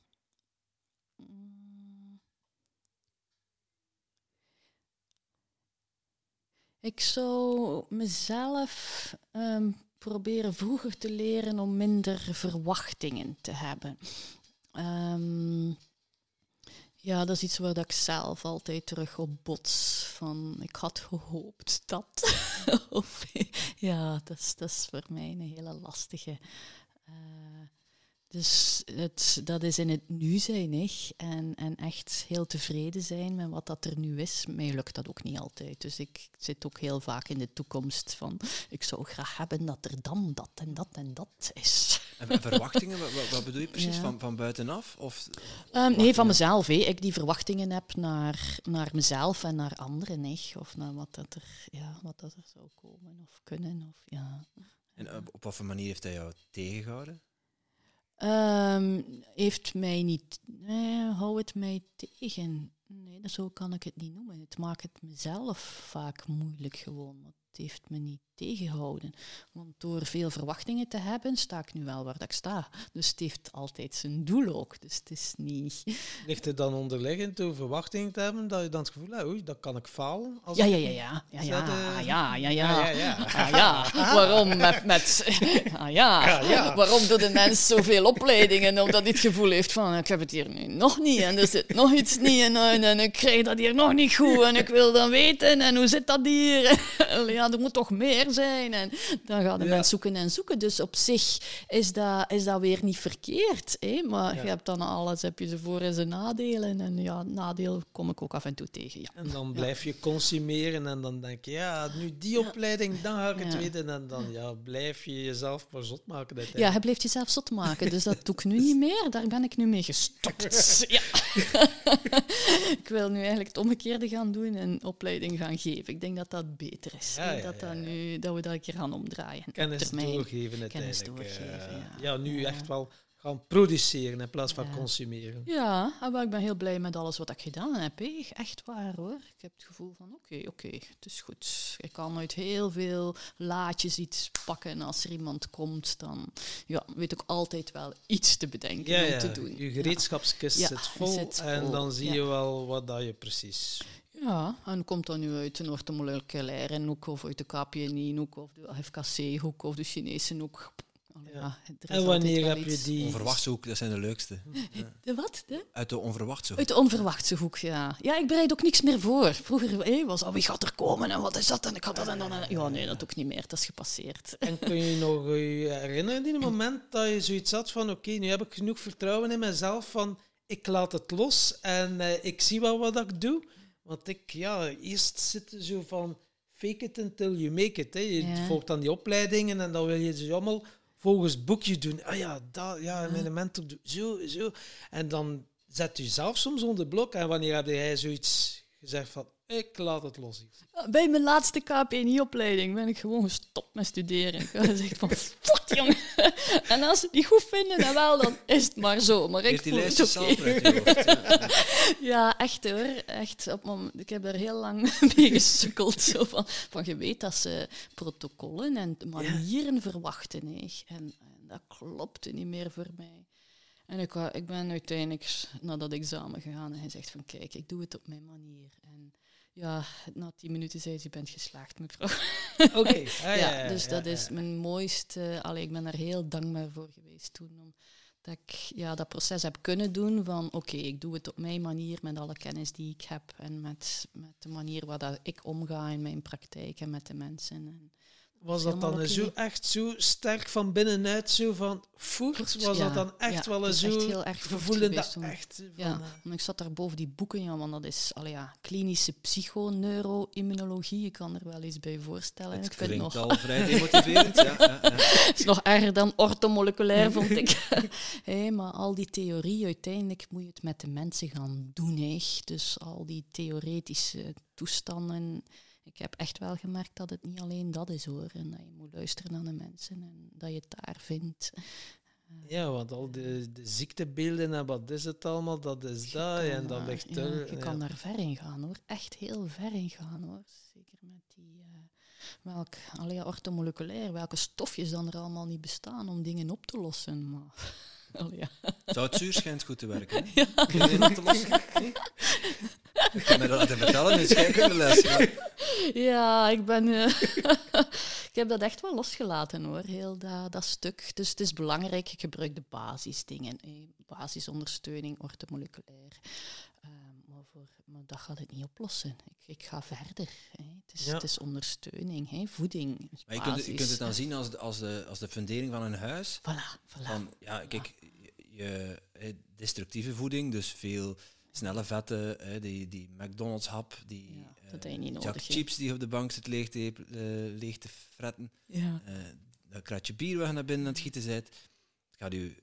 Ik zou mezelf ehm, proberen vroeger te leren om minder verwachtingen te hebben. Ehm, Ja, dat is iets waar dat ik zelf altijd terug op bots. Van, ik had gehoopt dat. ja, dat is, dat is voor mij een hele lastige. Uh, dus het, dat is in het nu zijn? En, en echt heel tevreden zijn met wat dat er nu is. Mij lukt dat ook niet altijd. Dus ik zit ook heel vaak in de toekomst van ik zou graag hebben dat er dan dat en dat en dat is. En verwachtingen, wat, wat bedoel je precies? Van, van buitenaf? Of um, nee, van mezelf. Hè. Ik die verwachtingen heb naar, naar mezelf en naar anderen. Of naar wat, dat er, ja, wat dat er zou komen of kunnen. Of, ja. En op wat voor manier heeft hij jou tegengehouden? Um, heeft mij niet. Nee, hou het mij tegen. Nee, zo kan ik het niet noemen. Het maakt het mezelf vaak moeilijk gewoon het heeft me niet tegengehouden. Want door veel verwachtingen te hebben, sta ik nu wel waar dat ik sta. Dus het heeft altijd zijn doel ook. Dus het is niet... Ligt het dan onderliggend door verwachtingen te hebben, dat je dan het gevoel hebt, oei, dat kan ik falen? Als ja, ja, ja, ja. Ja, ja, ja, ja, ja. ja, ah, ja. Waarom met... met ah, ja. ja. Waarom doet een mens zoveel opleidingen? Omdat hij het gevoel heeft van, ik heb het hier nu nog niet en er zit nog iets niet in en, en ik krijg dat hier nog niet goed en ik wil dan weten en hoe zit dat hier? ja, er moet toch meer zijn. En dan gaan de mensen zoeken en zoeken. Dus op zich is dat, is dat weer niet verkeerd. Hè? Maar je hebt dan alles, heb je ze voor- en zijn nadelen. En ja, nadeel kom ik ook af en toe tegen. Ja. En dan blijf je consumeren en dan denk je, ja, nu die opleiding, dan ga ik het weten. En dan ja, blijf je jezelf maar zot maken. Ja, je blijft jezelf zot maken. Dus dat doe ik nu niet meer. Daar ben ik nu mee gestopt. ja. ik wil nu eigenlijk het omgekeerde gaan doen en opleiding gaan geven. Ik denk dat dat beter is dat, dat, nu, dat we dat een keer gaan omdraaien. Kennis doorgeven Kennis eh, doorgeven, ja. ja. nu echt wel gaan produceren in plaats van consumeren. Ja, maar ik ben heel blij met alles wat ik gedaan heb. Echt waar hoor. Ik heb het gevoel van oké, oké, het is goed. Ik kan uit heel veel laadjes iets pakken. En als er iemand komt, dan ja, weet ik altijd wel iets te bedenken om te doen. Je gereedschapskist zit, vol, en dan zie je wel wat dat je precies ja, en komt dan nu uit de orthomoleculaire hoek of uit de KPNI-hoek of de FKC-hoek of de Chinese hoek. Ja. en wanneer heb je die... Onverwachte hoek, dat zijn de leukste. De wat? De? Uit de onverwachte hoek. Uit de onverwachte hoek, ja. Ja, ik bereid ook niks meer voor. Vroeger was al wie gaat er komen en wat is dat en ik had dat en dan... Ja, nee, dat ook niet meer. Dat is gepasseerd. En kun je nog je herinneren in het moment dat je zoiets had van oké, nu heb ik genoeg vertrouwen in mezelf van ik laat het los en uh, ik zie wel wat ik doe. Want ik, ja, eerst zitten zo van fake it until you make it. Hè. Je volgt dan die opleidingen en dan wil je ze allemaal volgens boekje doen. Ah ja, dat, ja, mijn mentor doet zo, zo. En dan zet je zelf soms onder blok. En wanneer heb jij zoiets gezegd van, ik laat het los. Bij mijn laatste KPNI-opleiding ben ik gewoon gestopt met studeren. Ik zeg van, fuck jongen. En als ze het niet goed vinden, dan wel, dan is het maar zo. Maar ik voel het oké. Ja, echt hoor. Echt, op ik heb er heel lang mee gesukkeld. Zo van, van, je weet dat ze protocollen en manieren verwachten. Hè. En, en dat klopte niet meer voor mij. En ik, ik ben uiteindelijk naar dat examen gegaan en hij zegt van kijk, ik doe het op mijn manier. En ja, na tien minuten zei ze, je bent geslaagd, mevrouw. Oké. Ah, ja, dus dat is mijn mooiste... Allee, ik ben er heel dankbaar voor geweest toen. Om, dat ik ja, dat proces heb kunnen doen van oké, ik doe het op mijn manier met alle kennis die ik heb en met, met de manier waarop ik omga in mijn praktijk en met de mensen. En, was dat dan zo echt zo sterk van binnenuit, zo van voert? Was dat dan echt wel een zo echt heel erg gevoelend dat echt? Van, ja, want ik zat daar boven die boeken, ja, want dat is al ja, klinische psychoneuroimmunologie. Ik kan er wel eens bij voorstellen. Het ik vind nog al vrij demotiverend. ja, ja, ja. Het is nog erger dan ortomoleculair, vond ik. hey, maar al die theorie, uiteindelijk moet je het met de mensen gaan doen. Hè. Dus al die theoretische toestanden ik heb echt wel gemerkt dat het niet alleen dat is hoor. En dat je moet luisteren naar de mensen en dat je het daar vindt. Ja, want al de, de ziektebeelden en wat is het allemaal, dat is dat. En dat ligt er. je kan daar ver in gaan hoor. Echt heel ver in gaan hoor. Zeker met die. Uh, welk, allee, ortomoleculair, welke stofjes dan er allemaal niet bestaan om dingen op te lossen. Maar, oh, ja. Zou het zuur schijnt goed te werken? Hè? Ja. Ik kan me dat laten vertellen in scheikundeles. Ja, ik ben... Uh, ik heb dat echt wel losgelaten hoor, heel dat, dat stuk. Dus het is belangrijk, ik gebruik de basisdingen. Eh, basisondersteuning, ortomoleculair. Uh, voor, maar dat gaat het niet oplossen. Ik, ik ga verder. Hè. Het, is, Ja. het is ondersteuning, hè. voeding. Maar je kunt, het- je kunt het dan zien als de, als, de, als de fundering van een huis. Voilà, voilà. Van, ja, kijk, je, destructieve voeding, dus veel snelle vetten, eh, die, die McDonald's-hap, die Ja, eh, dat nodig, hè. chips die op de bank zit leeg te, eh, leeg te fretten, ja. eh, dat kratje bier waar je naar binnen aan het gieten bent. Het gaat u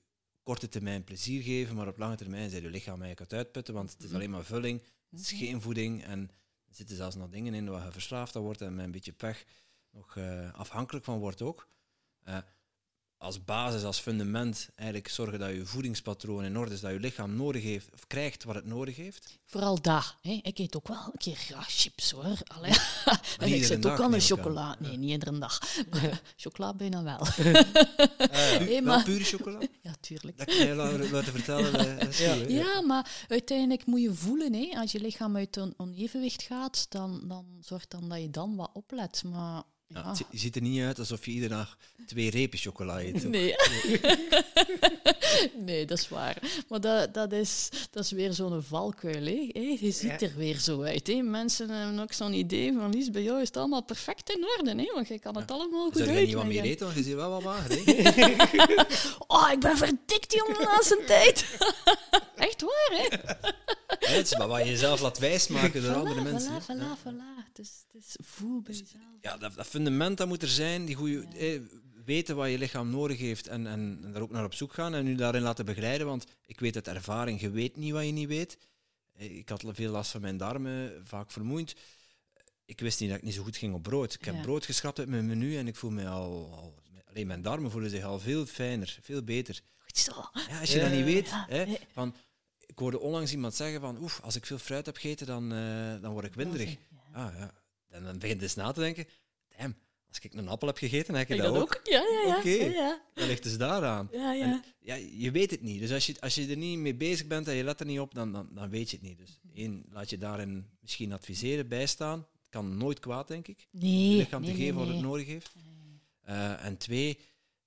korte termijn plezier geven, maar op lange termijn zijn je lichaam eigenlijk het uitputten, want het is Mhm. alleen maar vulling, het is Mhm. geen voeding en er zitten zelfs nog dingen in waar je verslaafd aan wordt en met een beetje pech nog eh, afhankelijk van wordt ook. Eh, als basis, als fundament, eigenlijk zorgen dat je voedingspatroon in orde is, dat je lichaam nodig heeft, of krijgt wat het nodig heeft. Vooral dat. Hè. Ik eet ook wel een keer graag chips hoor. Allee. en ik dag, ook aan de chocola. Nee, niet iedere dag. Maar chocola bijna wel. Hey, wel pure chocola? ja, tuurlijk. Dat kan je la- laten vertellen. eh, is Ja. Ja, maar uiteindelijk moet je voelen, hè. als je lichaam uit een onevenwicht gaat, dan, dan zorgt dan dat je dan wat oplet. Maar Ja, het ziet er niet uit alsof je iedere dag twee repen chocola eet. Nee. nee, dat is waar. Maar dat, dat, is, dat is weer zo'n valkuil. Hé, Je ziet er weer zo uit. Hè? Mensen hebben ook zo'n idee van, Lies, bij jou is het allemaal perfect in orde. Hè? Want je kan het allemaal goed Zou je niet wat meer eten, want je ziet wel wat mager. hè? Oh, ik ben verdikt, jongen, de laatste tijd. Echt waar, hè? Ja, Het is maar wat je jezelf laat wijsmaken door andere Voilà, mensen. voilà, voilà, voilà. Het is, het is voel bij jezelf. Ja, dat, dat fundament dat moet er zijn, die goede, eh, weten wat je lichaam nodig heeft en, en, en daar ook naar op zoek gaan en u daarin laten begeleiden. Want ik weet uit ervaring, je weet niet wat je niet weet. Eh, Ik had veel last van mijn darmen, vaak vermoeid. Ik wist niet dat ik niet zo goed ging op brood. Ik heb Ja. brood geschrapt uit mijn menu en ik voel me al, al... Alleen mijn darmen voelen zich al veel fijner, veel beter. Goed zo. Ja, als je dat niet weet, ja, hè, van, ik hoorde onlangs iemand zeggen van, oef, als ik veel fruit heb gegeten, dan, eh, dan word ik winderig. Ja. Ah ja. En dan begint eens na te denken, damn, als ik een appel heb gegeten, heb je Ik dat dat ook. ook? Ja, ja, ja. Oké. ja, ja. Dat ligt dus daaraan. ja, ja. En, ja, je weet het niet. Dus als je, als je er niet mee bezig bent en je let er niet op, dan, dan, dan weet je het niet. Dus één, laat je daarin misschien adviseren, bijstaan. Het kan nooit kwaad, denk ik. Nee, Je lichaam nee, te nee, geven wat het nodig heeft. Eh, en twee,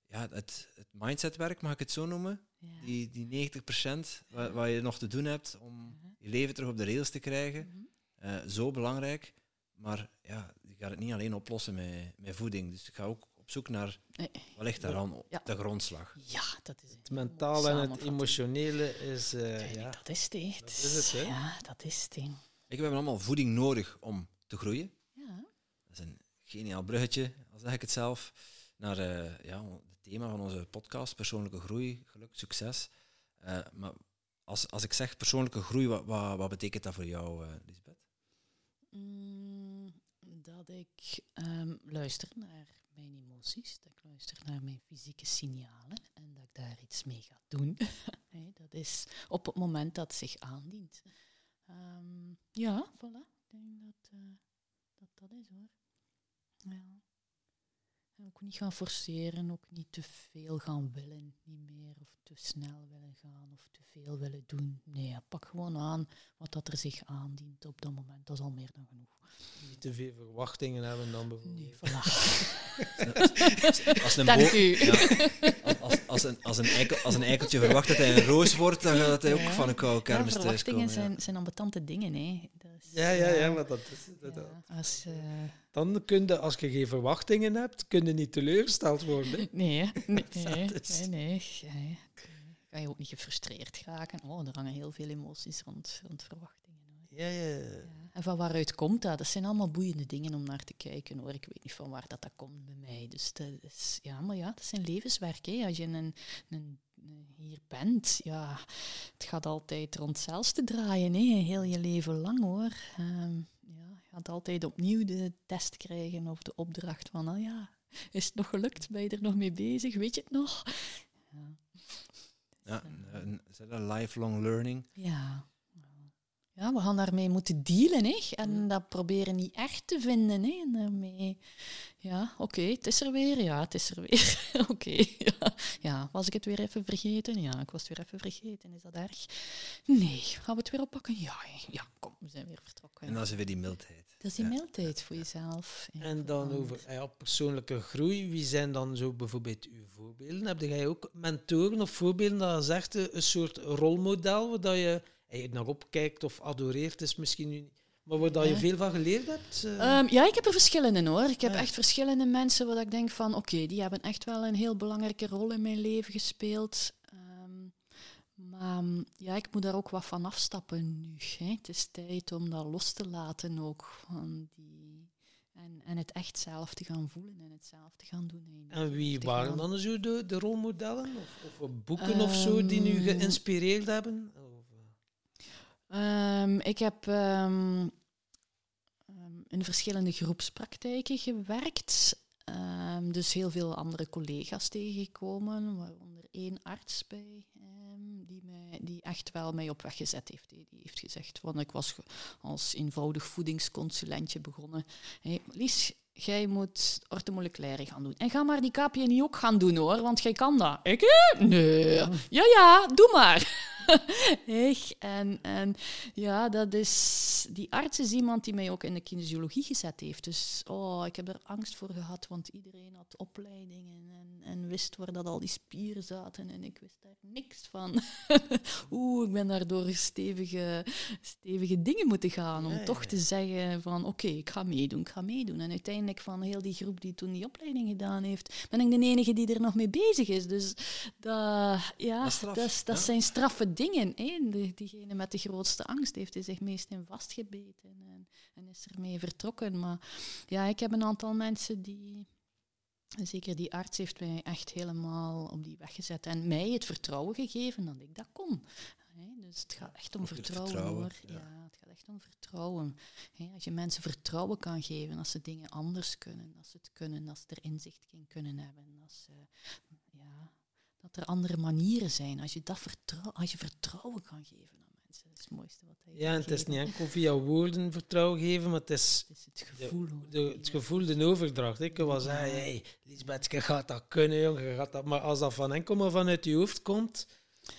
ja, het, het mindsetwerk, mag ik het zo noemen? Ja. Die, die 90% wat, wat je nog te doen hebt om je leven terug op de rails te krijgen. Mhm. Eh, zo belangrijk. Maar ja, je gaat het niet alleen oplossen met, met voeding. Dus ik ga ook op zoek naar Nee. wat ligt daaraan Ja. de grondslag. Ja, dat is Het mentale en het emotionele is... eh, ja. Dat is het. Het is het, hè. Ja, dat is het. Ik, we hebben allemaal voeding nodig om te groeien. Ja. Dat is een geniaal bruggetje, al zeg ik het zelf, naar eh, ja, het thema van onze podcast, persoonlijke groei, geluk, succes. Eh, maar als, als ik zeg persoonlijke groei, wat, wat, wat betekent dat voor jou, eh Lisbeth? Mm, dat ik ehm, luister naar mijn emoties, dat ik luister naar mijn fysieke signalen en dat ik daar iets mee ga doen. Dat is op het moment dat het zich aandient. Ehm, ja, voilà. Ik denk dat, eh, dat dat is hoor. Ja. En ook niet gaan forceren, ook niet te veel gaan willen, niet meer, of te snel willen gaan, of te veel willen doen. Nee, pak gewoon aan wat dat er zich aandient op dat moment. Dat is al meer dan genoeg. Niet te veel verwachtingen hebben dan bijvoorbeeld. Nee, voilà. Als een Dank u. Ja, als, als, een, als, een eikel, als een eikeltje verwacht dat hij een roos wordt, dan gaat hij ook Ja. van een koude Ja, kermis verwachtingen thuiskomen. zijn, zijn ambetante dingen. Hè. Is, Ja, ja, ja, eh, maar dat is als, eh, Dan kun je, als je geen verwachtingen hebt, kun je niet teleurgesteld worden. nee, hè. nee, Dat nee, is- nee, nee, nee. Ga je ook niet gefrustreerd raken. Oh, er hangen heel veel emoties rond, rond verwachtingen. Ja, ja. Ja. En van waaruit komt dat? Dat zijn allemaal boeiende dingen om naar te kijken hoor. Ik weet niet van waar dat, dat komt bij mij. Dus dat is, ja, maar ja, dat zijn levenswerk. Hè. Als je een, een, een- hier bent, ja, het gaat altijd rond hetzelfde draaien, hè. heel je leven lang hoor. Ehm, ja, je gaat altijd opnieuw de test krijgen of de opdracht van, oh ja, is het nog gelukt? Ben je er nog mee bezig? Weet je het nog? Ja. Ja, een, is dat een lifelong learning? Ja. Ja, we gaan daarmee moeten dealen, hè. En Mm. dat proberen niet echt te vinden, hè. En daarmee... Ja, oké, het is er weer. Ja, het is er weer. oké, ja. Ja, was ik het weer even vergeten? Ja, ik was het weer even vergeten. Is dat erg? Nee. Gaan we het weer oppakken? Ja, ja, kom, we zijn weer vertrokken. En dan is er weer die mildheid. dat is die Ja. mildheid voor jezelf. En dan over ja, persoonlijke groei. Wie zijn dan zo bijvoorbeeld uw voorbeelden? Heb jij ook mentoren of voorbeelden dat je zegt, eh, een soort rolmodel waar dat je je naar opkijkt of adoreert, is misschien nu niet. Maar waar dat je veel van geleerd hebt? eh, Ehm, ja, ik heb er verschillende hoor. Ik heb Ja. echt verschillende mensen waar ik denk van oké, die hebben echt wel een heel belangrijke rol in mijn leven gespeeld. Ehm, maar mm, ja, ik moet daar ook wat van afstappen nu. Hè. Het is tijd om dat los te laten ook. Van die, en, en het echt zelf te gaan voelen en het zelf te gaan doen. en wie waren gaan. dan zo de, de rolmodellen? Of, of boeken of zo die nu Ehm, geïnspireerd hebben? Eh, Ehm, ik heb ehm, ehm, in verschillende groepspraktijken gewerkt. Dus heel veel andere collega's tegengekomen, waaronder één arts bij, die, mij, die echt wel mij op weg gezet heeft. Die heeft gezegd, want ik was als eenvoudig voedingsconsulentje begonnen. Lies, jij moet ortomoleculaire gaan doen. En ga maar die KPNI ook gaan doen hoor, want jij kan dat. Ik? hè? Nee. Ja, ja, doe maar. Echt. En, en ja, dat is... Die arts is iemand die mij ook in de kinesiologie gezet heeft. Dus oh, ik heb er angst voor gehad, want iedereen had opleidingen en, en wist waar dat al die spieren zaten. En ik wist daar niks van. Oeh, ik ben daardoor stevige, stevige dingen moeten gaan om Ja, ja, toch te zeggen van oké, ik ga meedoen, ik ga meedoen. En uiteindelijk van heel die groep die toen die opleiding gedaan heeft, ben ik de enige die er nog mee bezig is. Dus dat, ja, Dat dat, is- dat ja. zijn straffe dingen. Hè. De, diegene met de grootste angst heeft er zich meest in vastgebeten en, en is ermee vertrokken. Maar ja, ik heb een aantal mensen die... Zeker die arts heeft mij echt helemaal op die weg gezet en mij het vertrouwen gegeven dat ik dat kon. Dus het gaat echt om Ook vertrouwen, vertrouwen, hoor. ja. Ja. het gaat echt om vertrouwen. Als je mensen vertrouwen kan geven, als ze dingen anders kunnen, dat ze het kunnen, dat ze er inzicht in kunnen hebben, ze, ja, dat er andere manieren zijn. Als je, dat vertrouw, als je vertrouwen kan geven aan mensen, dat is het mooiste wat hij ja, en het is niet enkel via woorden vertrouwen geven, maar het is Het is het gevoel. de, het gevoel, de overdracht. Ik wel zeggen, hey, Lisbeth, je gaat dat kunnen, jongen, je gaat dat. Maar als dat van enkel maar vanuit je hoofd komt,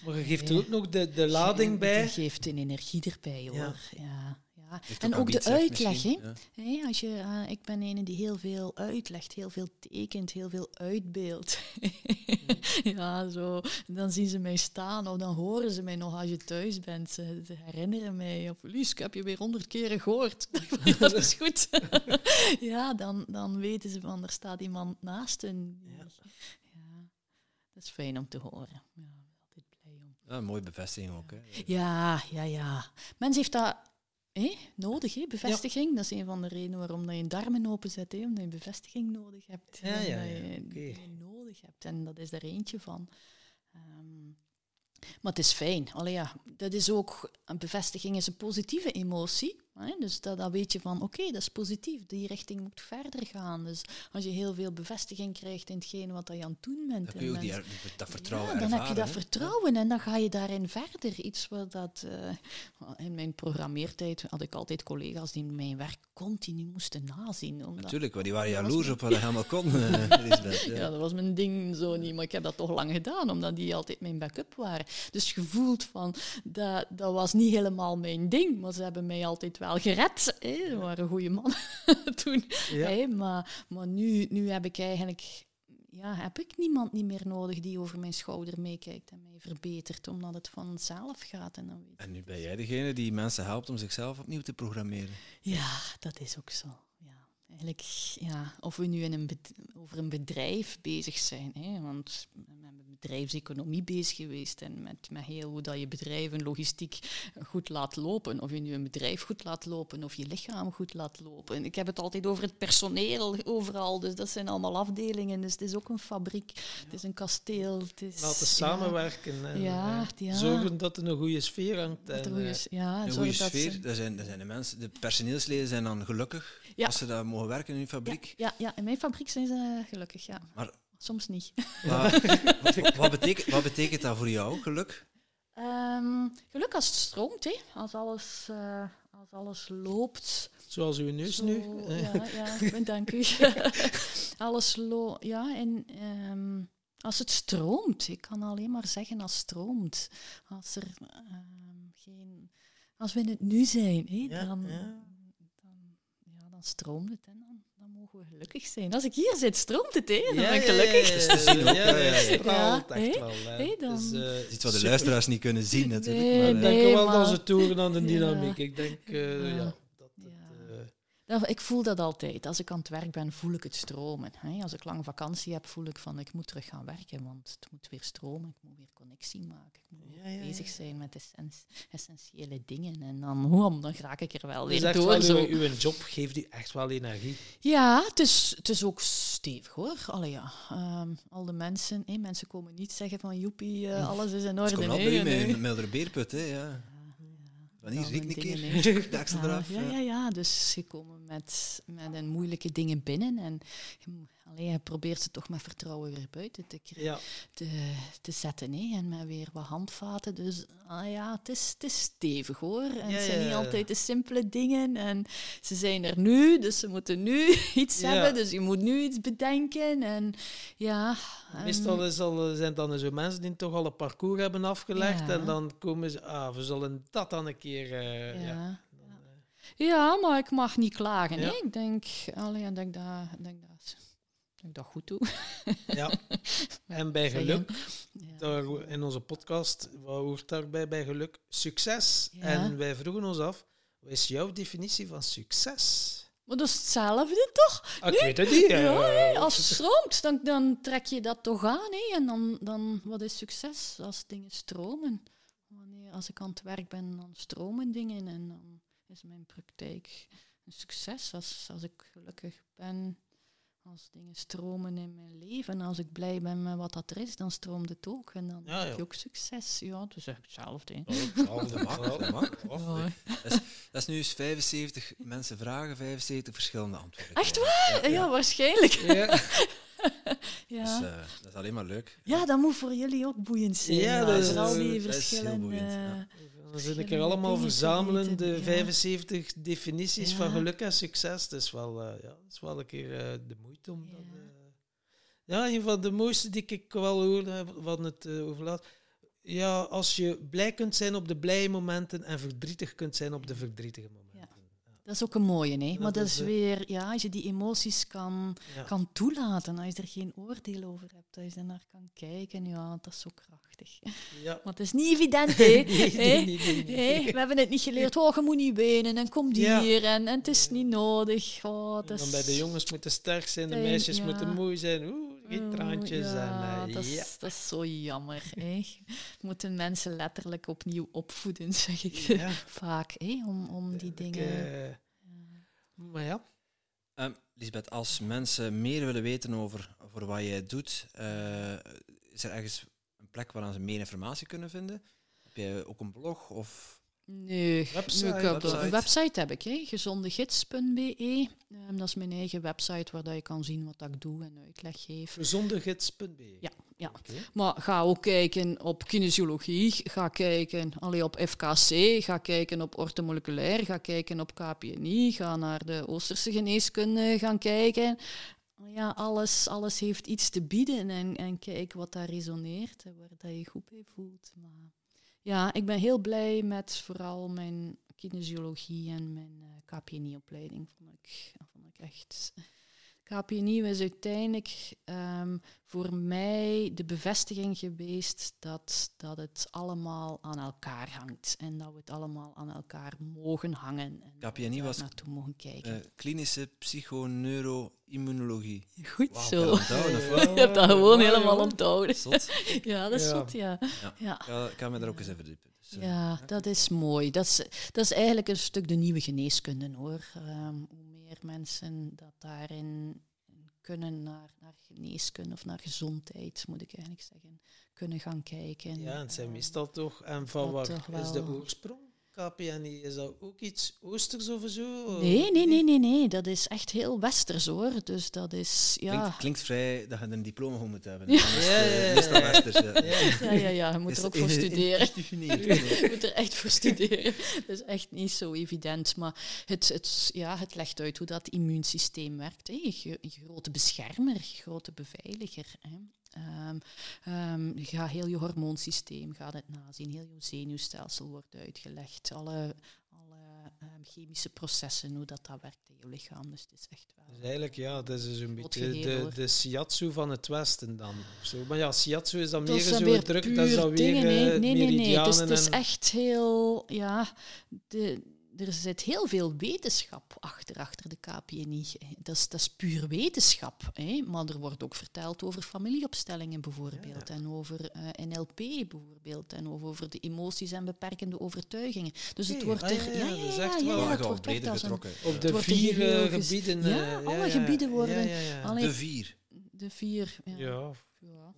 maar je geeft er ook nog de, de lading Je- bij. Die geeft een energie erbij, hoor. Ja. Ja. Ja. En ook de uitleg, hè. ja. Als je, eh, ik ben een die heel veel uitlegt, heel veel tekent, heel veel uitbeeldt. ja, zo. Dan zien ze mij staan of dan horen ze mij nog als je thuis bent. Ze, ze herinneren mij. Of Lies, ik heb je weer honderd keren gehoord. ja, dat is goed. ja, dan, dan weten ze van, er staat iemand naast hen. Ja. ja, dat is fijn om te horen. Ja. Ja, een mooie bevestiging ook. Hè. Ja, ja, ja. Mens heeft dat hé, nodig, hé, bevestiging. Dat is een van de redenen waarom dat je darmen openzet, hé, omdat je bevestiging nodig hebt. Ja, ja, Dat ja, je, oké. die je nodig hebt. En dat is er eentje van. Ehm, maar het is fijn. Allee, ja, dat is ook, een bevestiging is een positieve emotie. Dus dat, dan weet je van, oké, dat is positief. Die richting moet verder gaan. Dus als je heel veel bevestiging krijgt in hetgeen wat je aan het doen bent. Dan kun je ook die, dat vertrouwen ja, dan heb je dat vertrouwen en dan ga je daarin verder. Iets wat dat... eh, in mijn programmeertijd had ik altijd collega's die mijn werk continu moesten nazien. Omdat, Natuurlijk, want die waren jaloers op wat je helemaal kon, eh, ja. Ja. dat was mijn ding zo niet, maar ik heb dat toch lang gedaan, omdat die altijd mijn backup waren. Dus je voelt van, dat, dat was niet helemaal mijn ding, maar ze hebben mij altijd wel gered. Hè. Waren goede mannen toen. Ja. Hè. Maar, maar nu, nu heb ik eigenlijk... Ja, heb ik niemand niet meer nodig die over mijn schouder meekijkt en mij verbetert, omdat het vanzelf gaat. En dan weet En nu ben jij degene die mensen helpt om zichzelf opnieuw te programmeren. Ja, dat is ook zo. Eigenlijk, ja, of we nu in een over een bedrijf bezig zijn, hè, want we zijn met bedrijfseconomie bezig geweest en met, met heel hoe dat je bedrijf en logistiek goed laat lopen. Of je nu een bedrijf goed laat lopen of je lichaam goed laat lopen. Ik heb het altijd over het personeel overal, dus dat zijn allemaal afdelingen. Dus het is ook een fabriek, het is een kasteel. Het is, Laten ja, samenwerken en Ja, ja. zorgen dat er een goede sfeer hangt. dat en, goeie eh, ja, Een goede dat sfeer, ze- daar zijn, daar zijn de mensen, de personeelsleden zijn dan gelukkig Ja. als ze daar mogen werken in hun fabriek. Ja, ja, in mijn fabriek zijn ze gelukkig, ja. Maar Soms niet. wat, wat, wat betekent, wat betekent dat voor jou, geluk? Ehm, geluk als het stroomt, hè. Als, alles, eh, als alles loopt. zoals uw neus Zo, nu. Ja, ja, dank u. alles loopt, ja. En ehm, als het stroomt, ik kan alleen maar zeggen als het stroomt. Als er ehm, geen... Als we in het nu zijn, hè, Ja, dan, ja. Dan, stroomt het en dan, dan mogen we gelukkig zijn. Als ik hier zit, stroomt het, hè? Dan Ja, ben ik ja, gelukkig. Ja, Het is te zien ook, ja, ja, ja, ja. het straalt Ja, echt hè? wel. dan- Dus, eh, Dat is iets wat de super. luisteraars niet kunnen zien, natuurlijk. Nee, maar, Ik eh, denk wel maar- dat ze toeren aan de Ja. dynamiek. Ik denk eh, Ja. Ik voel dat altijd. Als ik aan het werk ben, voel ik het stromen. Hè. Als ik lang vakantie heb, voel ik van ik moet terug gaan werken, want het moet weer stromen. Ik moet weer connectie maken. Ik moet Ja, ja, bezig zijn met essens- essentiële dingen. En dan, hoe, dan raak ik er wel dus weer echt door. wel, Zo. uw, uw job geeft u echt wel energie. Ja, het is, het is ook stevig hoor. Allee, ja. Ehm, al de mensen, hé, mensen komen niet zeggen van joepie, eh, alles is in Ze orde. komen al nee, bij u nee. met een mildere beerput, hè, ja. Dat riek zijn een keer. Ja, eraf. ja, ja, ja, dus ze komen met, met een moeilijke dingen binnen en allee, je probeert ze toch met vertrouwen weer buiten te, Ja. te, te zetten hè, en met weer wat handvaten. Dus ah, ja, het is, het is stevig hoor. En Ja, het zijn ja, niet altijd de simpele dingen en ze zijn er nu, dus ze moeten nu iets hebben, dus je moet nu iets bedenken. En ja, en- Meestal is al, zijn dan zo mensen die toch al een parcours hebben afgelegd en dan komen ze, ah, we zullen dat dan een keer... eh, ja. ja. Ja, maar ik mag niet klagen. Ik denk, allee, dat, ik dat, dat, dat ik dat goed doe. Ja. En bij geluk, Ja. daar in onze podcast, wat hoort daarbij bij geluk? Succes. Ja. En wij vroegen ons af, wat is jouw definitie van succes? Maar dat is hetzelfde, toch? Ah, ik weet het niet. Ja, als het stroomt, dan, dan trek je dat toch aan. Hè? En dan, dan, wat is succes? Als dingen stromen. Wanneer, als ik aan het werk ben, dan stromen dingen. En dan is mijn praktijk een succes. Als, als ik gelukkig ben, als dingen stromen in mijn leven. En als ik blij ben met wat dat er is, dan stroomt het ook. En dan Ja, heb je ook succes. Ja, het is echt hetzelfde. hè. Oh, Dat mag, dat mag. Ja. Dat is nu eens 75 mensen vragen, 75 verschillende antwoorden. Echt krijgen. Ja, Ja, waarschijnlijk. Ja. Ja. Dus, eh, dat is alleen maar leuk. Ja, dat moet voor jullie ook boeiend zijn. Ja, dat is- al die dat is heel verschillende... Dan zit ik er allemaal verzamelen, de ja. 75 definities Ja. van geluk en succes. Het is wel, eh, ja, is wel een keer eh, de moeite om dat... Ja. eh, ja, een van de mooiste die ik wel hoorde, wat het uh, over laat. Ja, als je blij kunt zijn op de blije momenten en verdrietig kunt zijn op de verdrietige momenten. Dat is ook een mooie, hè? Maar dat is, weer, ja, als je die emoties kan, Ja. kan toelaten, als je er geen oordeel over hebt, als je er naar kan kijken, ja, dat is zo krachtig. Ja. Maar het is niet evident, hè? Nee? We hebben het niet geleerd, oh, je moet niet wenen en kom Ja. hier en, en het is niet nodig. Oh, En dat dan is... bij de jongens moeten sterk zijn, de meisjes moeten mooi zijn. Oeh, geen Oh, traantjes. Ja, en, eh, dat, ja. is, dat is zo jammer. Hè? We moeten mensen letterlijk opnieuw opvoeden, zeg ik Ja. vaak, hè? Om, om die Ik, dingen... eh, maar ja. Ehm, Lisbeth, als mensen meer willen weten over, over wat jij doet, eh, is er ergens een plek waar ze meer informatie kunnen vinden? Heb jij ook een blog? Of Nee, Website, ik heb website. een website heb ik, hè, gezondegids.be. Ehm, dat is mijn eigen website waar dat je kan zien wat ik doe en uitleg geef. Gezondegids.be. Ja, ja. Oké. Maar ga ook kijken op kinesiologie, ga kijken allee, op FKC, ga kijken op ortomoleculair, ga kijken op KPNI, ga naar de Oosterse geneeskunde gaan kijken. Ja, alles, alles heeft iets te bieden en, en kijk wat daar resoneert en waar dat je goed bij voelt. Maar ja, ik ben heel blij met vooral mijn kinesiologie en mijn eh, KPNI-opleiding. Vond ik, vond ik echt... KPNI was uiteindelijk ehm, voor mij de bevestiging geweest dat, dat het allemaal aan elkaar hangt. En dat we het allemaal aan elkaar mogen hangen. En KPNI daar was, naartoe mogen kijken. eh, klinische psychoneuroimmunologie. Goed zo. je hebt dat gewoon helemaal onthouden. Zot. Ja, dat is Ja. zot, ja. Ja. Ja. Ik ga, ik ga me daar ook eens even verdiepen. Dus, eh, Ja, dat is mooi. Dat is, dat is eigenlijk een stuk de nieuwe geneeskunde hoor. Ehm, hoe meer mensen dat daarin kunnen naar, naar geneeskunde of naar gezondheid, moet ik eigenlijk zeggen, kunnen gaan kijken. Ja, en zijn Ehm, meestal toch. En van dat waar is de oorsprong? KPNI, is dat ook iets Oosters of zo? Nee, nee, nee, nee, nee. Dat is echt heel westers hoor. Dus dat is, ja. Klinkt, klinkt vrij dat je een diploma voor moet hebben. Ja. Anders, Ja, eh, ja, ja. westers, ja. Ja. Ja, ja, je moet Is er ook voor studeren. Je moet er echt voor studeren. Dat is echt niet zo evident. Maar het, het, ja, het legt uit hoe dat immuunsysteem werkt. Hè. Grote beschermer, grote beveiliger. Hè. Ehm, je gaat heel je hormoonsysteem gaat het nazien. Heel je zenuwstelsel wordt uitgelegd. Alle, alle ehm, chemische processen, hoe dat, dat werkt in je lichaam. Dus het is echt wel... Dus eigenlijk, ja, dat is dus een beetje de, de shiatsu van het Westen dan. Zo. Maar ja, shiatsu is dan meer zo weer druk, dat is dan weer dingen, nee. eh, Nee, nee, nee. Het is, het is echt heel... Ja, de, er zit heel veel wetenschap achter, achter de KPNI. Dat is, dat is puur wetenschap. Hè? Maar er wordt ook verteld over familieopstellingen bijvoorbeeld. En over eh, NLP bijvoorbeeld. En over, over de emoties en beperkende overtuigingen. Dus het wordt ah, er... ja, ja, dat is echt ja, wel- ja, Ja, het wordt breder een... getrokken. Op de er vier eh, gebieden. Ja, eh, alle gebieden worden- Ja, ja, ja. Allee, De vier. de vier... Ja. ja. Ja.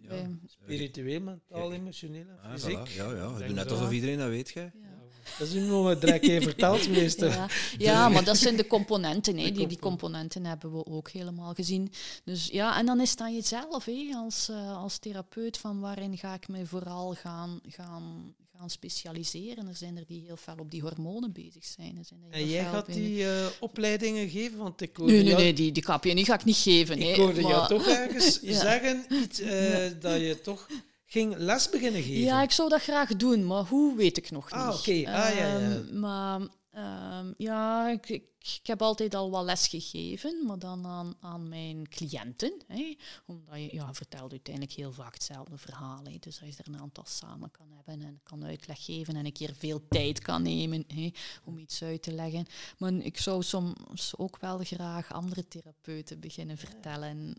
Ja. Spiritueel, mentaal, emotioneel en Ah, fysiek. voilà. Ja, ja. We doen net alsof iedereen dat weet, gij. Ja. Dat is nu nog even verteld, meester. Ja, ja, maar dat zijn de componenten. Hè. De Die, die componenten. hebben we ook helemaal gezien. Dus ja, en dan is het aan jezelf hè, als, eh, als therapeut van waarin ga ik me vooral gaan, gaan, gaan specialiseren. Er zijn er die heel fel op die hormonen bezig zijn. Er zijn er En jij gaat die eh, opleidingen geven? Want ik hoorde Nee, nee, jou, nee, die, die KPNI ga ik niet geven. ik hoorde jou maar- toch ergens Ja. zeggen iets, eh, dat je toch ging les beginnen geven. Ja, ik zou dat graag doen, maar hoe weet ik nog niet. Ah, oké. Ah, ja, ja. Ehm, maar ehm, ja, ik, ik, ik heb altijd al wat les gegeven, maar dan aan, aan mijn cliënten. Hè, omdat je ja, vertelt uiteindelijk heel vaak hetzelfde verhaal. Hè, dus als je er een aantal samen kan hebben en kan uitleg geven en een keer veel tijd kan nemen hè, om iets uit te leggen. Maar ik zou soms ook wel graag andere therapeuten beginnen vertellen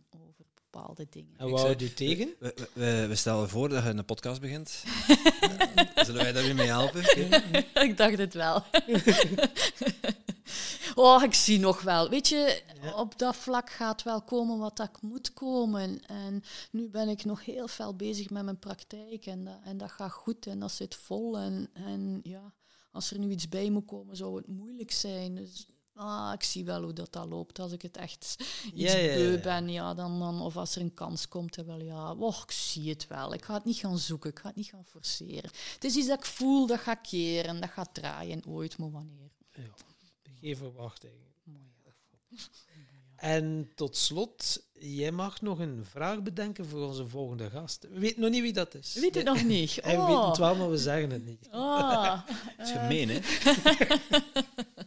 bepaalde dingen. En wat zei- houdt u tegen? We, we- stellen voor dat je een podcast begint. Zullen wij daar weer mee helpen? ik dacht het wel. oh, ik zie nog wel. Weet je, Ja. op dat vlak gaat wel komen wat dat moet komen. En nu ben ik nog heel fel bezig met mijn praktijk. En dat, en dat gaat goed en dat zit vol. En, en ja, als er nu iets bij moet komen, zou het moeilijk zijn. Dus ah, ik zie wel hoe dat, dat loopt. Als ik het echt iets Ja, ja, ja, beu ja. ben, ja, dan, dan, of als er een kans komt, dan wel ja, oh, ik zie het wel. Ik ga het niet gaan zoeken, ik ga het niet gaan forceren. Het is iets dat ik voel, dat gaat keren, dat gaat draaien ooit, maar wanneer? Ja, geen verwachting. Mooi. En tot slot, jij mag nog een vraag bedenken voor onze volgende gast. We weten nog niet wie dat is. Weet het nog niet? En we weten Oh. het wel, maar we zeggen het niet. Ah, Dat is gemeen, hè?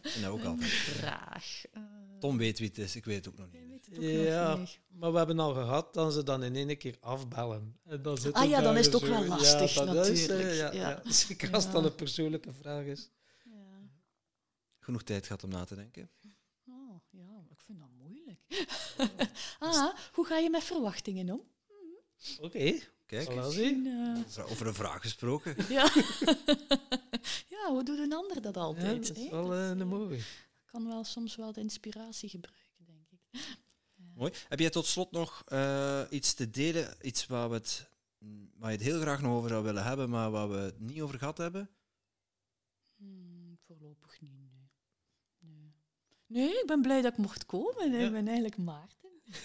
En dat ook altijd. vraag. Eh, Tom weet wie het is, ik weet het ook nog niet. weet het ook Ja, nog niet. maar we hebben al gehad dat ze dan in één keer afbellen. En dan zit Ah ja, dan is het ook zo- wel lastig, ja, is, eh, natuurlijk. ja, Ja. ja. Zeker als het Ja. al een persoonlijke vraag is. Ja. Genoeg tijd gehad om na te denken. Oh, ja, ik vind dat moeilijk. ah, hoe ga je met verwachtingen om? Oké, Kijk, voilà, zie. Misschien, eh, is er over een vraag gesproken. ja. ja, hoe doet een ander dat Ja, altijd? dat is hè? wel eh, een eh, mooie. kan wel soms wel de inspiratie gebruiken, denk ik. Mooi. Heb jij tot slot nog eh, iets te delen? Iets waar, we het, waar je het heel graag nog over zou willen hebben, maar waar we het niet over gehad hebben? Hmm, voorlopig niet, nee. Nee. Ik ben blij dat ik mocht komen. Ja. Ik ben eigenlijk Maarten.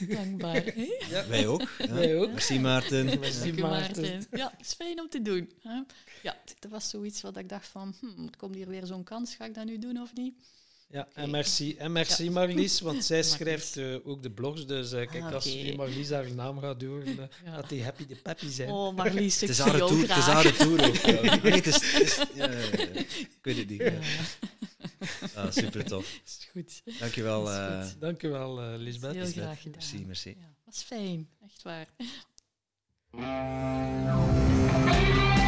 Dankbaar. hè? Ja. Wij ook. ja. Wij ook. Merci Maarten. Merci, Maarten. Ja, het is fijn om te doen. Hè? Ja, dat was zoiets wat ik dacht van, hm, er komt hier weer zo'n kans, ga ik dat nu doen of niet? Ja, en merci, en merci Marlies, want zij schrijft eh, ook de blogs. Dus eh, kijk, Ah, als nu Marlies haar naam gaat doen, eh, Ja. gaat die happy de peppy zijn. Oh, Marlies, Het ik is zie haar tour, het is haar tour ook. Nee, het is, het is- ja, ja, ja. ik weet het niet. Ah, super tof. Is goed. Dankjewel. Is eh, goed. Uh, Dankjewel, uh, Lisbeth. Heel Lisbeth. graag gedaan. Merci, merci. Ja, was fijn, echt waar.